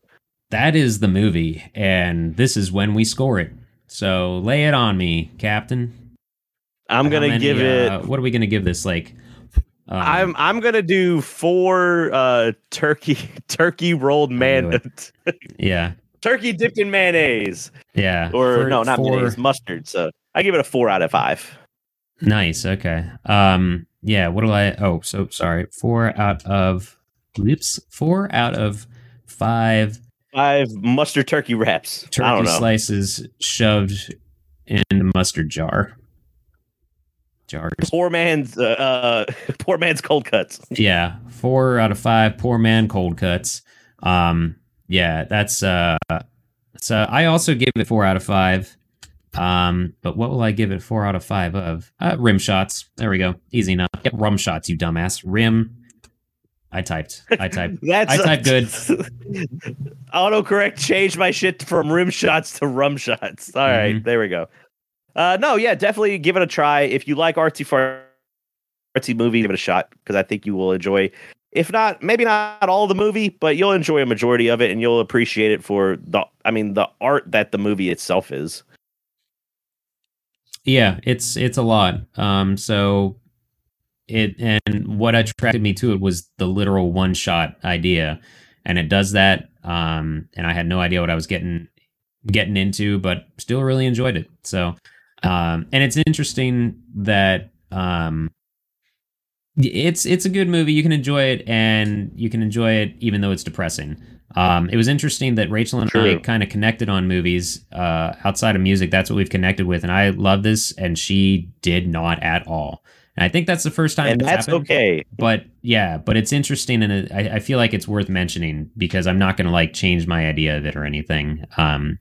[SPEAKER 1] That is the movie, and this is when we score it. So lay it on me, Captain.
[SPEAKER 2] I'm
[SPEAKER 1] How
[SPEAKER 2] gonna
[SPEAKER 1] many,
[SPEAKER 2] give it.
[SPEAKER 1] uh, what are we gonna give this? Like, um,
[SPEAKER 2] I'm I'm gonna do four uh turkey <laughs> turkey rolled man <laughs>
[SPEAKER 1] yeah,
[SPEAKER 2] turkey dipped in mayonnaise
[SPEAKER 1] yeah.
[SPEAKER 2] or
[SPEAKER 1] For-
[SPEAKER 2] no not
[SPEAKER 1] for-
[SPEAKER 2] mayonnaise mustard. So I give it a four out of five.
[SPEAKER 1] Nice. Okay. Um. Yeah. What do I? Oh, so sorry. Four out of. Whoops. Four out of five
[SPEAKER 2] Five mustard turkey wraps.
[SPEAKER 1] Turkey slices shoved in the mustard jar. Jars.
[SPEAKER 2] Poor man's uh, uh <laughs> poor man's cold cuts.
[SPEAKER 1] Yeah. Four out of five. Poor man. Cold cuts. Um. Yeah. That's. Uh. So I also gave it four out of five. Um. But what will I give it four out of five of? Uh, rim shots. There we go. Easy enough. Yep, rum shots. You dumbass. Rim. I typed. I typed. <laughs>
[SPEAKER 2] That's
[SPEAKER 1] I typed good. <laughs>
[SPEAKER 2] Autocorrect changed my shit from rim shots to rum shots. All right,
[SPEAKER 1] Mhm.
[SPEAKER 2] there we go. Uh, no, yeah, definitely give it a try. If you like artsy artsy movie, give it a shot because I think you will enjoy. If not, maybe not all the movie, but you'll enjoy a majority of it, and you'll appreciate it for the. I mean, the art that the movie itself is.
[SPEAKER 1] Yeah, it's it's a lot. Um, so it and what attracted me to it was the literal one shot idea, and it does that. Um, and I had no idea what I was getting getting into, but still really enjoyed it. So, um, and it's interesting that um, it's it's a good movie. You can enjoy it, and you can enjoy it even though it's depressing. Um, it was interesting that Rachel and I kind of connected on movies uh, outside of music. That's what we've connected with, and I love this, and she did not at all. And I think that's the first time
[SPEAKER 2] and that's
[SPEAKER 1] happened.
[SPEAKER 2] okay.
[SPEAKER 1] But yeah, but it's interesting, and it, I, I feel like it's worth mentioning because I'm not going to like change my idea of it or anything. Um,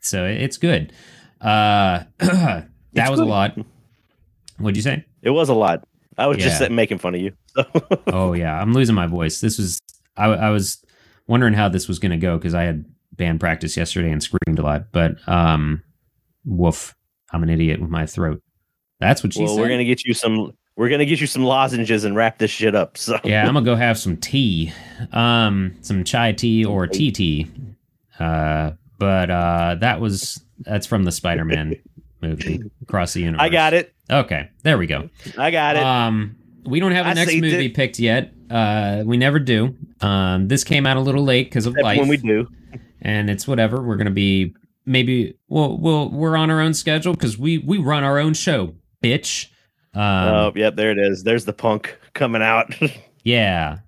[SPEAKER 1] so it's good. Uh, <clears throat> that
[SPEAKER 2] It's
[SPEAKER 1] was a lot. What'd you say?
[SPEAKER 2] It was a lot. I was just
[SPEAKER 1] Yeah.
[SPEAKER 2] sitting making fun of you. So.
[SPEAKER 1] oh yeah, I'm losing my voice. This was I, I was wondering how this was going to go because I had band practice yesterday and screamed a lot. But um, woof, I'm an idiot with my throat. That's what she
[SPEAKER 2] well,
[SPEAKER 1] said.
[SPEAKER 2] we're gonna get you some. We're gonna get you some lozenges and wrap this shit up. So
[SPEAKER 1] yeah, I'm gonna go have some tea, um, some chai tea or tea tea. Uh, but uh, that was that's from the Spider-Man <laughs> movie Across the Universe.
[SPEAKER 2] I got it.
[SPEAKER 1] Okay, there we go.
[SPEAKER 2] I got it.
[SPEAKER 1] Um, we don't have a
[SPEAKER 2] I
[SPEAKER 1] next movie
[SPEAKER 2] it.
[SPEAKER 1] picked yet. Uh, we never do. Um, this came out a little late because of
[SPEAKER 2] Except
[SPEAKER 1] life,
[SPEAKER 2] when we do.
[SPEAKER 1] and it's whatever. We're gonna be maybe. Well, we'll we're on our own schedule because we we run our own show, bitch. Um,
[SPEAKER 2] oh, yep, there it is. There's the punk coming out. <laughs>
[SPEAKER 1] yeah,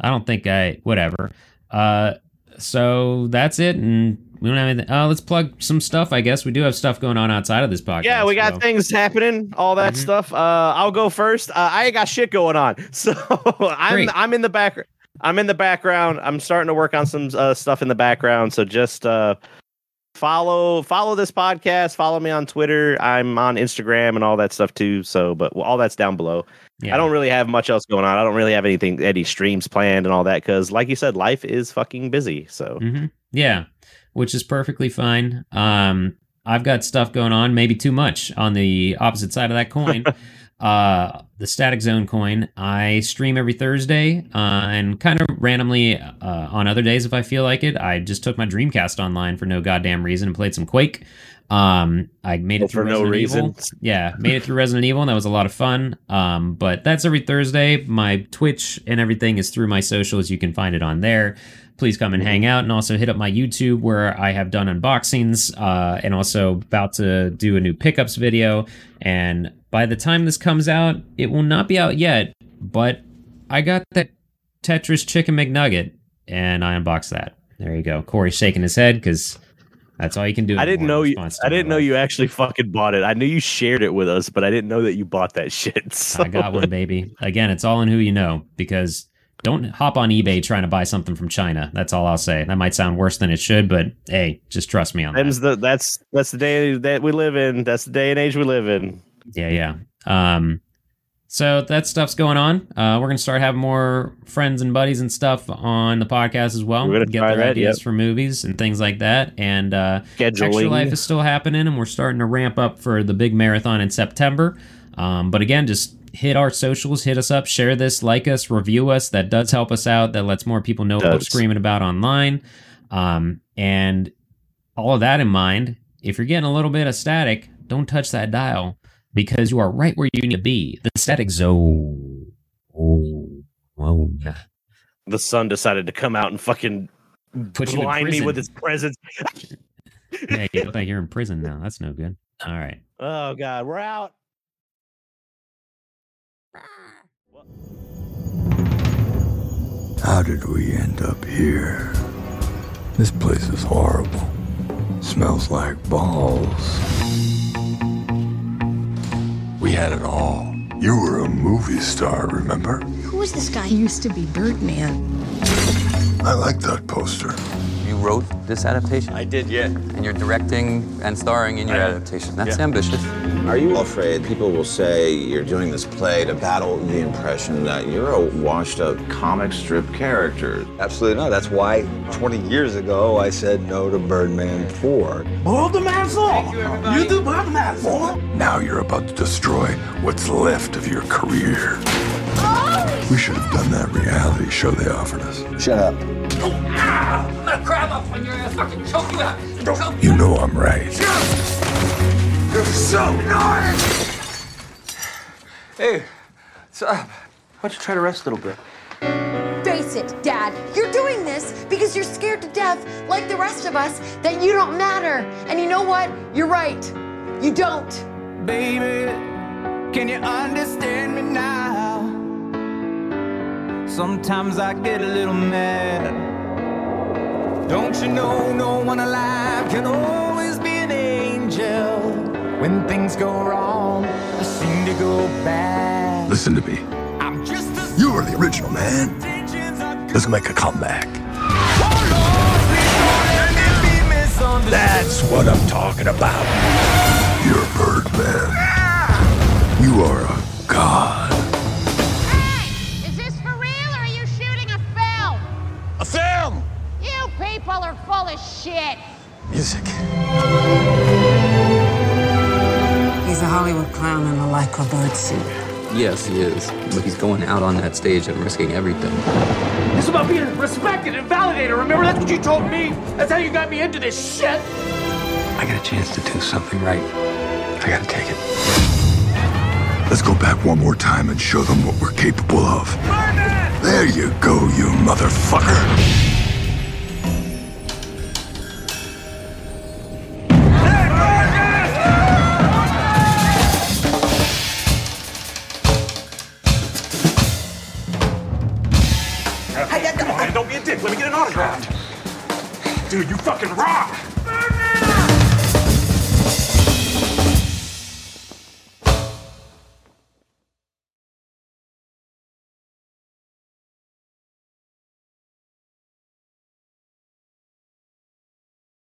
[SPEAKER 1] I don't think I whatever. Uh, so that's it, and we don't have anything. Uh, let's plug some stuff. I guess we do have stuff going on outside of this podcast.
[SPEAKER 2] yeah, we got
[SPEAKER 1] so-
[SPEAKER 2] things happening, all that
[SPEAKER 1] Mhm.
[SPEAKER 2] stuff. Uh, I'll go first. Uh, I ain't got shit going on, <laughs> so I'm
[SPEAKER 1] Great.
[SPEAKER 2] I'm in the back. I'm in the background. I'm starting to work on some uh, stuff in the background. So just uh, follow follow this podcast. Follow me on Twitter. I'm on Instagram and all that stuff too. So, but all that's down below.
[SPEAKER 1] Yeah.
[SPEAKER 2] I don't really have much else going on. I don't really have anything, any streams planned and all that because, like you said, life is fucking busy. So
[SPEAKER 1] hmm Yeah, which is perfectly fine. Um, I've got stuff going on, maybe too much on the opposite side of that coin. <laughs> uh, the Static Zone coin. I stream every Thursday uh, and kind of randomly uh, on other days if I feel like it. I just took my Dreamcast online for no goddamn reason and played some Quake. Um, I made it
[SPEAKER 2] Oh, for
[SPEAKER 1] through
[SPEAKER 2] no reason.
[SPEAKER 1] Evil. Yeah, made it through Resident Evil, and that was a lot of fun. Um, but that's every Thursday. My Twitch and everything is through my socials. You can find it on there. Please come and hang out, and also hit up my YouTube where I have done unboxings, uh, and also about to do a new pickups video. And by the time this comes out, it will not be out yet. But I got that Tetris Chicken McNugget, and I unboxed that. There you go. Corey's shaking his head because that's all you can do.
[SPEAKER 2] I didn't know you. I didn't know
[SPEAKER 1] life.
[SPEAKER 2] you actually fucking bought it. I knew you shared it with us, but I didn't know that you bought that <laughs> shit. So.
[SPEAKER 1] I got one, baby. Again, it's all in who you know because don't hop on eBay trying to buy something from China. That's all I'll say. That might sound worse than it should, but hey, just trust me on that.
[SPEAKER 2] The, that's that's the day that we live in. That's the day and age we live in.
[SPEAKER 1] Yeah, yeah. Um, So that stuff's going on. Uh, we're gonna start having more friends and buddies and stuff on the podcast as well.
[SPEAKER 2] We're gonna
[SPEAKER 1] Get their
[SPEAKER 2] that,
[SPEAKER 1] ideas
[SPEAKER 2] yep.
[SPEAKER 1] for movies and things like that. And uh, Extra Life is still happening, and we're starting to ramp up for the big marathon in September. Um, but again, just hit our socials, hit us up, share this, like us, review us. That does help us out. That lets more people know what we're screaming about online. Um, and all of that in mind, if you're getting a little bit of static, don't touch that dial because you are right where you need to be. The static zone. Oh, oh, yeah.
[SPEAKER 2] the sun decided to come out and fucking
[SPEAKER 1] Put
[SPEAKER 2] blind me with his presence. <laughs>
[SPEAKER 1] yeah, you look like you're in prison now. That's no good. All right.
[SPEAKER 2] Oh god, we're out.
[SPEAKER 3] How did we end up here? This place is horrible. Smells like balls. We had it all. You were a movie star, remember?
[SPEAKER 4] Who was this guy?
[SPEAKER 5] He used to be Birdman.
[SPEAKER 3] I like that poster.
[SPEAKER 6] You wrote this adaptation,
[SPEAKER 7] I did, yeah.
[SPEAKER 6] and you're directing and starring in your adaptation. That's
[SPEAKER 7] Yeah.
[SPEAKER 6] ambitious.
[SPEAKER 8] Are you afraid people will say you're doing this play to battle the impression that you're a washed up comic strip character?
[SPEAKER 7] Absolutely not. That's why 20 years ago I said no to birdman 4 Birdman 4.
[SPEAKER 3] Now you're about to destroy what's left of your career. We should have done that reality show they offered us.
[SPEAKER 7] Shut up.
[SPEAKER 8] Oh, ah,
[SPEAKER 9] I'm gonna grab up on your ass, fucking choke
[SPEAKER 3] you out. Choke you know I'm right. You're so nice.
[SPEAKER 7] Hey, what's up? Why don't you try to rest a little bit?
[SPEAKER 4] Face it, Dad. You're doing this because you're scared to death, like the rest of us, that you don't matter. And you know what? You're right. You don't.
[SPEAKER 9] Baby, can you understand me now? Sometimes I get a little mad. Don't you know no one alive can always be an angel? When things go wrong, I seem to go bad.
[SPEAKER 3] Listen to me.
[SPEAKER 9] I'm just a
[SPEAKER 3] You were the original man.
[SPEAKER 9] are.
[SPEAKER 3] Let's make a comeback.
[SPEAKER 9] Oh, Lord, please don't let me be misunderstood.
[SPEAKER 3] That's what I'm talking about. You're Birdman. You are a god.
[SPEAKER 10] People are full of shit.
[SPEAKER 7] Music.
[SPEAKER 5] He's a Hollywood clown in a lycra bird suit.
[SPEAKER 6] Yes, he is. But he's going out on that stage and risking everything.
[SPEAKER 9] It's about being respected and validated. Remember, that's what you told me. That's how you got me into this shit.
[SPEAKER 3] I got a chance to do something right. I gotta take it. Let's go back one more time and show them what we're capable of. There you go, you motherfucker.
[SPEAKER 9] You fucking rock.